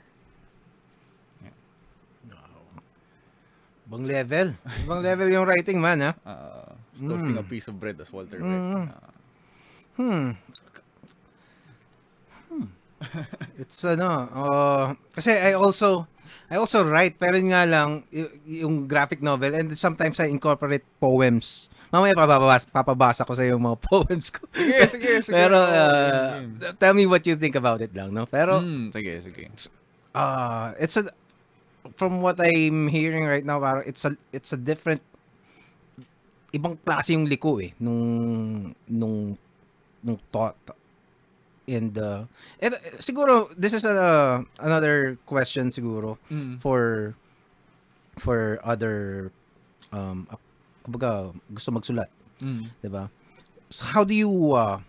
Bang level. Bang level yung writing man, ha? Uh, toasting a Mm. piece of bread as Walter Mm. White. Uh, Hmm. Hmm. It's ano, uh, kasi I also I also write pero yun nga lang y- yung graphic novel and sometimes I incorporate poems. Mamaya papabasa, papabasa ko sa yung mga poems ko. Sige, sige, sige. pero uh, tell me what you think about it lang, no? Pero Mm, sige, sige. uh, it's a from what I'm hearing right now, parang it's a it's a different ibang klase yung liko eh nung nung nung thought and uh, and, uh, siguro this is a another question siguro Mm. for for other um uh, kumbaga gusto magsulat Mm. 'di ba so how do you uh,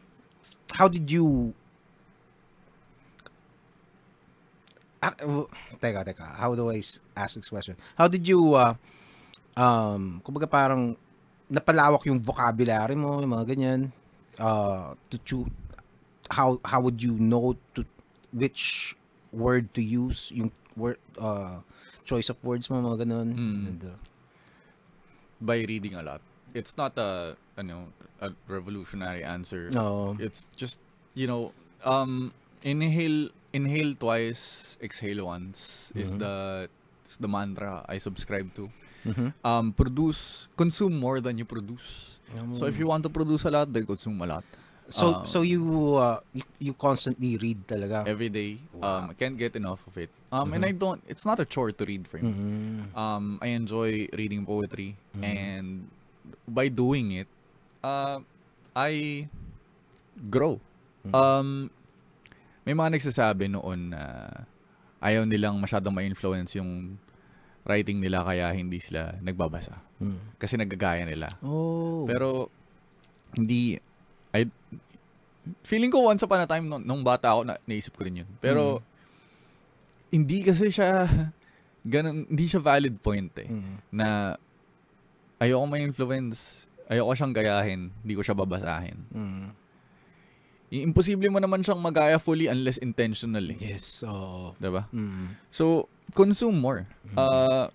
how did you Ah, w- teka, teka. How do I ask this question? How did you, uh, um, kumbaga parang napalawak yung vocabulary mo, yung mga ganyan, uh, to choose, how, how would you know to, which word to use, yung word, uh, choice of words mo, mga ganun. Mm. And, uh, By reading a lot. It's not a, ano, a revolutionary answer. no. It's just, you know, um, inhale, inhale twice, exhale once is Mhm. the is the mantra I subscribe to. Mhm. Um, produce, consume more than you produce. So if you want to produce a lot, then consume a lot. So, um, so you, uh, you, you constantly read talaga? Every day. Wow. Um, I can't get enough of it. Um, and Mhm. I don't, it's not a chore to read for me. Mhm. Um, I enjoy reading poetry, Mhm. and by doing it, uh, I grow. Mhm. Um, may mga nagsasabi noon na ayaw nilang masyadong ma-influence yung writing nila kaya hindi sila nagbabasa. Mhm. Kasi nagagaya nila. Oh. Pero, hindi, I, feeling ko once upon a time, nung, nung bata ako, na, naisip ko rin yun. Pero, hindi kasi siya, ganun, hindi siya valid point eh. Mhm. Na, ayoko ma-influence, ayoko siyang gayahin, hindi ko siya babasahin. Mhm. Imposible mo naman siyang magaya fully unless intentional eh. Yes. Oo. Diba? Mhm. So, consume more. Mhm. Uh,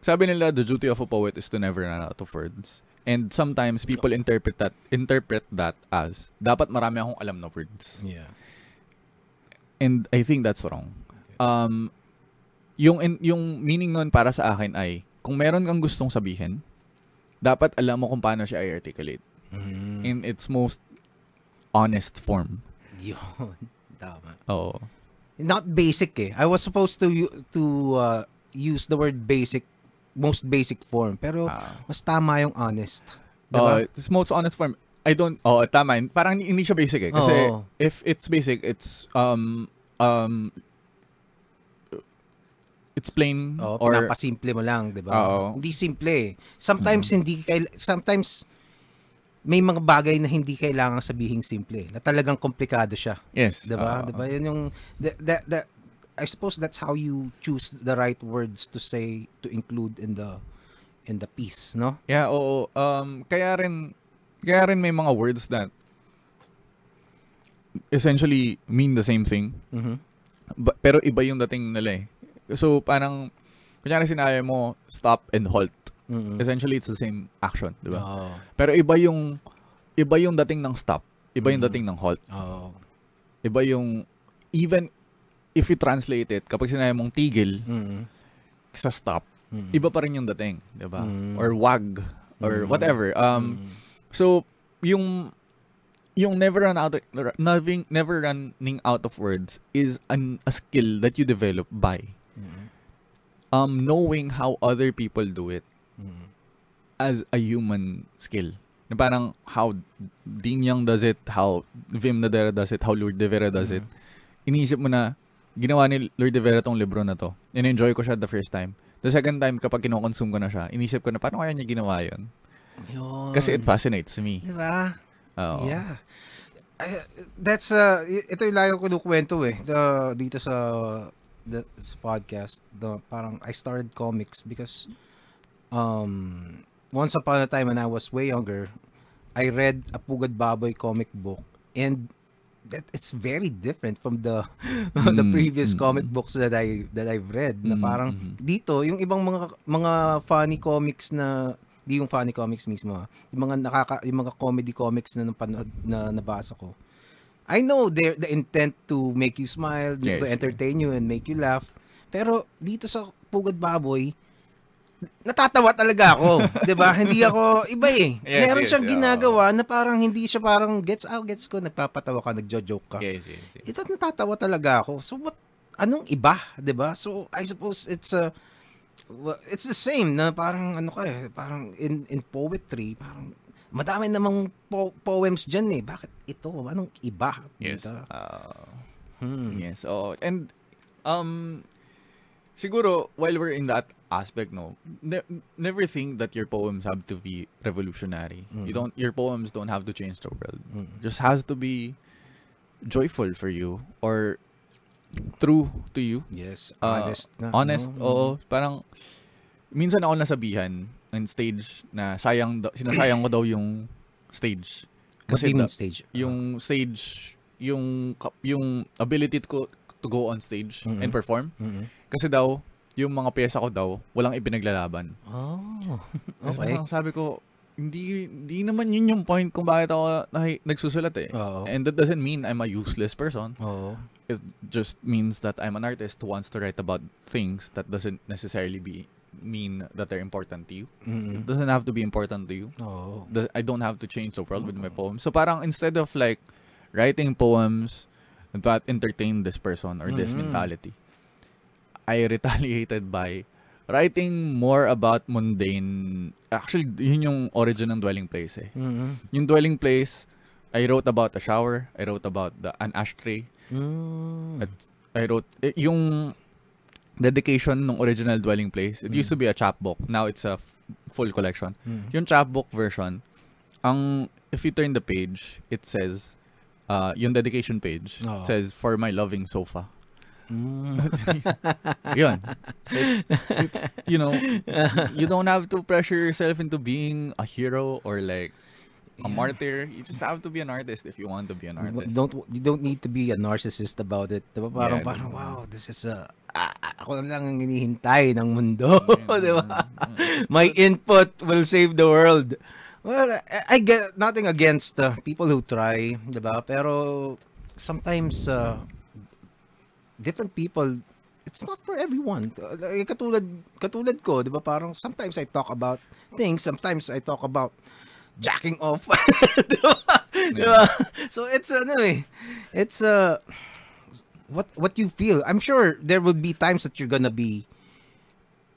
sabi nila, the duty of a poet is to never run out of words. And sometimes people interpret that interpret that as dapat marami akong alam na words. Yeah. And I think that's wrong. Um yung yung meaning nun para sa akin ay kung meron kang gustong sabihin, dapat alam mo kung paano siya i-articulate Mhm. in its most honest form. Yun. Tama. Oo. Not basic eh. I was supposed to to uh, use the word basic most basic form pero Ah. mas tama yung honest. Diba? it's most honest form. I don't, oh, tama. Parang hindi siya basic eh. Kasi Oo. if it's basic, it's, um, um, it's plain Oh, or, pinapasimple mo lang, 'di ba? Hindi simple eh. Sometimes Mm-hmm. hindi sometimes may mga bagay na hindi kailangan sabihing simple, eh, na talagang komplikado siya, yes. 'di ba? oo. 'Di ba? 'Yun yung that, that, that I suppose that's how you choose the right words to say to include in the in the piece, no? Yeah, oo. Um, kaya rin, kaya rin may mga words that essentially mean the same thing. Mhm. Ba- pero iba yung dating nila eh. So, parang, kunyari sinabi mo, stop and halt. Mhm. Essentially, it's the same action, di ba? Oo. Pero iba yung iba yung dating ng stop, iba yung Mm. dating ng halt. Oo. Iba yung even if you translate it, kapag sinabi mong tigil Mhm. sa stop, Mhm. iba pa rin yung dating, 'di ba? Mm. Or wag or Mm. whatever. Um Mhm. so yung yung never run out of, never, never running out of words is an, a skill that you develop by Mhm. um knowing how other people do it Mhm. as a human skill. Na parang how Dean Young does it, how Vim Nadera does it, how Lord De Vera does it. Iniisip mo na, ginawa ni Lord De Vera tong libro na to. In-enjoy ko siya the first time. The second time, kapag kinokonsume ko na siya, inisip ko na, paano kaya niya ginawa yun? Yun. Kasi it fascinates me. Di ba? Oo. Yeah. I- that's uh ito yung lagi ko kinukwento eh the, dito sa the, sa podcast the parang I started comics because um once upon a time when I was way younger I read a Pugad Baboy comic book and that it's very different from the the Mm, previous mm, comic mm. books that I that I've read na Mm, parang mhm. dito yung ibang mga mga funny comics na di yung funny comics mismo ah. yung mga nakaka yung mga comedy comics na napanood na nabasa ko I know they're the intent to make you smile, Yes. to entertain you and make you laugh. Pero dito sa Pugad Baboy, natatawa talaga ako, 'di ba? Hindi ako iba eh. Yes, Meron yes, siyang oo. ginagawa na parang hindi siya parang gets out, gets ko, nagpapatawa ka, nagjo-joke ka. Yes, yes, yes. Ito natatawa talaga ako. So what anong iba, 'di ba? So I suppose it's a well, it's the same na parang ano ka eh, parang in in poetry, parang madami namang po- poems diyan eh. Bakit ito? Anong iba? Yes. dito? Uh, Hmm. Yes. Oo. And um siguro while we're in that aspect no, ne- never think that your poems have to be revolutionary. You Mhm. don't your poems don't have to change the world. Mm. Just has to be joyful for you or true to you. Yes, Uh, honest nga. Honest, no? oo. Parang minsan ako nasabihan on stage na sayang daw- sinasayang ko daw yung stage. Kasi da- stage? yung stage yung yung ability ko to go on stage Mhm. and perform Mhm. kasi daw yung mga pyesa ko daw walang ipinaglalaban. Oh. Kasi Okay. parang sabi ko hindi hindi naman yun yung point kung bakit ako nahi- nagsusulat eh. Oo. And that doesn't mean I'm a useless person. Oo. It just means that I'm an artist who wants to write about things that doesn't necessarily be mean that they're important to you. Mhm. It doesn't have to be important to you. The- I don't have to change the world with my poems. So parang instead of like writing poems that entertain this person or this Mhm. mentality, I retaliated by writing more about mundane. Actually, yun yung origin ng dwelling place eh. Mhm. Yung dwelling place, I wrote about a shower. I wrote about the an ashtray. Mm. At I wrote eh, yung dedication ng original dwelling place. It used to be a chapbook. Now it's a f- full collection. Mhm. Yung chapbook version, ang if you turn the page, it says uh yung dedication page Oo. says for my loving sofa. Mm. Yun. It- it's you know, you don't have to pressure yourself into being a hero or like a Yeah. martyr. You just have to be an artist if you want to be an artist. Don't you don't need to be a narcissist about it. 'Di ba? Parang Yeah, parang diba? wow, this is a ah, ako lang ang hinihintay ng mundo, 'di ba? My input will save the world. Well, I, I get nothing against uh, people who try, 'di ba? Pero sometimes uh, different people it's not for everyone. Like, katulad katulad ko, 'di ba? Parang sometimes I talk about things, sometimes I talk about jacking off. 'Di ba? 'Di ba? So it's ano eh. It's uh what what you feel. I'm sure there will be times that you're gonna be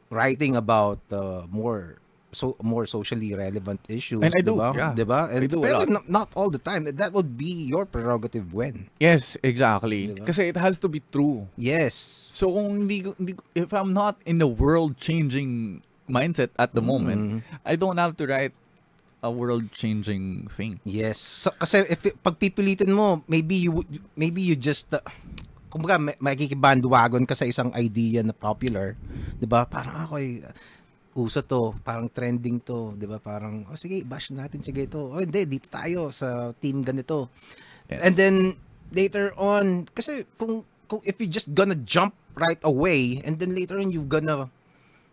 writing about uh, more so more socially relevant issues, And I do, diba? yeah. Diba? And I do pero not, not all the time. That would be your prerogative when. Yes, exactly. Diba? Kasi it has to be true. Yes. So kung hindi, hindi if I'm not in a world-changing mindset at the moment, Mm. I don't have to write a world-changing thing. Yes. So, kasi if pag pipilitin mo, maybe you would maybe you just uh, kumbaga may, makikibandwagon ka sa isang idea na popular, 'di ba? Parang ako ay uh, uso to, parang trending to, 'di ba? Parang oh sige, bash natin sige ito. Oh hindi, dito tayo sa team ganito. Yes. And then later on, kasi kung, kung if you just gonna jump right away and then later on you gonna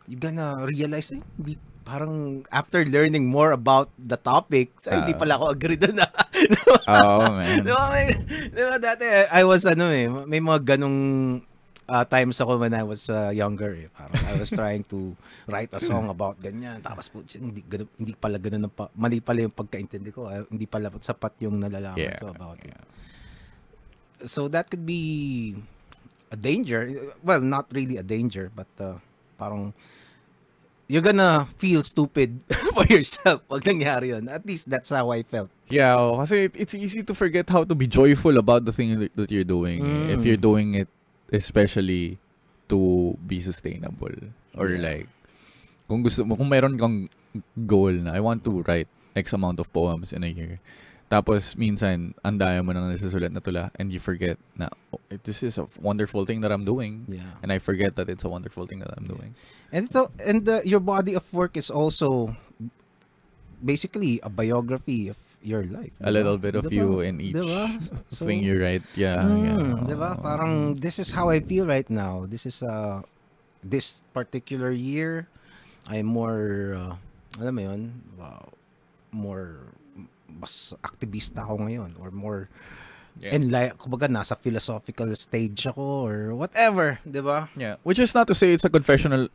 you gonna realize eh, hindi parang after learning more about the topic, so, hindi Ah. pala ako agree doon na. Oh, man. Di ba, may, di ba dati, I was ano eh, may mga ganong uh, times ako when I was uh, younger eh. Parang I was trying to write a song about ganyan. Tapos po, hindi, ganun, hindi pala ganun, ang pa, mali pala yung pagkaintindi ko. eh. Hindi pala sapat yung nalalaman Yeah, ko about it. So that could be a danger. Well, not really a danger, but uh, parang you're gonna feel stupid for yourself pag nangyari yun. At least that's how I felt. Yeah, oh, kasi it- it's easy to forget how to be joyful about the thing that- that you're doing. Mm. If you're doing it especially to be sustainable. Or Yeah. like, kung gusto mo, kung meron kang goal na, I want to write X amount of poems in a year. Tapos, minsan, ang daya mo nang nasusulat na tula and you forget na, oh, this is a wonderful thing that I'm doing. Yeah. And I forget that it's a wonderful thing that I'm doing. And so and the, your body of work is also basically a biography of your life. A little bit of Diba? you in each Diba? So- thing you write. Yeah, Mm, yeah. diba? Parang this is how I feel right now. This is uh this particular year I'm more uh, alam mo yun, wow, more mas aktivista ako ngayon or more Yeah. And like, kumbaga, nasa philosophical stage ako or whatever, di ba? Yeah, which is not to say it's a confessional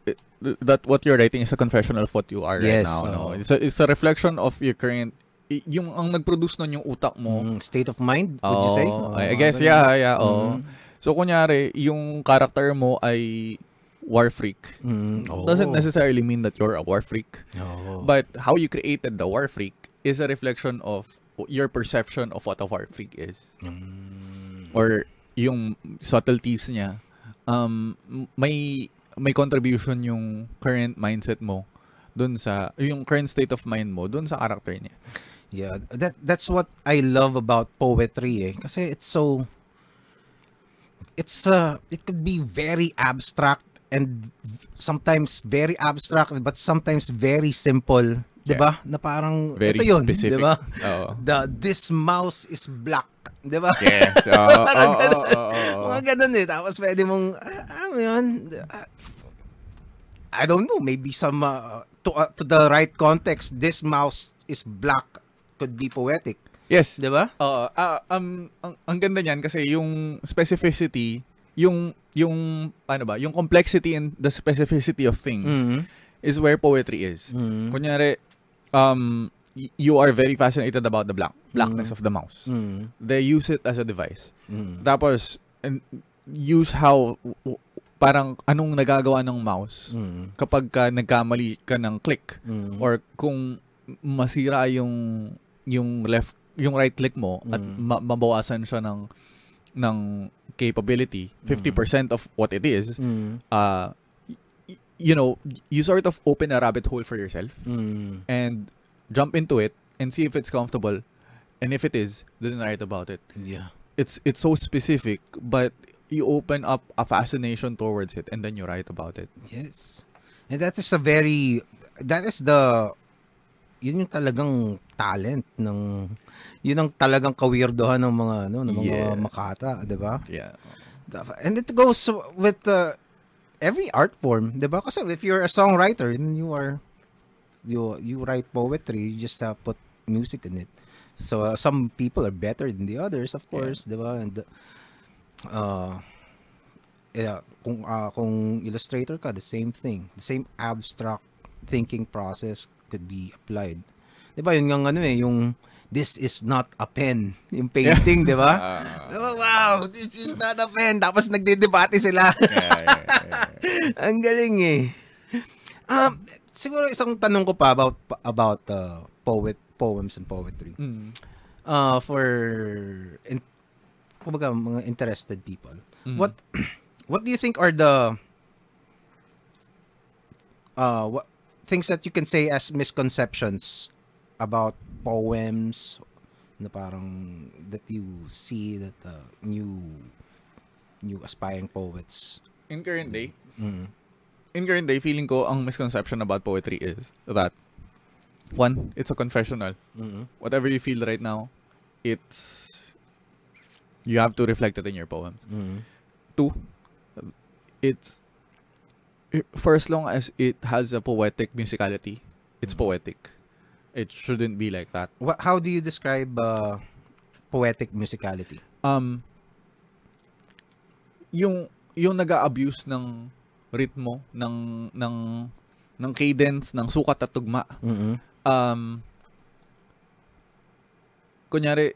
that what you're writing is a confessional of what you are Yes, right now. No, it's a it's a reflection of your current yung ang nag-produce nun yung utak mo. Mm, state of mind, would you say? Oo, I guess yeah, yeah, oo. Mm. So kunyari, yung character mo ay war freak. Mm, oo. Doesn't necessarily mean that you're a war freak. Oo. But how you created the war freak is a reflection of your perception of what a war freak is. Mm. Or yung subtleties niya. Um, may may contribution yung current mindset mo dun sa yung current state of mind mo dun sa character niya. Yeah, that that's what I love about poetry eh. Kasi it's so it's uh it could be very abstract and sometimes very abstract but sometimes very simple, 'di ba? Na parang Very ito 'yun, specific. 'di ba? The this mouse is black, 'di ba? Yes. Oo, Parang oo, ganun. oo, oo, oo. Mga ganun eh. Tapos pwede mong, ah, ano yun? I don't know, maybe some, uh, to, uh, to the right context, this mouse is black could be poetic. Yes. Di ba? Oo, ah, um, ang, ang ganda niyan kasi yung specificity, yung yung ano ba, yung complexity and the specificity of things Mm-hmm. is where poetry is. Mm-hmm. Kunyari, um, you are very fascinated about the black blackness of the mouse. Mm-hmm. They use it as a device. Mm-hmm. Tapos, and use how, w- parang anong nagagawa ng mouse Mm-hmm. kapag ka nagkamali ka ng click Mm-hmm. or kung masira yung yung left yung right click mo at Mm. ma- mabawasan siya ng ng capability 50% of what it is Mm-hmm. uh y- you know you sort of open a rabbit hole for yourself Mm-hmm. and jump into it and see if it's comfortable and if it is then write about it Yeah. it's it's so specific but you open up a fascination towards it and then you write about it Yes. And that is a very, that is the, yun yung talagang talent ng, yun ang talagang kawirdohan ng mga, ano, ng mga Yeah. makata, di ba? yeah And it goes with uh, every art form, 'di ba? Kasi if you're a songwriter, then you are you you write poetry, you just uh, put music in it. So uh, some people are better than the others, of course, 'di ba? And uh yeah, kung uh, kung illustrator ka, the same thing. The same abstract thinking process could be applied. 'Di ba? Yun nga ano eh, yung this is not a pen, yung painting, 'di ba? Ah. Oh, wow, this is not a pen. Tapos nagdedebate sila. Yeah, yeah, yeah, yeah. Ang galing eh. Um, siguro isang tanong ko pa about about uh, poet poems and poetry. Mm. Uh, for in, kumbaga, mga interested people. Mm. What what do you think are the uh what things that you can say as misconceptions about poems na parang that you see that uh, new new aspiring poets in current day mm. in current day feeling ko ang misconception about poetry is that one it's a confessional Mm-hmm. whatever you feel right now it's you have to reflect it in your poems Mm-hmm. two it's for as long as it has a poetic musicality it's Mhm. poetic it shouldn't be like that What, how do you describe uh, poetic musicality? um yung yung nag-abuse ng ritmo ng ng ng cadence ng sukat at tugma Mm-hmm. um kunyari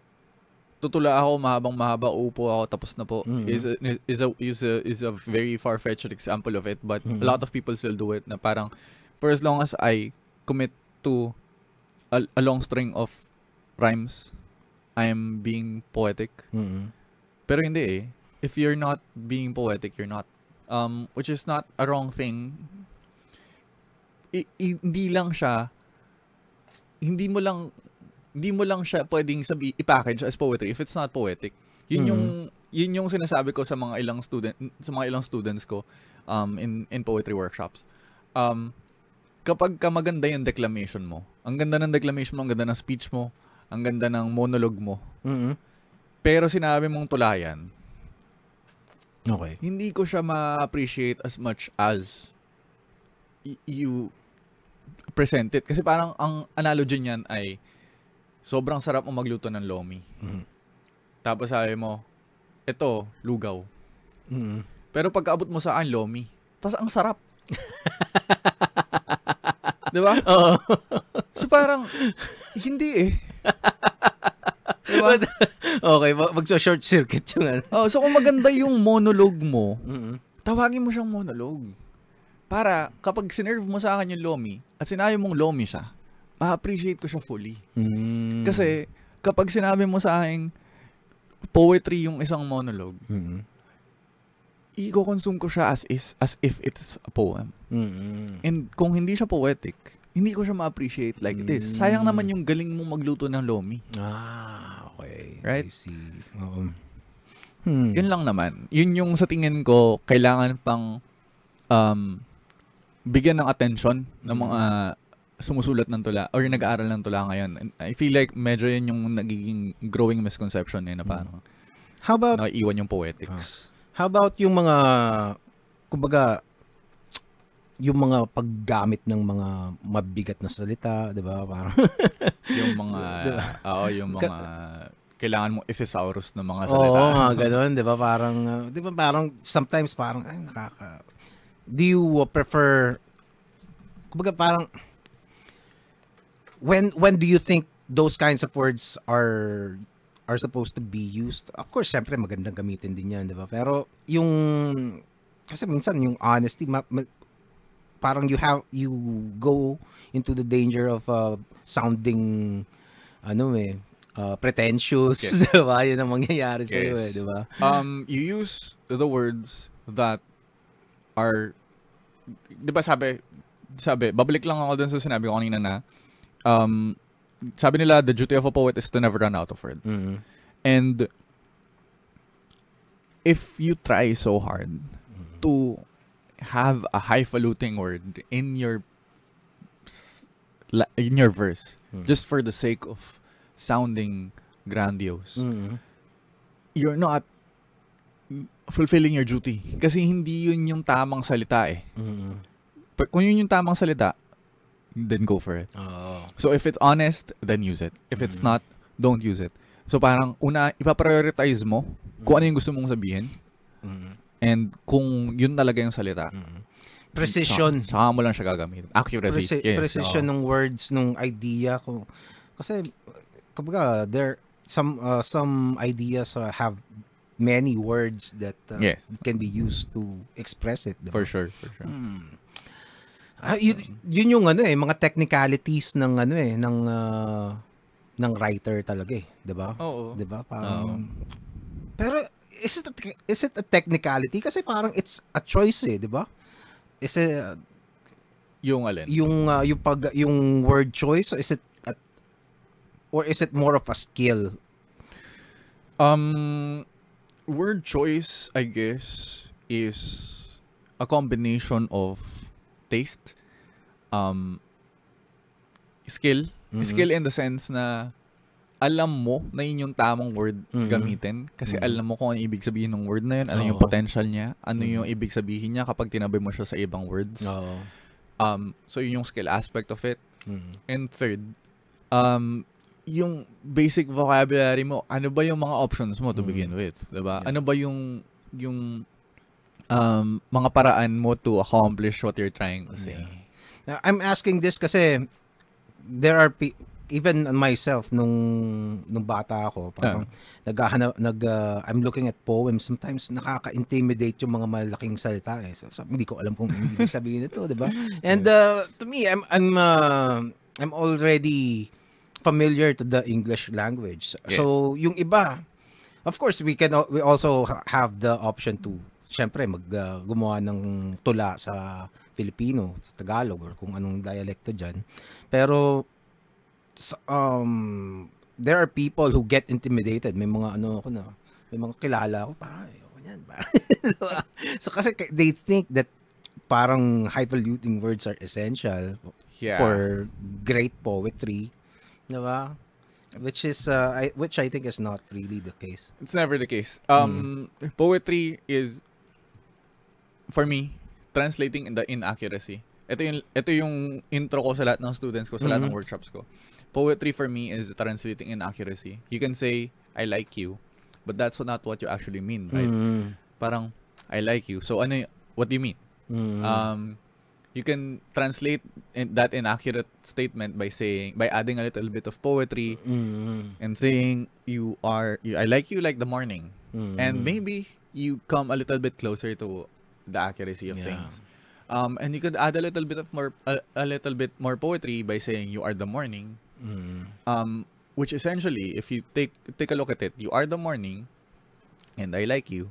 tutula ako mahabang mahaba upo ako tapos na po Mhm. is a, is a is a is a very far-fetched example of it but Mhm. a lot of people still do it na parang for as long as I commit to a, a long string of rhymes I am being poetic Mm-hmm. pero hindi eh. If you're not being poetic, you're not. Um, which is not a wrong thing. I- i- hindi lang siya, hindi mo lang, hindi mo lang siya pwedeng sabi, i-package as poetry if it's not poetic. Yun Mhm. yung, yun yung sinasabi ko sa mga ilang student, sa mga ilang students ko, um, in, in poetry workshops. Um, kapag ka maganda yung declamation mo, ang ganda ng declamation mo, ang ganda ng speech mo, ang ganda ng monologue mo, Mm-hmm. pero sinabi mong tulayan, Okay. hindi ko siya ma-appreciate as much as y- you present it. Kasi parang ang analogy niyan ay sobrang sarap mo magluto ng lomi. Mhm. Tapos sabi mo, ito, lugaw. Mm. Pero pagkaabot mo sa akin, lomi. Tapos ang sarap. Di ba? Oo. So parang, hindi eh. Di ba? okay, mag- magso-short circuit yung ano. Oh, so kung maganda yung monologue mo, Mm. tawagin mo siyang monologue. Para kapag sinerve mo sa akin yung lomi at sinabi mong lomi siya, ma-appreciate ko siya fully. Mm. Kasi kapag sinabi mo sa akin poetry yung isang monologue, Mm. I-consume ko siya as is as if it's a poem. Mm. And kung hindi siya poetic, hindi ko siya ma-appreciate like this. Mm. Sayang naman yung galing mong magluto ng lomi. Ah, okay. Right? I see. Oo. Hmm. Yun lang naman. Yun yung sa tingin ko, kailangan pang um, bigyan ng attention ng mga sumusulat ng tula or nag-aaral ng tula ngayon. And I feel like medyo yun yung nagiging growing misconception eh na parang How about naiiwan yung poetics. How about yung mga kumbaga yung mga paggamit ng mga mabigat na salita, 'di ba? Parang Yung mga, Diba? oo, yung mga kailangan mong isasaurus ng mga salita. Oo, mga ganun, 'di ba? Parang uh, 'di ba parang sometimes parang ay nakaka Do you uh, prefer kumbaga parang when when do you think those kinds of words are are supposed to be used? Of course, syempre magandang gamitin din 'yan, 'di ba? Pero yung kasi minsan yung honesty ma, ma- parang you have you go into the danger of uh, sounding ano eh uh, pretentious, Yes. 'di ba? Yun ang mangyayari sa iyo, eh, Yes. 'di ba? um, you use the words that are, di ba sabi, sabi, babalik lang ako dun sa sinabi ko kanina na, um, sabi nila, the duty of a poet is to never run out of words. Mm. And, if you try so hard to have a highfalutin word in your in your verse Mm. just for the sake of sounding grandiose Mm. you're not fulfilling your duty. Kasi hindi yun yung tamang salita eh. Mm. But kung yun yung tamang salita, then go for it. Oo. So if it's honest, then use it. If it's Mm. not, don't use it. So parang una, ipaprioritize mo kung ano yung gusto mong sabihin Mm. and kung yun talaga yung salita. Mm. Precision. Saka, saka mo lang siya gagamitin. Accuracy. Preci- yes, precision oo. ng words, nung idea ko. Kasi, kumbaga, there, some, uh, some ideas uh, have many words that uh, Yes. can be used to express it. di ba? For sure, for sure. Hmm. Ah, yun, yun yung ano eh, mga technicalities ng ano eh, ng uh, ng writer talaga eh, 'di ba? Oo. 'Di ba? Parang Pero is it a, is it a technicality kasi parang it's a choice eh, 'di ba? Is it uh, Yung alin? yung uh, yung pag yung word choice or is it a, or is it more of a skill? Um, word choice, I guess, is a combination of taste, um, skill, Mhm. skill in the sense na alam mo na yun yung tamang word Mhm. gamitin kasi Mhm. alam mo kung ano ibig sabihin ng word na yun, ano yung Oo. potential niya, ano Mhm. yung ibig sabihin niya kapag tinabay mo siya sa ibang words. Oo. Um, so yun yung skill aspect of it. Mm. And third, um, yung basic vocabulary mo, ano ba yung mga options mo to Mm. begin with, 'di ba? Yeah. Ano ba yung yung um, mga paraan mo to accomplish what you're trying to say? Yeah. Now, I'm asking this kasi there are pe- even myself nung nung bata ako parang naghahanap nag uh, I'm looking at poems sometimes nakaka-intimidate yung mga malaking salita eh. So, sabi, hindi ko alam kung ibig sabihin nito, 'di ba? And uh, to me I'm I'm uh, I'm already familiar to the English language. Yes. So yung iba of course we can we also ha- have the option to syempre mag uh, gumawa ng tula sa Filipino, sa Tagalog or kung anong dialekto diyan. Pero um there are people who get intimidated. May mga ano ako na, may mga kilala ako parang ayoko niyan. Parang, so kasi they think that parang highfalutin words are essential Yeah. for great poetry, 'di ba? Which is uh, I, which I think is not really the case. It's never the case. Um, poetry is for me translating the inaccuracy. Ito yung ito yung intro ko sa lahat ng students ko sa lahat ng Mhm. workshops ko. Poetry for me is translating inaccuracy. You can say I like you, but that's not what you actually mean, right? Mm. Parang, I like you. So, ano, what do you mean? Mm. Um, you can translate in, that inaccurate statement by saying, by adding a little bit of poetry Mm. and saying, you are, you, I like you like the morning. Mm. And maybe you come a little bit closer to the accuracy of Yeah. things. Um, and you could add a little bit of more, a, a little bit more poetry by saying, you are the morning. Mm. Um, which essentially, if you take take a look at it, you are the morning, and I like you,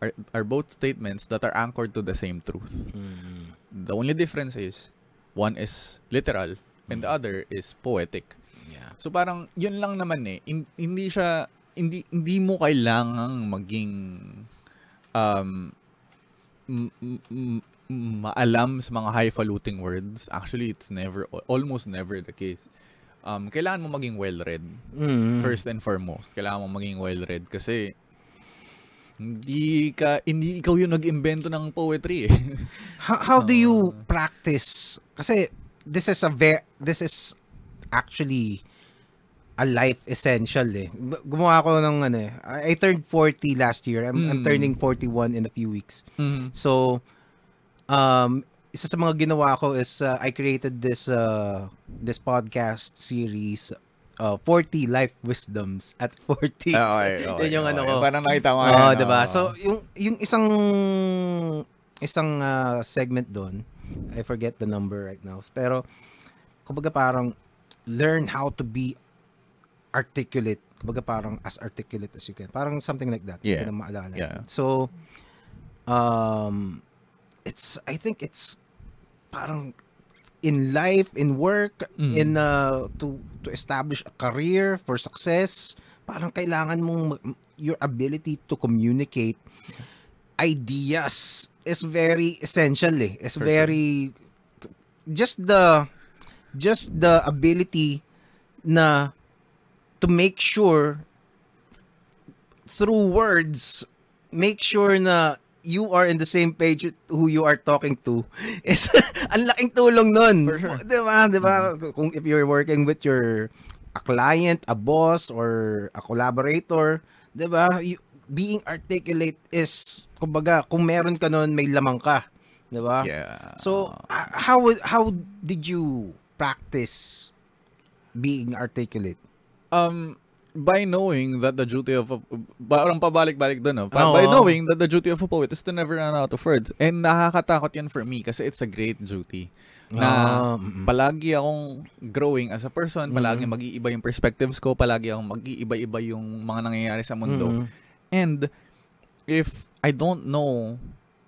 are are both statements that are anchored to the same truth. Mm. The only difference is one is literal and the other is poetic. Yeah. So parang yun lang naman eh. Hin- hindi siya hindi hindi mo kailangang maging um m- maalam sa mga highfalutin words. Actually, it's never almost never the case. Um kailangan mo maging well-read Mm. first and foremost. Kailangan mo maging well-read kasi hindi ka hindi ikaw yung nag-imbento ng poetry eh. How, how do you practice? Kasi this is a ve- this is actually a life essential eh. Gumawa ako ng ano eh. I turned 40 last year. I'm, I'm Mm. turning 41 in a few weeks. Mhm. So um isa sa mga ginawa ko is uh, I created this uh this podcast series uh 40 life wisdoms at 40. Ah, okay, okay, yun yung ano okay. ko. Parang nakita ko. Oo, yan, 'di ba? oo. So, yung yung isang isang ah, segment doon, I forget the number right now. Pero kumbaga parang learn how to be articulate. Kumbaga parang as articulate as you can. Parang something like that. Hindi Yeah. ko na maalala. Yeah. So um it's I think it's parang in life, in work, Mm. in uh, to to establish a career for success, parang kailangan mong your ability to communicate ideas is very essential eh. It's For sure. very just the just the ability na to make sure through words make sure na you are in the same page who you are talking to is ang laking tulong nun. For sure. 'Di ba? 'Di ba? Kung if you're working with your a client, a boss or a collaborator, 'di ba? You- Being articulate is kumbaga kung meron ka nun may lamang ka, 'di ba? Yeah. So, uh, how how did you practice being articulate? Um by knowing that the duty of a, parang pabalik-balik doon no? Pa- by Oo. knowing that the duty of a poet is to never run out of words and nakakatakot yan for me kasi it's a great duty na mm-mm. palagi akong growing as a person palagi Mhm. mag-iiba yung perspectives ko palagi akong mag-iiba-iba yung mga nangyayari sa mundo Mhm. and if I don't know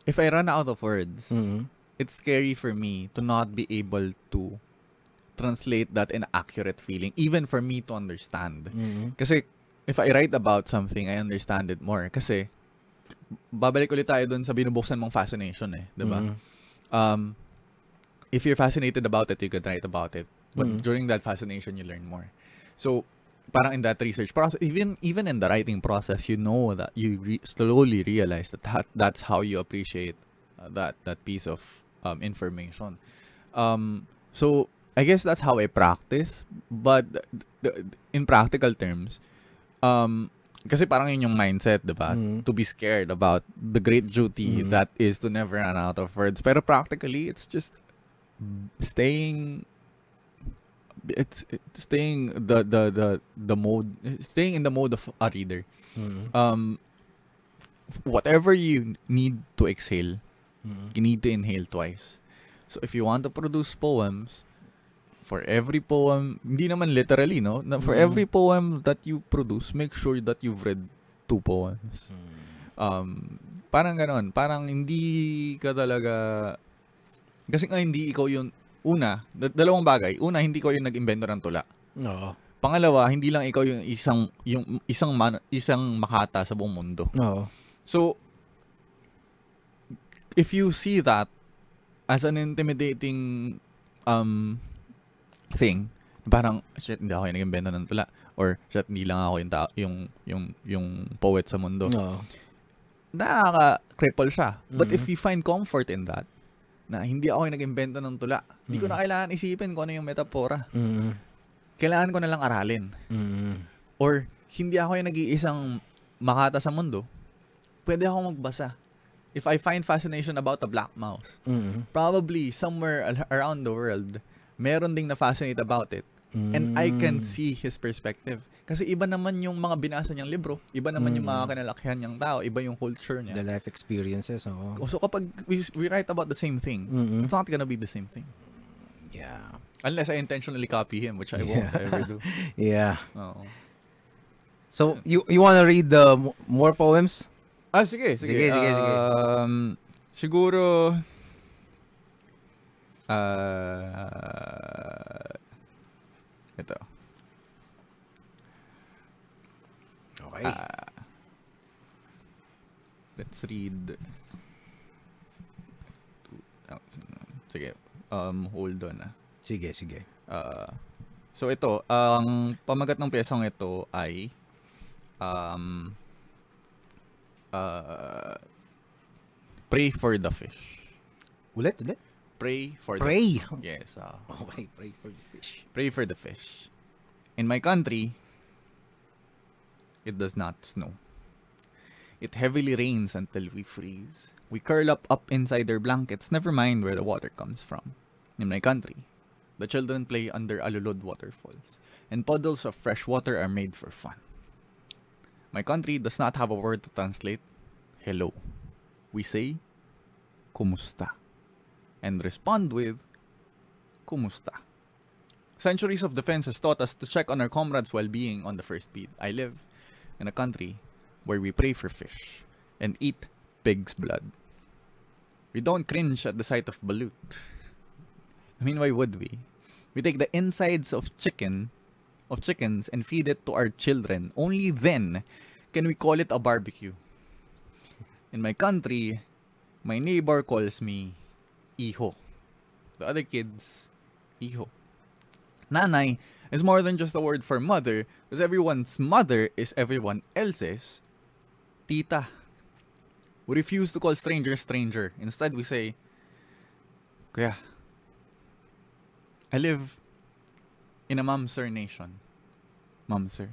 if I run out of words Mhm. it's scary for me to not be able to translate that in accurate feeling even for me to understand Mhm. kasi if I write about something, I understand it more. Kasi babalik ulit tayo dun sa binubuksan mong fascination eh, 'di ba? Mhm. Um if you're fascinated about it, you can write about it. But Mm. during that fascination, you learn more. So parang in that research process, even even in the writing process, you know that you re- slowly realize that, that that's how you appreciate uh, that that piece of um, information. Um, so I guess that's how I practice. But in practical terms, um, kasi parang yun yung mindset, di ba? Mm. To be scared about the great duty Mm. that is to never run out of words. Pero practically, it's just staying it's, it's staying the the the the mode staying in the mode of a reader Mhm. um whatever you need to exhale Mhm. you need to inhale twice so if you want to produce poems for every poem hindi naman literally no na for Mhm. every poem that you produce make sure that you've read two poems Mm-hmm. um parang ganon parang hindi ka talaga kasi nga hindi ikaw yung una da- dalawang bagay una hindi ko yung nag-imbento ng tula Oo. pangalawa hindi lang ikaw yung isang yung isang man, isang makata sa buong mundo Oo. so if you see that as an intimidating um thing parang shit hindi ako yung nag-imbento ng tula or shit hindi lang ako yung ta- yung yung yung poet sa mundo Oo. nakaka-cripple siya. But if you find comfort in that, na hindi ako yung nag-imbento ng tula, hindi ko Mhm. na kailangan isipin kung ano yung metapora. Mhm. Kailangan ko na lang aralin. Mhm. Or, hindi ako yung nag-iisang makata sa mundo, pwede ako magbasa. If I find fascination about the black mouse, Mm. probably somewhere al- around the world, meron ding na-fascinate about it. And I can see his perspective. Kasi iba naman yung mga binasa niyang libro, iba naman yung mga Mm. kinalakihan niyang tao, iba yung culture the niya. life experiences. Oh. So kapag we, we write about the same thing, Mm-mm. it's not gonna be the same thing. Yeah. Unless I intentionally copy him, which I won't Yeah. ever do. Yeah. Oo. So you you want to read the more poems? Ah, sige, sige. Sige, sige, sige. Um, siguro, ah, ito. Okay. Ah, let's read. 2000. Sige, um, hold on ah. sige, sige. Ah, so ito, ang pamagat ng pyesang ito ay um, ah, pray for the fish. Ulit, ulit. Pray for Pray. the Yes, ah. Okay, pray for the fish. pray for the fish. In my country, it does not snow. It heavily rains until we freeze. We curl up up inside our blankets, never mind where the water comes from. In my country, the children play under alulod waterfalls, and puddles of fresh water are made for fun. My country does not have a word to translate hello. We say, kumusta? And respond with, kumusta? Centuries of defense has taught us to check on our comrades' well-being on the first beat. I live in a country where we pray for fish and eat pig's blood. We don't cringe at the sight of balut. I mean, why would we? We take the insides of chicken, of chickens, and feed it to our children. Only then can we call it a barbecue. In my country, my neighbor calls me Iho. The other kids, Iho. Nanay is more than just a word for mother because everyone's mother is everyone else's tita. We refuse to call stranger stranger. Instead, we say, Kuya, I live in a mamser nation. Mamser.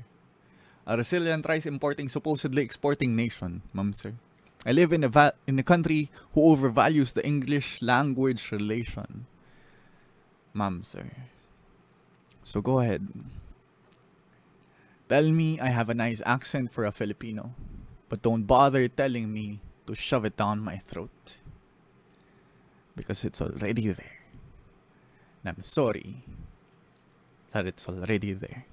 A resilient rice importing, supposedly exporting nation. Mamser. I live in a, va- in a country who overvalues the English language relation. Mamser. So go ahead. Tell me I have a nice accent for a Filipino, but don't bother telling me to shove it down my throat. Because it's already there. And I'm sorry that it's already there.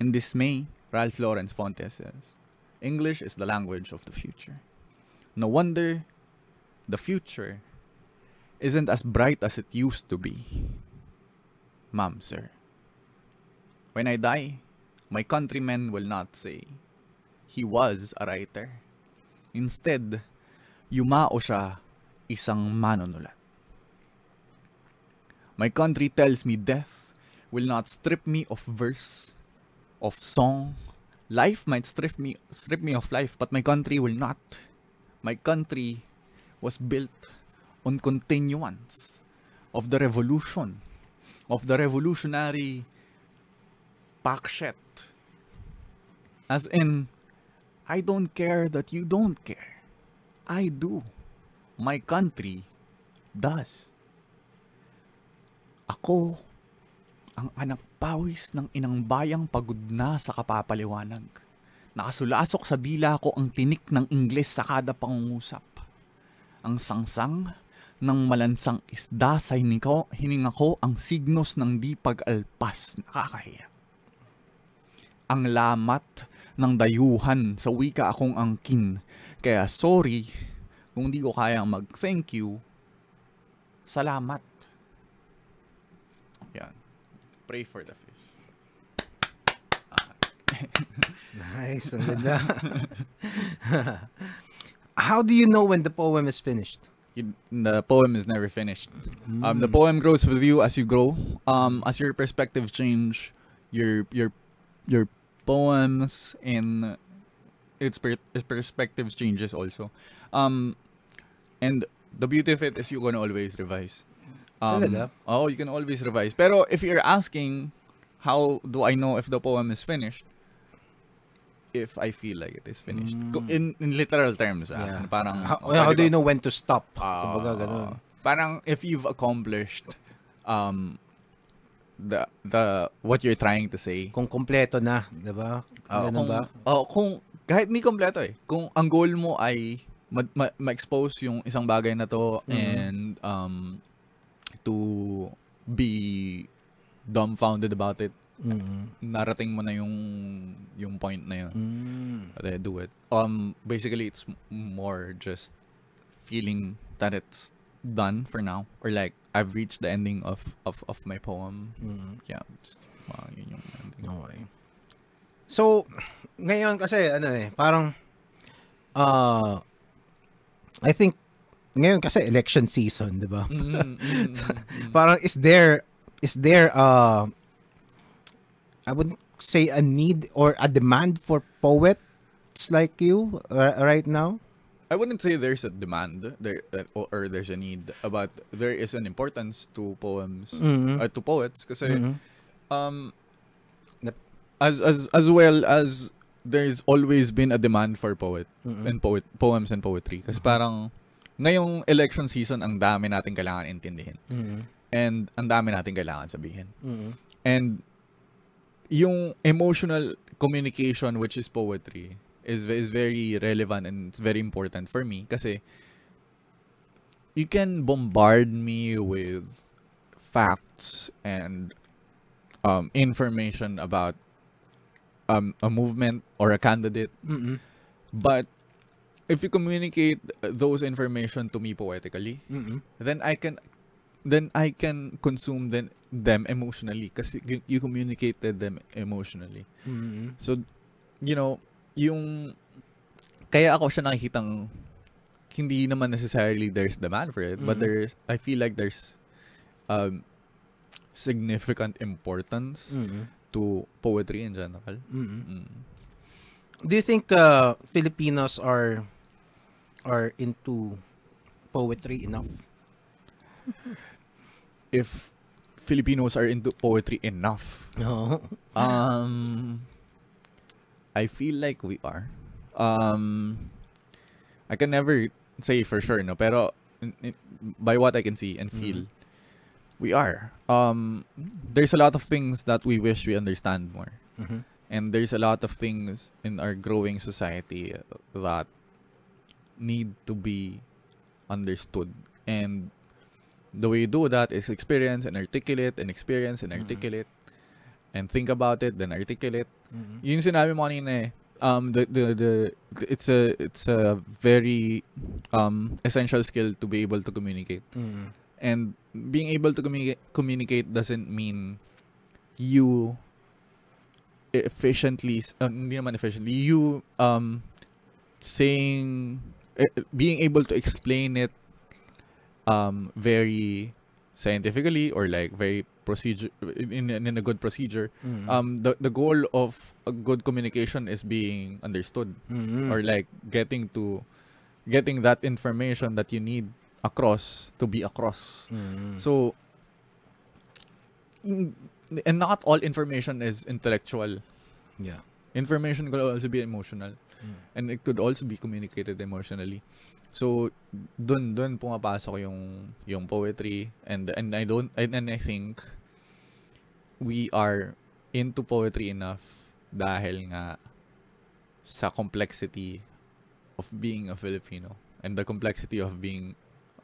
In dismay, Ralph Lawrence Fontes says, English is the language of the future. No wonder the future isn't as bright as it used to be. Ma'am, sir. When I die, my countrymen will not say, he was a writer. Instead, yumao siya isang manunulat. My country tells me death will not strip me of verse, of song. Life might strip me strip me of life, but my country will not. My country was built on continuance of the revolution, of the revolutionary pakshet. As in, I don't care that you don't care. I do. My country does. Ako, ang anak pawis ng inang bayang pagod na sa kapapaliwanag. Nakasulasok sa dila ko ang tinik ng Ingles sa kada pangungusap. Ang sangsang ng malansang isda sa hininga ko, hininga ko ang signos ng di pag-alpas nakakahiya. Ang lamat ng dayuhan sa wika akong angkin. Kaya sorry kung di ko kayang mag-thank you. Salamat. Yan. Pray for the fish. Nice, ang ganda. How do you know when the poem is finished? You- the poem is never finished. Um, the poem grows with you as you grow. Um, as your perspective change, your your your poems and its, per- its perspectives changes also. Um, and the beauty of it is you're gonna always revise. Um, Talaga? oh, you can always revise. Pero if you're asking, how do I know if the poem is finished? if I feel like it is finished. Mm. In in literal terms, ah, Yeah. parang how, oh, how do you ko- know when to stop? Ah, Kumbaga, ganun. Parang if you've accomplished um the the what you're trying to say. Kung kompleto na, 'di ba? Ah, kung, ba? oh, kung kahit hindi kompleto eh. Kung ang goal mo ay ma- ma- ma-expose yung isang bagay na to Mhm. and um to be dumbfounded about it, Mm. narating mo na yung yung point na yun. Mm. Do it. Um, basically, it's more just feeling that it's done for now, or like I've reached the ending of of of my poem. Mm. Yeah, wow, yun yung ending. Okay. So, ngayon kasi, ano eh, parang, uh, I think, ngayon kasi election season, di ba? Mm, mm, mm, mm. Parang, is there, is there, uh, I would say a need or a demand for poets like you uh, right now? I wouldn't say there's a demand there uh, or, there's a need, uh, but there is an importance to poems, Mhm. uh, to poets, kasi Mhm. um, as as as well as there's always been a demand for poet Mhm. and poet poems and poetry kasi parang ngayong election season ang dami natin kailangan intindihin Mhm. and ang dami natin kailangan sabihin Mhm. and yung emotional communication which is poetry is is very relevant and it's very important for me kasi you can bombard me with facts and um, information about um, a movement or a candidate Mhm. but if you communicate those information to me poetically Mhm. then I can then I can consume them them emotionally kasi you, you communicated them emotionally. Mhm. So you know, yung kaya ako siya nakikitang hindi naman necessarily there's demand for it, but Mhm. there's I feel like there's um significant importance Mhm. to poetry in general. Mhm. Mm. Do you think uh, Filipinos are are into poetry enough? If Filipinos are into poetry enough, No. Um, I feel like we are. Um, I can never say for sure, no. Pero in- in- by what I can see and feel, we are. Um, there's a lot of things that we wish we understand more, Mhm. and there's a lot of things in our growing society that need to be understood. And the way you do that is experience and articulate and experience and Mhm. articulate and think about it then articulate. Mhm. Yung sinabi mo kanina eh, um the, the the it's a it's a very um essential skill to be able to communicate. Mhm. And being able to communicate communicate doesn't mean you efficiently uh, hindi naman efficiently you um saying being able to explain it um very scientifically or like very procedure in, in, in a good procedure Mhm. um the the goal of a good communication is being understood Mhm. or like getting to getting that information that you need across to be across Mhm. so mm, and not all information is intellectual yeah. information could also be emotional Mm. and it could also be communicated emotionally so dun dun pumapasok yung yung poetry and and I don't and, and I think we are into poetry enough dahil nga sa complexity of being a Filipino and the complexity of being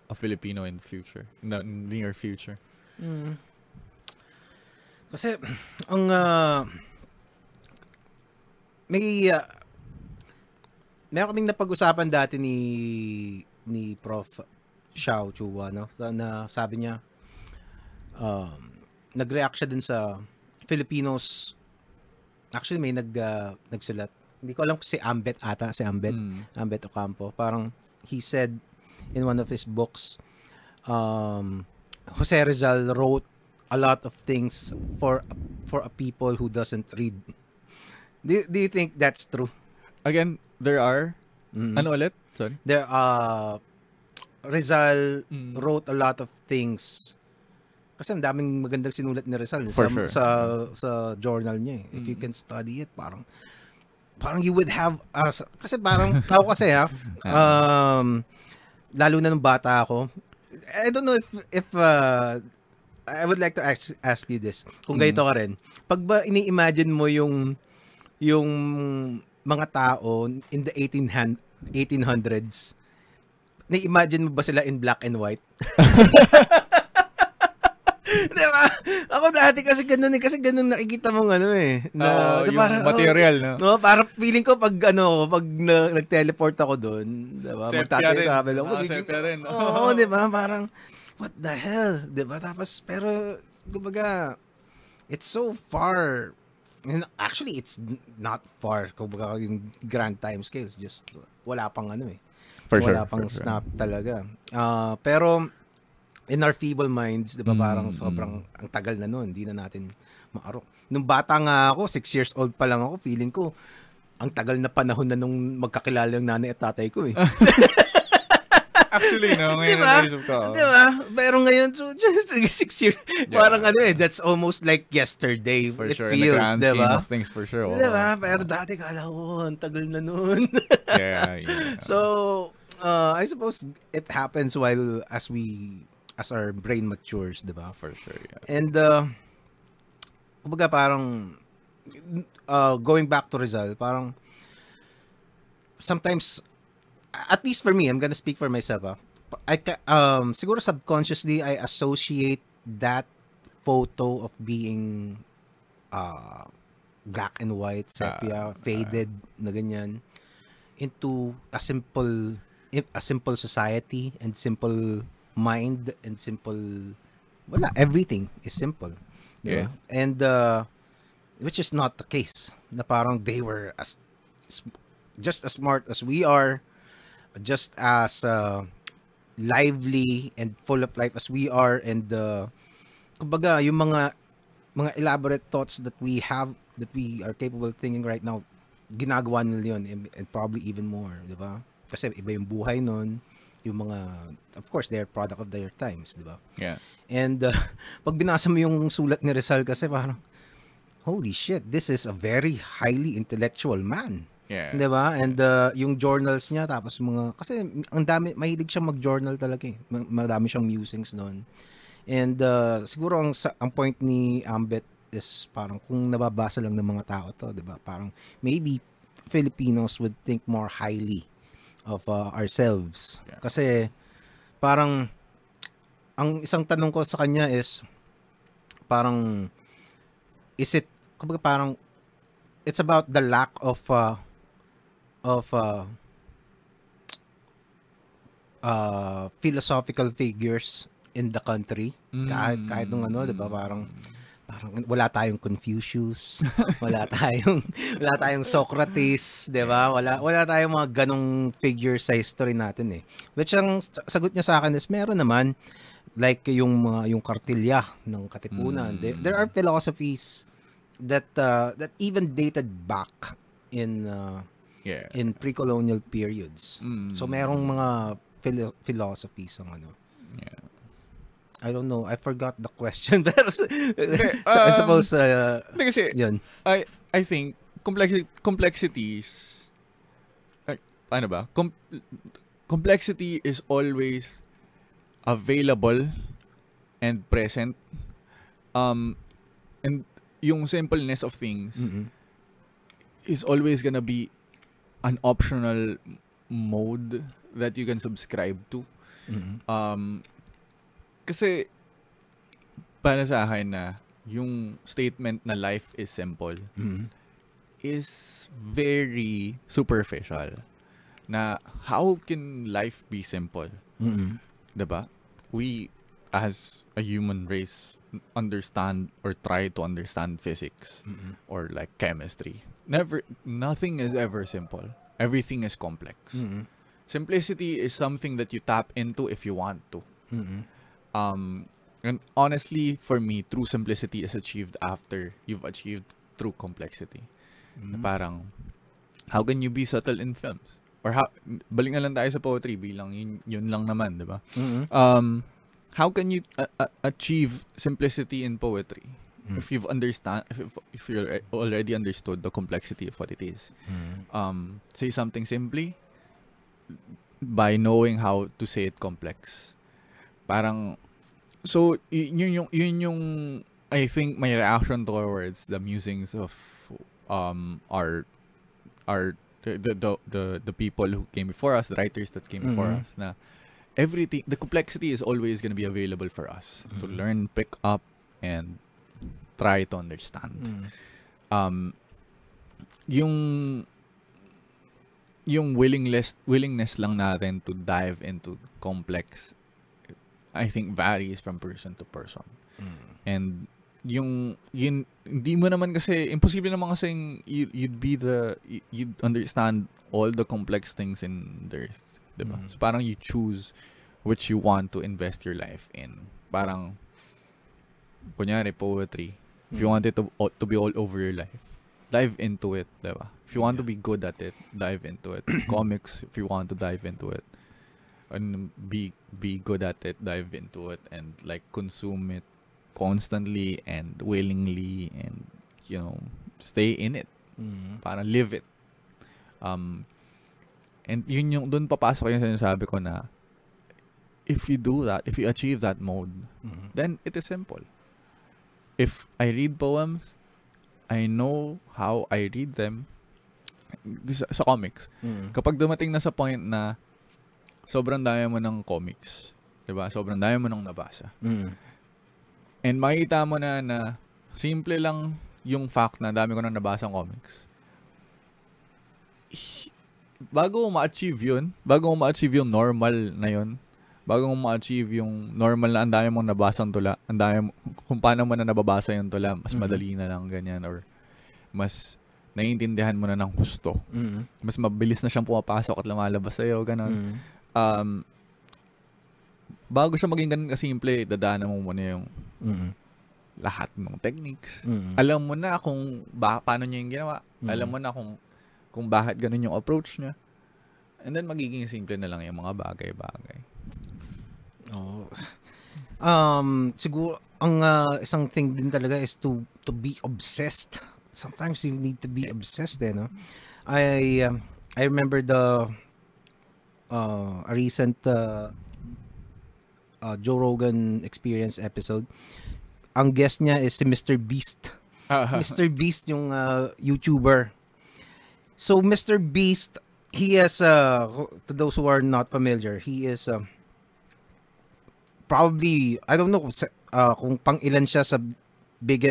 a Filipino in future in the near future Mm. Kasi ang uh, may uh, meron kaming napag-usapan dati ni ni Prof. Xiao Chua no na, sabi niya um, nag-react siya dun sa Filipinos actually may nag uh, nagsulat hindi ko alam kung si Ambet ata si Ambet Mm. Ambet Ocampo. Parang he said in one of his books, um, Jose Rizal wrote a lot of things for for a people who doesn't read. Do, do you think that's true? again there are Mhm. ano ulit sorry There uh Rizal Mm. wrote a lot of things. Kasi ang daming magandang sinulat ni Rizal For sa, sure. sa sa journal niya eh. If you Mm. can study it, parang parang you would have us kasi parang ako kasi ha um lalo na nung bata ako I don't know if if uh, I would like to ask ask you this kung Mm. ganito ka rin pag ba ini-imagine mo yung yung mga tao in the 18 1800s na-imagine mo ba sila in black and white Di ba? Ako dati kasi ganun eh. Kasi ganun nakikita mong ano eh. Ah, di yung parang, material, no? No, parang feeling ko pag ano, pag na, nag-teleport ako doon, di ba? Sepia rin. Magta-travel ako. Ah, sepia rin. Oo, di ba? Parang, what the hell? Di ba? Tapos, pero, kumbaga, it's so far. And actually, it's not far. Kumbaga, yung grand time scales, just wala pang ano eh. For wala sure, pang for sure. snap talaga. Ah, pero, in our feeble minds, di ba, Mm, parang mm. sobrang, ang tagal na noon, hindi na natin maaro. Nung bata nga ako, six years old pa lang ako, feeling ko, ang tagal na panahon na nung magkakilala yung nanay at tatay ko eh. Actually, no? Ngayon Di ba? naisip ko. Di ba? Pero ngayon, so, just six years, Yeah. parang ano eh, that's almost like yesterday. For it sure. in the feels, grand di scheme ba? of things, for sure. Di ba? Pero dati kala ko, ang tagal na noon. yeah, yeah. so, uh, I suppose it happens while as we, as our brain matures, di ba? for sure, yeah. And, uh, kumbaga parang, uh, going back to Rizal, parang, sometimes, at least for me, I'm gonna speak for myself, ah. I, um, siguro subconsciously, I associate that photo of being, uh, black and white, sepia, Ah, faded, na ganyan, into a simple, a simple society and simple mind and simple wala everything is simple? Yeah. and uh, which is not the case na parang they were as just as smart as we are just as uh, lively and full of life as we are and uh, kumbaga yung mga mga elaborate thoughts that we have that we are capable of thinking right now ginagawa nila yun and, and probably even more di ba? Kasi iba yung buhay nun yung mga of course they're product of their times di ba? Yeah. and uh, pag binasa mo yung sulat ni Rizal kasi parang holy shit this is a very highly intellectual man Yeah. 'Di ba? And uh, yung journals niya tapos mga kasi ang dami mahilig siyang mag-journal talaga eh. Ma- Madami siyang musings noon. And uh, siguro ang ang point ni Ambet is parang kung nababasa lang ng mga tao to, 'di ba? Parang maybe Filipinos would think more highly of uh, ourselves. Yeah. Kasi parang ang isang tanong ko sa kanya is parang is it kumbaga parang it's about the lack of uh, of uh, uh, philosophical figures in the country. Kahit kahit nung ano 'di ba parang parang wala tayong Confucius wala tayong wala tayong Socrates 'di ba? Wala wala tayong mga ganong figure sa history natin eh. Which ang sagot niya sa akin is meron naman like yung mga yung kartilya ng katipunan. There, there are philosophies that uh, that even dated back in uh, Yeah. in pre-colonial periods. Mm. So merong mga philo- philosophies ang ano. Yeah. I don't know. I forgot the question. Pero I um, suppose uh, kasi, yun. I I think complexi- complexities ay, ano ba? Com- complexity is always available and present. Um and yung simpleness of things Mm-mm. is always gonna be an optional mode that you can subscribe to. Mm-mm. Um, kasi, para sa akin na, yung statement na life is simple Mm-mm. is very superficial. Na, how can life be simple? Mm-mm. 'Di ba? We, as a human race, understand or try to understand physics Mm-mm. or like chemistry. Never, nothing is ever simple. Everything is complex. Mm-mm. Simplicity is something that you tap into if you want to. Mm-mm. Um, and honestly, for me, true simplicity is achieved after you've achieved true complexity. Mm-hmm. Parang, how can you be subtle in films? Or how, balik na lang tayo sa poetry bilang yun, yun lang naman, di ba? Mm-mm. Um, how can you a- a- achieve simplicity in poetry? Mm. if you've understand if, if- you already understood the complexity of what it is Mm. um say something simply by knowing how to say it complex parang so yun yung yun yung I think my reaction towards the musings of um our our the the the, the, people who came before us the writers that came before Mhm. us na everything the complexity is always going to be available for us to Mhm. learn pick up and try to understand Mm. um yung yung willingness willingness lang natin to dive into complex I think varies from person to person Mm. and yung yun hindi mo naman kasi imposible naman kasi you, you'd be the you'd understand all the complex things in the earth diba? Mhm. so parang you choose which you want to invest your life in. Parang kunyari poetry. If you Mm. want it to to be all over your life dive into it diba? If you want to be good at it dive into it. Comics if you want to dive into it. And be be good at it dive into it and like consume it constantly and willingly and you know stay in it. Mm. para live it. Um and yun yung doon papasok yung sinasabi ko na if you do that if you achieve that mode Mm. then it is simple if I read poems I know how I read them sa, sa comics Mm. kapag dumating na sa point na sobrang dami mo ng comics, 'di ba? Sobrang dami mo nang nabasa. Mm. And makita mo na na simple lang yung fact na dami ko nang nabasa ng comics. Bago mo ma-achieve yun, bago mo ma-achieve yung normal na yun, bago mo ma-achieve yung normal na ang dami mong nabasang tula, ang dami mo, kung paano mo na nababasa yung tula, mas Mhm. madali na lang ganyan or mas naiintindihan mo na ng gusto. Mm. Mas mabilis na siyang pumapasok at lumalabas sa'yo, ganun. Mm. um, bago siya maging ganun kasimple, dadaanan mo muna yung Mm. lahat ng techniques. Mm. Alam mo na kung ba, paano niya yung ginawa. Mm. Alam mo na kung kung bakit ganun yung approach niya. And then magiging simple na lang yung mga bagay-bagay. Oh. Um, siguro ang uh, isang thing din talaga is to to be obsessed. Sometimes you need to be obsessed eh, no? I um, I remember the uh, a recent uh, uh, Joe Rogan Experience episode. Ang guest niya is si Mr. Beast. Mr. Beast yung uh, YouTuber. So Mr. Beast, he is uh to those who are not familiar, he is um probably I don't know uh, kung pang ilan siya sa big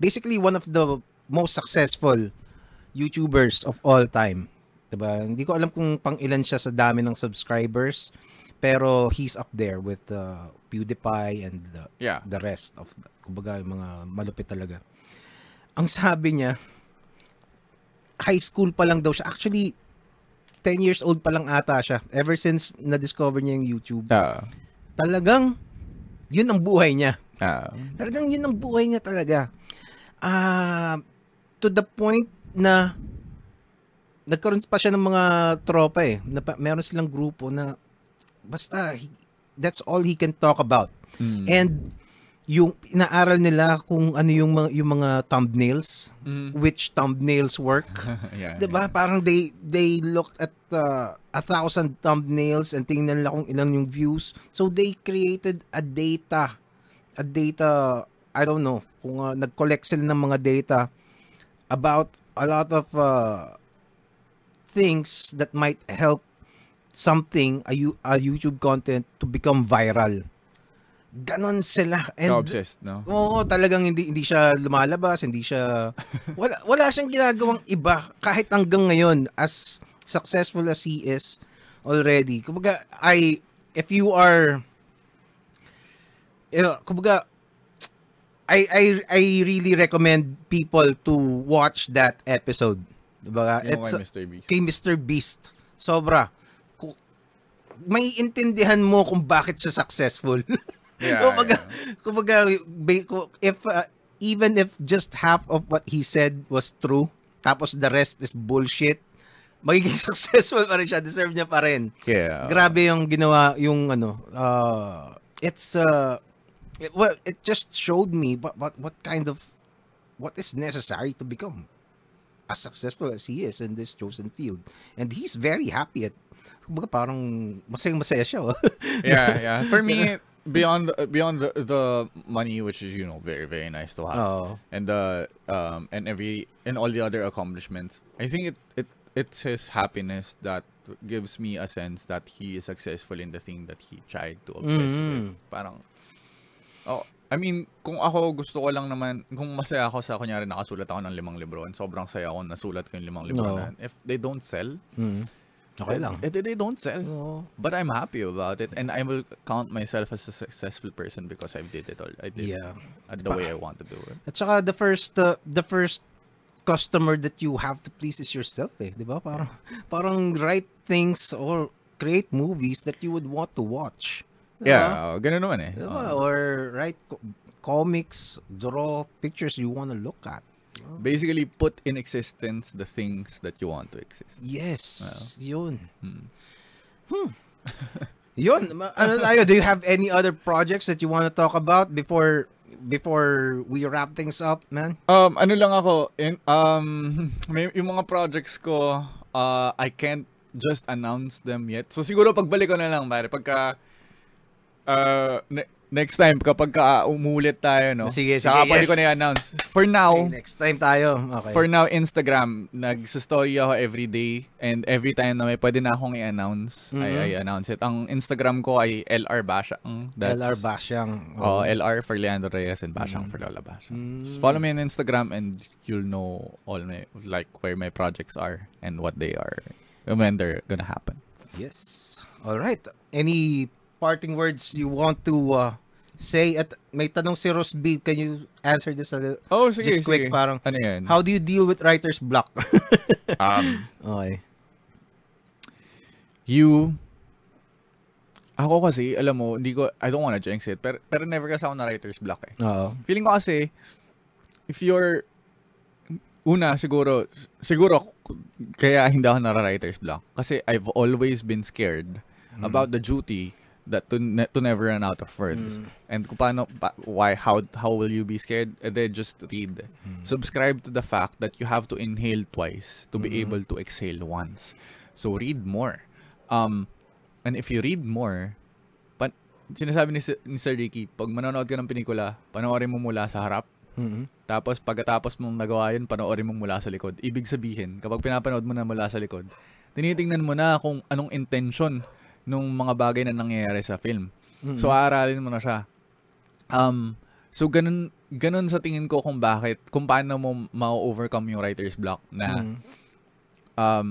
basically one of the most successful YouTubers of all time. 'Di ba? Hindi ko alam kung pang ilan siya sa dami ng subscribers, pero he's up there with uh, PewDiePie and the yeah. the rest of the, kumbaga yung mga malupit talaga. Ang sabi niya, high school pa lang daw siya. Actually, 10 years old pa lang ata siya. Ever since na-discover niya yung YouTube. Ah, Talagang, yun ang buhay niya. ah, Talagang yun ang buhay niya talaga. Ah, to the point na nagkaroon pa siya ng mga tropa eh. Na, meron silang grupo na basta he- that's all he can talk about. mm. And yung inaaral nila kung ano yung mga yung mga thumbnails, Mm. which thumbnails work. yeah, 'Di ba? Parang they they looked at uh, a thousand thumbnails and tingnan nila kung ilan yung views. So they created a data a data I don't know kung uh, nag-collect sila ng mga data about a lot of uh, things that might help something a, a YouTube content to become viral. Ganon sila. And Ka-obsessed, no? Oo, talagang hindi hindi siya lumalabas, hindi siya wala wala siyang ginagawang iba kahit hanggang ngayon as successful as he is already. Kumbaga I if you are eh, kumbaga I I I really recommend people to watch that episode. Diba? Yung It's kay Mr. Beast. kay Mr. Beast. Sobra. May intindihan mo kung bakit siya successful. Yeah, kumbaga, yeah. kumbaga, ba- ku- if, uh, even if just half of what he said was true, tapos the rest is bullshit, magiging successful pa rin siya. Deserve niya pa rin. Yeah. Grabe yung ginawa, yung ano, uh, it's, uh, it- well, it just showed me what, what what kind of what is necessary to become as successful as he is in this chosen field. And he's very happy at kumbaga parang masayang masaya siya. oh. yeah, yeah. For me, beyond beyond the, the money, which is you know very very nice to have, Oo. and the um and every and all the other accomplishments, I think it it it's his happiness that gives me a sense that he is successful in the thing that he tried to obsess with. Mhm. Parang, oh, I mean, kung ako gusto ko lang naman, kung masaya ako sa kunyari nakasulat ako ng limang libro and sobrang saya ako nasulat ko yung limang libro Oo. na, if they don't sell, Mm. Okay lang. eh, they don't sell. Oo. But I'm happy about it, and I will count myself as a successful person because I did it all. I did Yeah. it the way I want to do it. At saka the first uh, the first customer that you have to please is yourself eh, 'di ba? Parang parang write things or create movies that you would want to watch. 'Di ba? Yeah, ganun naman eh. Diba? Or write co- comics, draw pictures you want to look at. Basically, put in existence the things that you want to exist. Yes, yun. Hmm. Yun. Ma- Ano tayo? Do you have any other projects that you want to talk about before before we wrap things up, man? Um, ano lang ako, in, um, may, yung mga projects ko, uh, I can't just announce them yet. So siguro pagbalik ko na lang, pare, pagka, uh, next time, kapag ka, uh, umulit tayo, no? Sige, sige, Saka pwede yes. ko na i-announce. For now, Okay, next time tayo. Okay. For now, Instagram, nagsa-story ako every day and every time na may pwede na akong i-announce, Mhm. I, I announce it. Ang Instagram ko ay LR Basyang. That's, LR Basyang. Oh, LR for Leandro Reyes and Basyang for Lola Basyang. Just follow me on Instagram and you'll know all my, like, where my projects are and what they are and when they're gonna happen. Yes. All right. Any parting words you want to uh, say? At may tanong si Ross B. Can you answer this a little? Oh, sige, Just quick, sige. parang, Ano yan? How do you deal with writer's block? um, okay. you ako kasi, alam mo, hindi ko, I don't wanna jinx it, pero, pero never kasi ako na writer's block eh. Oo. Feeling ko kasi, if you're, una, siguro, siguro, kaya hindi ako nara-writer's block. Kasi I've always been scared about the duty that to, ne- to never run out of words. And kung paano, pa, why, how, how will you be scared? And then just read. Subscribe to the fact that you have to inhale twice to be able to exhale once. So read more. Um, and if you read more, pan, sinasabi ni, ni Sir Ricky, pag manonood ka ng pelikula, panoorin mo mula sa harap, Mhm. tapos pagkatapos mong nagawa yun, panoorin mo mula sa likod. Ibig sabihin, kapag pinapanood mo na mula sa likod, tinitingnan mo na kung anong intention nung mga bagay na nangyayari sa film. So, aaralin mo na siya. Um, so, ganun, ganun sa tingin ko kung bakit, kung paano mo ma-overcome yung writer's block na Mhm. um,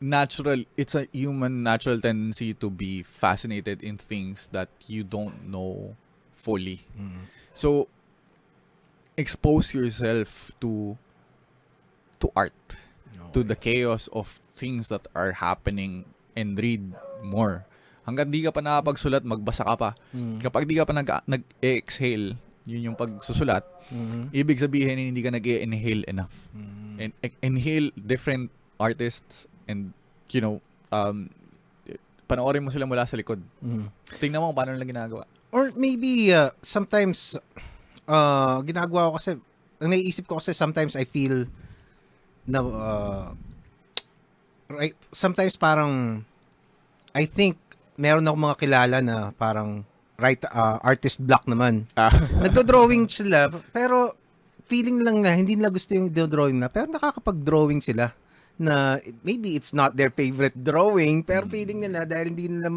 natural, it's a human natural tendency to be fascinated in things that you don't know fully. Mhm. So, expose yourself to to art, to the chaos of things that are happening and read more. Hanggang di ka pa nakapagsulat, magbasa ka pa. Mhm. Kapag di ka pa nag- nag-exhale, yun yung pagsusulat, Mhm. ibig sabihin hindi ka nag-inhale enough. Mhm. And e- inhale different artists and, you know, um, panoorin mo sila mula sa likod. Mhm. Tingnan mo kung paano nila ginagawa. Or maybe uh, sometimes uh, ginagawa ko kasi ang naiisip ko kasi sometimes I feel na uh, right sometimes parang I think meron ako mga kilala na parang right uh, artist block naman. Ah. Nagdo-drawing sila pero feeling lang na hindi nila gusto yung drawing na pero nakakapag-drawing sila na maybe it's not their favorite drawing pero feeling nila dahil hindi nila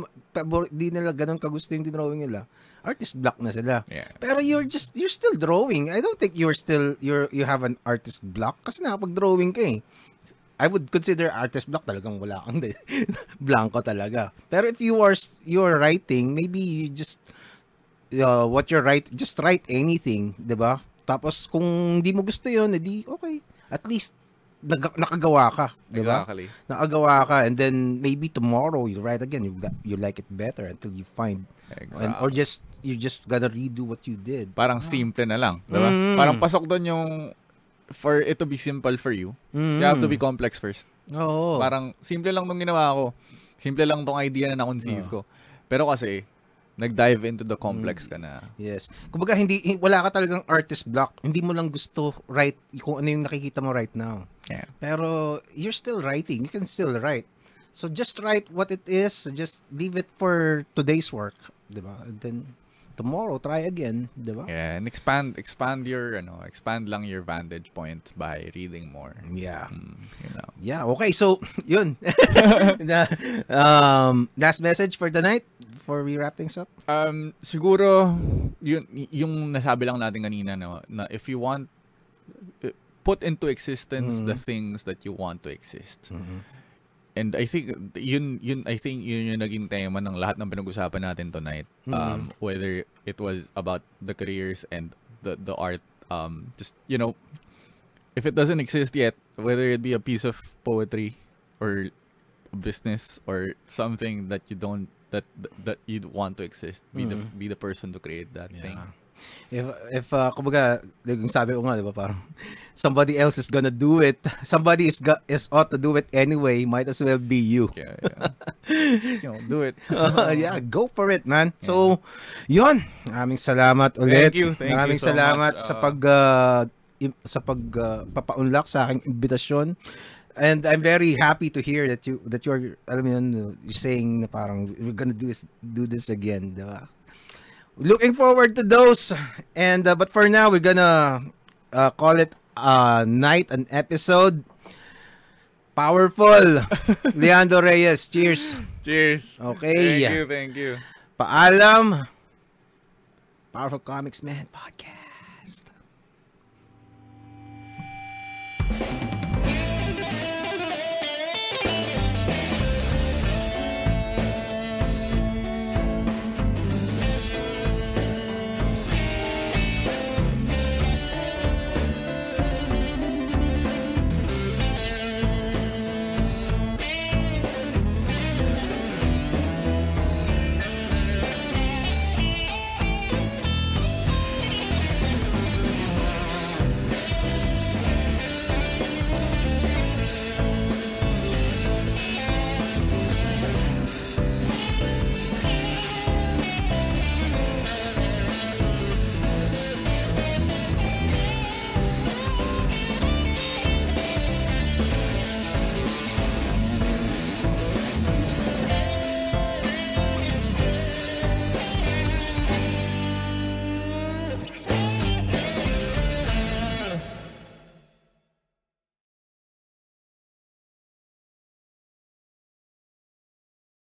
hindi nila ganun kagusto yung drawing nila artist block na sila Yeah. pero you're just you're still drawing I don't think you're still you're you have an artist block kasi nakapag-drawing ka eh I would consider artist block talagang wala kang blanco talaga pero if you are you're writing maybe you just uh, what you're write just write anything 'di ba tapos kung hindi mo gusto yon edi okay at least nag- nakagawa ka 'di ba Exactly. nakagawa ka and then maybe tomorrow you write again you you like it better until you find Exactly. and, or just you just gonna redo what you did Parang simple na lang, 'di ba? Mm. Parang pasok doon yung for it to be simple for you, you have to be complex first. oo Parang simple lang tong ginawa ko. Simple lang tong idea na na-conceive ko. Pero kasi nag-dive into the complex ka na. Yes. Kumbaga hindi hi- wala ka talagang artist block. Hindi mo lang gusto write kung ano yung nakikita mo right now. Yeah. Pero you're still writing. You can still write. So just write what it is. Just leave it for today's work, 'di ba? And then tomorrow try again, 'di ba? Yeah, and expand expand your ano, expand lang your vantage points by reading more. Yeah. Mm, you know. Yeah, okay. So, yun. Um, last message for the night before we wrap things up. Um, siguro, yun, yung nasabi lang natin kanina, no, na if you want, uh, put into existence Mm. the things that you want to exist. And I think, yun, yun, I think yun yung naging tema ng lahat ng pinag-usapan natin tonight. Um, whether it was about the careers and the, the art, um, just, you know, if it doesn't exist yet, whether it be a piece of poetry or business or something that you don't that that you'd want to exist, be the be the person to create that thing. If, if uh, kumbaga, yung sabi ko nga, di ba, parang somebody else is gonna do it. Somebody is, go- is ought to do it anyway. Might as well be you. Yeah, yeah. you know, do it. Uh, yeah, go for it, man. So, yun. Maraming salamat ulit. Thank you, thank you Maraming so salamat much. sa Uh, pag uh, sa pag uh, papaunlak sa aking imbitasyon. And I'm very happy to hear that you that you're alam mo yun, you're saying na parang we're gonna do this do this again, di ba? Looking forward to those. And uh, but for now, we're gonna uh, call it a night an episode. Powerful. Leandro Reyes, cheers. Cheers. Okay. Thank you, thank you. Paalam. Powerful Comics Man Podcast.